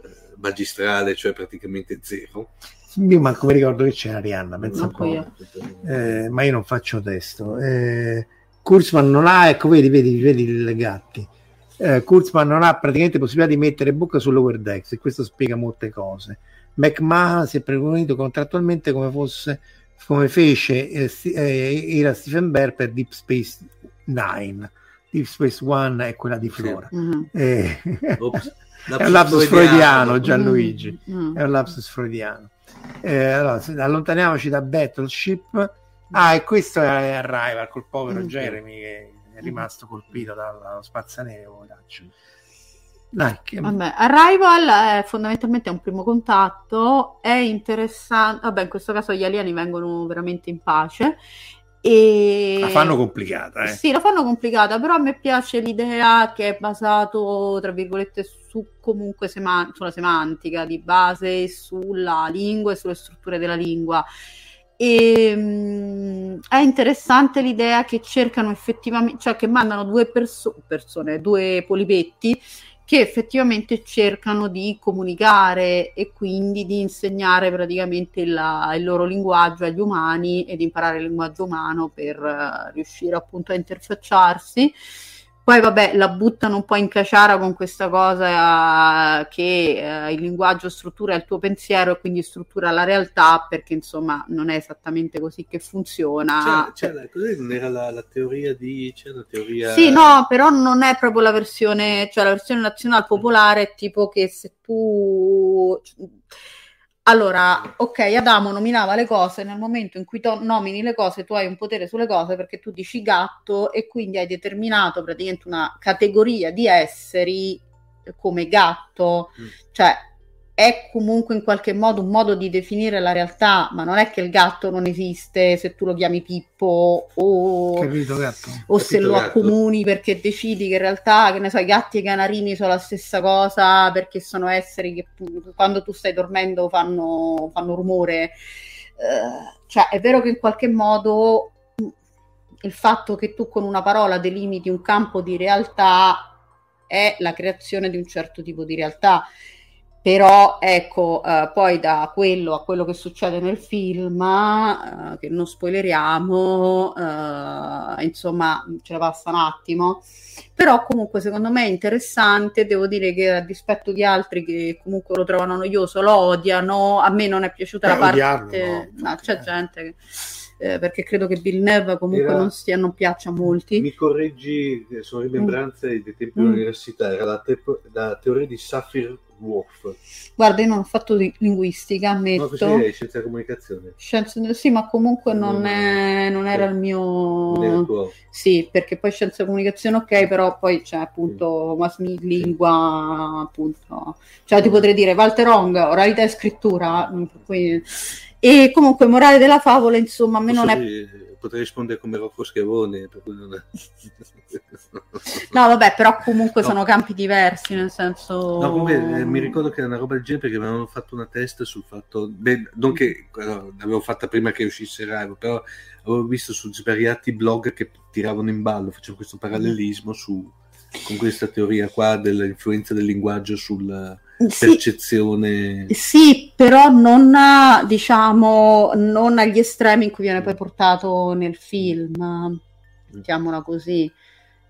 eh, magistrale, cioè praticamente zero. Io manco mi ricordo che c'era Rihanna, pensa un po'. io. Eh, ma io non faccio testo. Eh, Kurzman non ha, ecco, vedi, vedi, vedi il gatti. Eh, Kurzman non ha praticamente possibilità di mettere bocca sull'over decks e questo spiega molte cose. McMahon si è premunito contrattualmente come fosse come fece eh, eh, era Stephen Bear per Deep Space Nine. Deep Space One è quella di Flora. Mhm. Eh, Ops, è un lapsus freudiano, Gianluigi. Mm, mm. È un lapsus freudiano. Eh, allora, allontaniamoci da Battleship. Ah, e questo è Arrival col povero Mm. Jeremy che è rimasto colpito dallo spazzaneve. poveraccio. Dai, che... Vabbè, Arrival è fondamentalmente un primo contatto, è interessante, vabbè in questo caso gli alieni vengono veramente in pace e... la fanno complicata, eh. Sì, la fanno complicata, però a me piace l'idea che è basato, tra virgolette, su comunque sema- sulla semantica di base, sulla lingua e sulle strutture della lingua. E, mm, è interessante l'idea che cercano effettivamente, cioè che mandano due perso- persone, due polipetti che effettivamente cercano di comunicare e quindi di insegnare praticamente il, il loro linguaggio agli umani ed imparare il linguaggio umano per eh, riuscire appunto a interfacciarsi. Poi vabbè, la buttano un po' in caciara con questa cosa eh, che eh, il linguaggio struttura il tuo pensiero e quindi struttura la realtà, perché insomma non è esattamente così che funziona. C'è, c'è la- cos'è? non era la, la teoria di... C'è una teoria... Sì, no, però non è proprio la versione, cioè la versione nazionale popolare è tipo che se tu... Allora, ok, Adamo nominava le cose, nel momento in cui nomini le cose tu hai un potere sulle cose perché tu dici gatto e quindi hai determinato praticamente una categoria di esseri come gatto, Mm. cioè è comunque in qualche modo un modo di definire la realtà, ma non è che il gatto non esiste se tu lo chiami Pippo o Capito, gatto? o se Capito, lo gatto. accomuni perché decidi che in realtà, che ne so, i gatti e i canarini sono la stessa cosa perché sono esseri che quando tu stai dormendo fanno, fanno rumore. Eh, cioè, è vero che in qualche modo il fatto che tu con una parola delimiti un campo di realtà è la creazione di un certo tipo di realtà. Però ecco, eh, poi da quello a quello che succede nel film, eh, che non spoileriamo, eh, insomma, ce ne passa un attimo. Però comunque secondo me è interessante, devo dire che a dispetto di altri che comunque lo trovano noioso, lo odiano, a me non è piaciuta Beh, la parte... odiarlo, no, no, c'è eh. gente che... eh, perché credo che Villeneuve comunque Era- non, stia, non piaccia a molti. Mi correggi, eh, sono rimembranze dei tempi Mm. dell'università, era la, te- la teoria di Worf. Guarda, io non ho fatto di linguistica, No, ammetto. così è scienza della comunicazione. Scienze- sì, ma comunque non, Non- è- non era il mio... Non è il tuo- Sì, perché poi scienza e comunicazione ok, però poi c'è appunto mass media, lingua, appunto. Cioè ti potrei dire Walter Ong, oralità e scrittura. mm, cui- E comunque morale della favola, insomma, a me non è... Posso- Potrei rispondere come Rocco Schiavone, per cui non è... No, vabbè, però comunque No. sono campi diversi, nel senso... No, comunque eh, mi ricordo che era una roba del genere perché mi avevano fatto una test sul fatto, beh, non che no, l'avevo fatta prima che uscisse Rival, però avevo visto su svariati blog che tiravano in ballo, facevo questo parallelismo su, con questa teoria qua dell'influenza del linguaggio sulla Sì, percezione. Sì, però non diciamo non agli estremi in cui viene poi portato nel film, mettiamola così.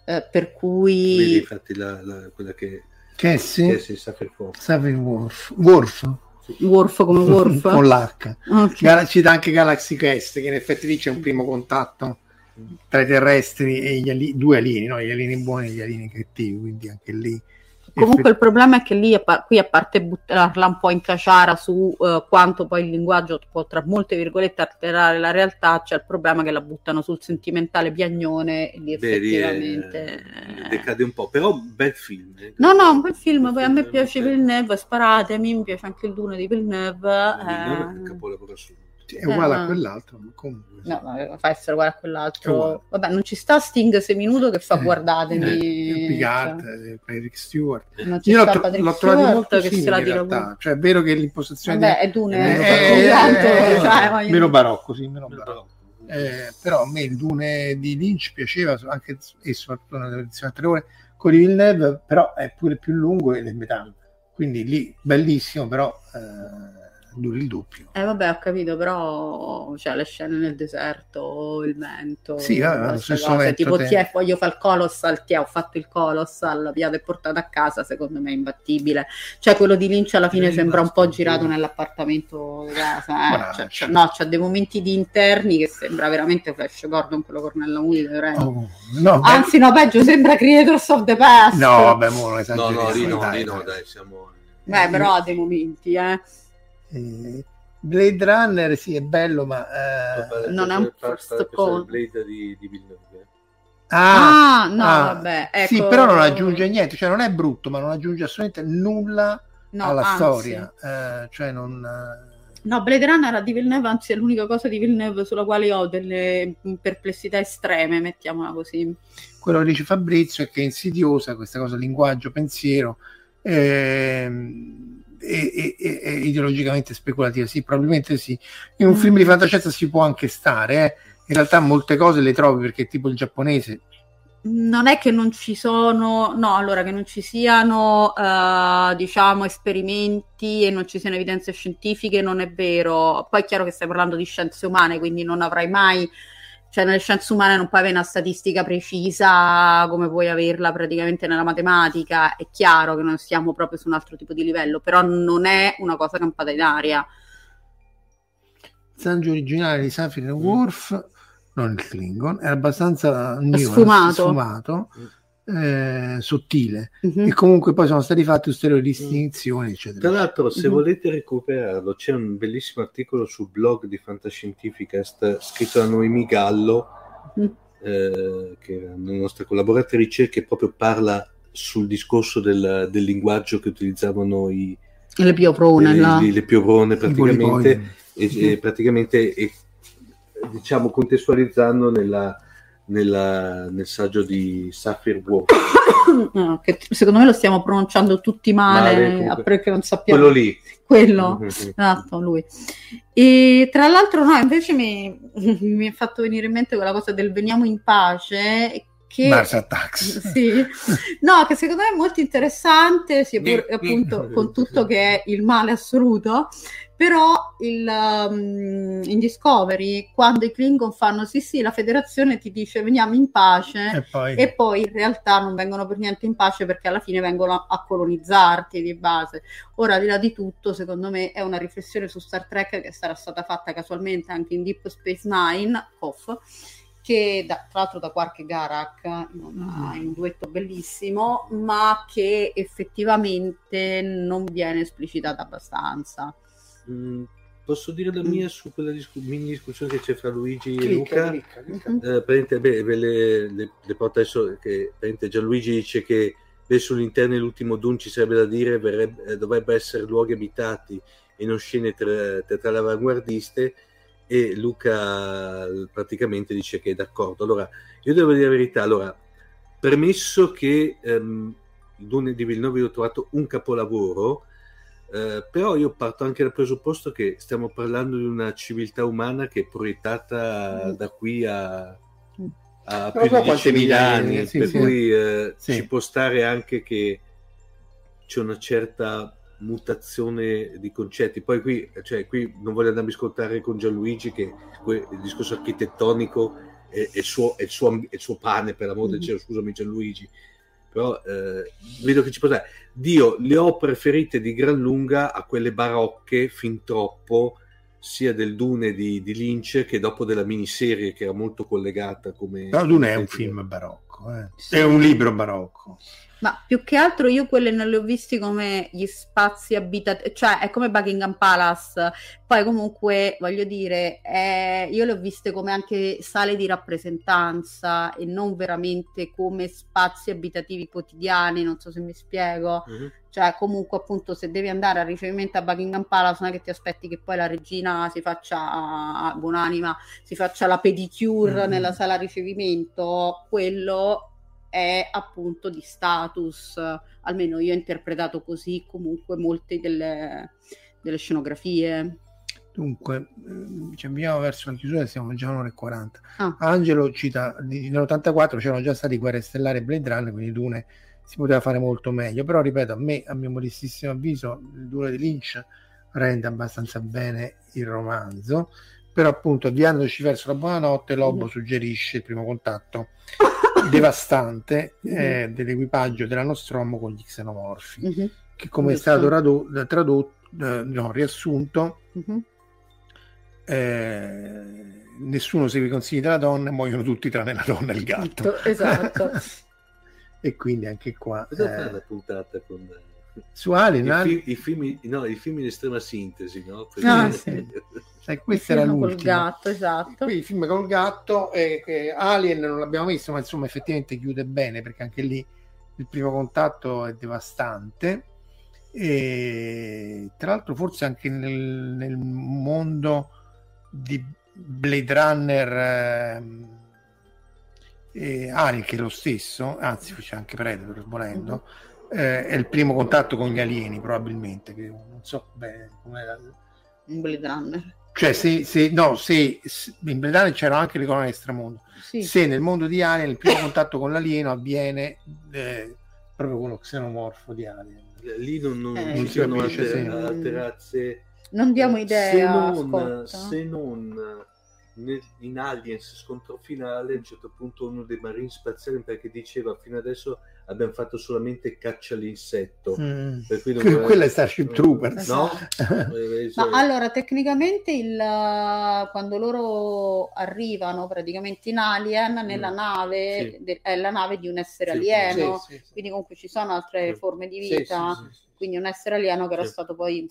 Eh, per Vedi, cui infatti, la, la- quella che, Cassie, che si sa per forza. Savage Worf, Worf Worf come Worf. con l'H. Ok. Gal- cita anche Galaxy Quest, che in effetti lì c'è un primo contatto tra i terrestri e gli ali- due alieni, no? gli alieni buoni e gli alieni cattivi, quindi anche lì. Comunque il problema è che lì, a par- qui a parte buttarla un po' in caciara su eh, quanto poi il linguaggio può tra molte virgolette alterare la realtà, c'è il problema che la buttano sul sentimentale piagnone e lì Vedi, effettivamente... eh, decade un po', però bel film. eh. No, no, un bel film, poi a me piace Villeneuve, sparatemi, mi piace anche il Dune di Villeneuve. Villeneuve è un eh, capolavoro assoluto. È uguale Eh, a quell'altro, ma comunque. sì. No, no, fa essere uguale a quell'altro. Vabbè, non ci sta Sting seminudo che fa Eh, guardatemi. eh, Picard, cioè, eh, Eric Stewart. non ci Io l'ho, sta tro- Patrick l'ho trovato Stewart molto che simile se la in tira realtà. Cioè, è vero che l'impostazione Vabbè, è Dune, eh, eh, cioè, meno barocco, sì, meno barocco. Eh, però a me il Dune di Lynch piaceva anche e soprattutto nella versione a tre ore con di Villeneuve però è pure più lungo e è metà quindi lì bellissimo però eh, dura il doppio Eh vabbè, ho capito, però cioè, le scene nel deserto, il vento, Sì, vabbè, lo queste stesso cose, vento tipo te- ti è, voglio fare il colossal, ti ho fatto il colossal, via è portato a casa, secondo me è imbattibile. Cioè quello di Lynch alla fine sembra un po' girato nell'appartamento di casa, eh. Guarda, Cioè, c'è- c'è- no, c'ha dei momenti di interni che sembra veramente Flash Gordon, quello Cornella Moody. Oh, no, beh- Anzi no, peggio, sembra Creators of the Past. no vabbè mo non No, esageriamo no, lì no, dai, dai. dai, siamo... Beh, però ha dei momenti, eh. Eh, Blade Runner sì è bello ma eh, Non è un first call. Blade di, di Villeneuve. Ah, no, ah, vabbè, sì ecco. però non aggiunge niente cioè non è brutto ma non aggiunge assolutamente nulla No, alla anzi. storia eh, cioè non eh, No, Blade Runner di Villeneuve, anzi è l'unica cosa di Villeneuve sulla quale ho delle perplessità estreme, mettiamola così. quello che dice Fabrizio è che è insidiosa questa cosa linguaggio pensiero ehm, e, e- e- ideologicamente speculativa sì probabilmente sì in un Mm. film di fantascienza si può anche stare eh. in realtà molte cose le trovi perché tipo il giapponese Non è che non ci sono, no, allora che non ci siano, eh, diciamo, esperimenti e non ci siano evidenze scientifiche, non è vero. Poi è chiaro che stai parlando di scienze umane, quindi non avrai mai, cioè nelle scienze umane non puoi avere una statistica precisa come puoi averla praticamente nella matematica. È chiaro che non siamo proprio su un altro tipo di livello, però non è una cosa campata in aria. Sanjo originale di Safir e Worf non il Klingon era abbastanza Sfumato. sfumato eh, sottile Mhm. e comunque poi sono stati fatti ulteriori distinzioni eccetera Tra l'altro, se Mhm. volete recuperarlo, c'è un bellissimo articolo sul blog di Fantascientificast scritto da Noemi Gallo, Mm. eh, che è una nostra collaboratrice, che proprio parla sul discorso del, del linguaggio che utilizzavano i, Le piovrone, le, là. le- le piovrone praticamente, e, e praticamente e, diciamo contestualizzando nella, nella- nel saggio di Sapphire Wolf, No, che secondo me lo stiamo pronunciando tutti male, Male, perché non sappiamo quello lì. quello. Mhm. Esatto, lui. E tra l'altro, no, invece mi, mi è fatto venire in mente quella cosa del veniamo in pace. Che, Mars Attacks sì, no, che secondo me è molto interessante, sia pur appunto con tutto che è il male assoluto, però il, um, in Discovery, quando i Klingon fanno sì, sì, la federazione ti dice veniamo in pace, e poi e poi in realtà non vengono per niente in pace perché alla fine vengono a colonizzarti di base. Ora, al di là di tutto, secondo me è una riflessione su Star Trek che sarà stata fatta casualmente anche in Deep Space Nine, off, che da, tra l'altro da Quark e Garak in, una- in un duetto bellissimo, ma che effettivamente non viene esplicitata abbastanza. Mm, posso dire la mia su quella discu- mini discussione che c'è fra Luigi e Clicca, Luca? clicca, clicca. Eh, beh, ve le, le- le porto adesso che Gianluigi dice che beh, sull'interno dell'ultimo Dune ci sarebbe da dire verrebbe- eh, dovrebbe essere luoghi abitati e non scene tra- teatrali avanguardiste e Luca eh, praticamente dice che è d'accordo. Allora, io devo dire la verità, allora, premesso che ehm, Dune di Villeneuve io ho trovato un capolavoro, eh, però io parto anche dal presupposto che stiamo parlando di una civiltà umana che è proiettata Mm. da qui a, a più di quante 10.000 migliaia, anni, sì, per sì. cui eh, Sì. ci può stare anche che c'è una certa mutazione di concetti. Poi qui, cioè, qui non voglio andarmi a ascoltare con Gianluigi che que- il discorso architettonico è, è il, suo, è il suo- è il suo pane, per l'amor del Mhm. cielo, scusami Gianluigi, però eh, vedo che ci può stare. Dio, le ho preferite di gran lunga a quelle barocche fin troppo, sia del Dune di, di Lynch che dopo della miniserie che era molto collegata come... Però Dune è un film barocco, eh. Sì. è un libro barocco. Ma più che altro io quelle non le ho visti come gli spazi abitati, cioè è come Buckingham Palace, poi comunque voglio dire, eh, io le ho viste come anche sale di rappresentanza e non veramente come spazi abitativi quotidiani, non so se mi spiego. Mhm. Cioè, comunque, appunto, se devi andare a ricevimento a Buckingham Palace, non è che ti aspetti che poi la regina si faccia, buonanima, si faccia la pedicure Mhm. nella sala ricevimento, quello è appunto di status, almeno io ho interpretato così comunque molte delle, delle scenografie. Dunque, ehm, ci avviamo verso la chiusura, siamo già un'ora e 40. Ah. Angelo cita, di- nell'84 c'erano già stati Guerre Stellari e Blade Runner, quindi Dune si poteva fare molto meglio, però ripeto, a me, a mio modestissimo avviso, il Dune di Lynch rende abbastanza bene il romanzo, però appunto avviandoci verso la buonanotte, Lobo Mhm. suggerisce il primo contatto devastante eh, dell'equipaggio della Nostromo con gli xenomorfi, Mhm, che come è stato radu- tradotto, eh, no, riassunto, mhm. eh, nessuno segue i consigli della donna e muoiono tutti tranne la donna e il gatto. Esatto. e quindi anche qua Cosa eh, fare una puntata con... su Alien, I, fi- i film, no, i film in estrema sintesi, no? Ah, sì. sai, questo era Film col l'ultimo. gatto, esatto. Qui il film col gatto, eh, che Alien non l'abbiamo visto, ma insomma effettivamente chiude bene perché anche lì il primo contatto è devastante. E tra l'altro, forse anche nel, nel mondo di Blade Runner ehm, e Alien, che è lo stesso, anzi, c'è anche Predator volendo. Eh, è il primo contatto con gli alieni, probabilmente. Che non so bene com'era Un Blade Runner. cioè, se, se- no, se, se- in Blade Runner c'erano anche le colonne extramondo. Sì. Se nel mondo di Alien il primo contatto con l'alieno avviene eh, proprio con lo xenomorfo di Alien. Lì non, non, Eh, non si capisce, sì. razze. Non diamo Se idea, non, Scott. se non nel- in Aliens scontro finale, a un certo punto uno dei marini spaziali perché diceva fino adesso abbiamo fatto solamente caccia all'insetto. Mm. Per cui voleva- quella è Starship Troopers. No? Eh, Ma cioè- allora, tecnicamente il, quando loro arrivano praticamente in Alien, nella Mm. nave, Sì. de- è la nave di un essere Sì, alieno, Sì, sì, sì. quindi comunque ci sono altre Sì. forme di vita, sì, sì, sì. quindi un essere alieno che era Sì. stato poi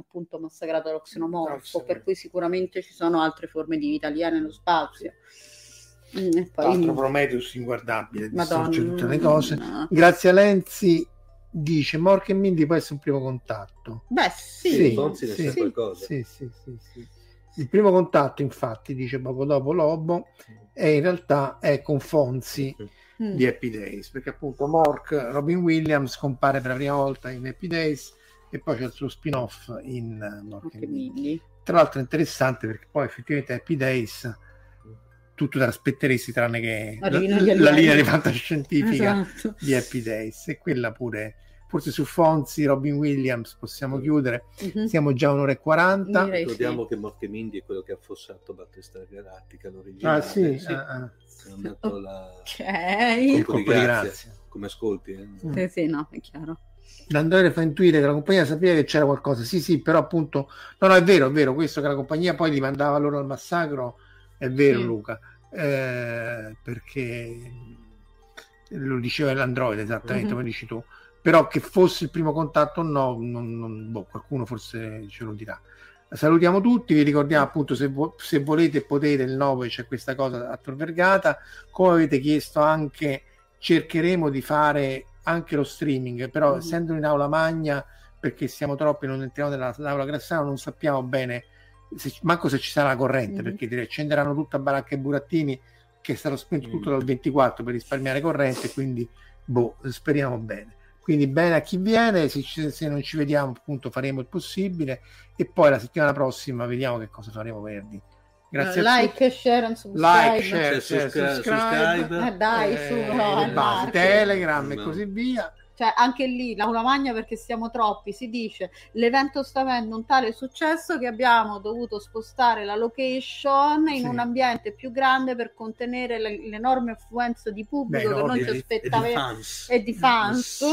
appunto massacrato dallo xenomorfo, per cui sicuramente ci sono altre forme di vita aliene nello spazio. Mm, e l'altro poi, Prometheus inguardabile, Madonna, distrugge tutte le cose. no. Grazie a Lenzi dice Mork e Mindy può essere un primo contatto. Beh, sì, Sì, Fonzi ne sì, qualcosa. Sì, sì, sì, sì. Il primo contatto, infatti, dice poco dopo Lobo, è in realtà è con Fonzi Mm. di Happy Days, perché appunto Mork, Robin Williams compare per la prima volta in Happy Days e poi c'è il suo spin-off in eh, Mork Anche and Mindy. Mindy. Tra l'altro è interessante perché poi effettivamente Happy Days tutto te l'aspetteresti tranne che la, la linea di fantascientifica Esatto. di Happy Days e quella pure forse su Fonzi, Robin Williams possiamo chiudere Mhm. siamo già a un'ora e 40 Direi Ricordiamo sì. che Mindy è quello che ha affossato Battlestar Galactica l'originale. ah sì, sì. ah, ah. È la... Ok. il colpo colpo di grazia. grazia Come ascolti? eh? Mm. Sì, sì, no, è chiaro. L'Andrea fa intuire che la compagnia sapeva che c'era qualcosa sì sì però appunto no no è vero è vero questo che la compagnia poi li mandava loro al massacro è vero Sì. Luca eh, perché lo diceva l'Android esattamente Mhm. come dici tu, però che fosse il primo contatto o no, non- non- boh, qualcuno forse ce lo dirà. Salutiamo tutti, vi ricordiamo appunto se, vo- se volete potete il 9 c'è questa cosa a Tor Vergata, come avete chiesto anche cercheremo di fare anche lo streaming, però Mhm. essendo in aula magna perché siamo troppi non entriamo nell'aula Grassano non sappiamo bene se, manco se ci sarà la corrente Mhm. perché direi accenderanno tutta Baracca e Burattini che è stato spento Mm. tutto dal 24 per risparmiare corrente quindi boh, speriamo bene quindi bene a chi viene se, ci- se non ci vediamo appunto faremo il possibile e poi la settimana prossima vediamo che cosa faremo venerdì grazie a tutti like, share and subscribe. like, share, Cioè, share, subscri- subscribe, subscribe. Eh, dai, eh, su, no, basi, Telegram e No. così via. Cioè, anche lì l'aula magna perché siamo troppi, si dice l'evento sta avendo un tale successo che abbiamo dovuto spostare la location in Sì. un ambiente più grande per contenere l'enorme affluenza di pubblico Beh, che non ovvio, ci aspettavamo fans. e di fans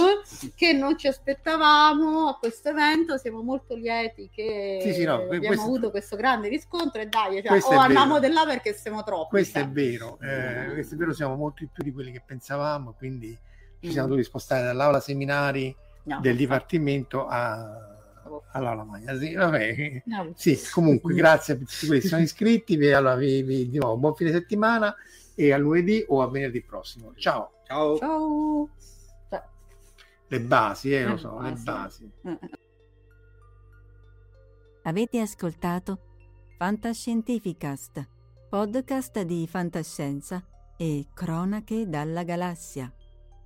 che non ci aspettavamo a questo evento. Siamo molto lieti che Sì, sì, no, abbiamo questo- avuto questo grande riscontro e dai, cioè, o è andiamo di là perché siamo troppi. Questo è cioè. vero, eh, questo è vero, siamo molti più di quelli che pensavamo, quindi ci Mm. siamo dovuti spostare dall'aula seminari No, del infatti. dipartimento a- all'aula magna. Sì, vabbè. No. Sì, comunque grazie a tutti quelli che sono iscritti, vi, allora, vi, vi- di nuovo buon fine settimana e a lunedì o a venerdì prossimo. Ciao, Ciao. Ciao. Le basi, eh, lo Le so, le basi. basi. eh. Avete ascoltato Fantascientificast, podcast di fantascienza e cronache dalla galassia.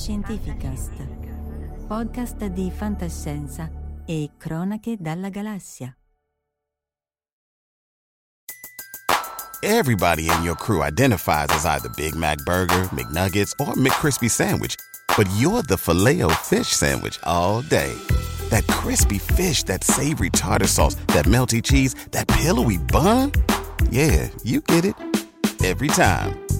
Fantascientificast, podcast di fantascienza e cronache dalla galassia. Everybody in your crew identifies as either Big Mac Burger, McNuggets, or McCrispy Sandwich. But you're the filet fish Sandwich all day. That crispy fish, that savory tartar sauce, that melty cheese, that pillowy bun. Yeah, you get it. Every time.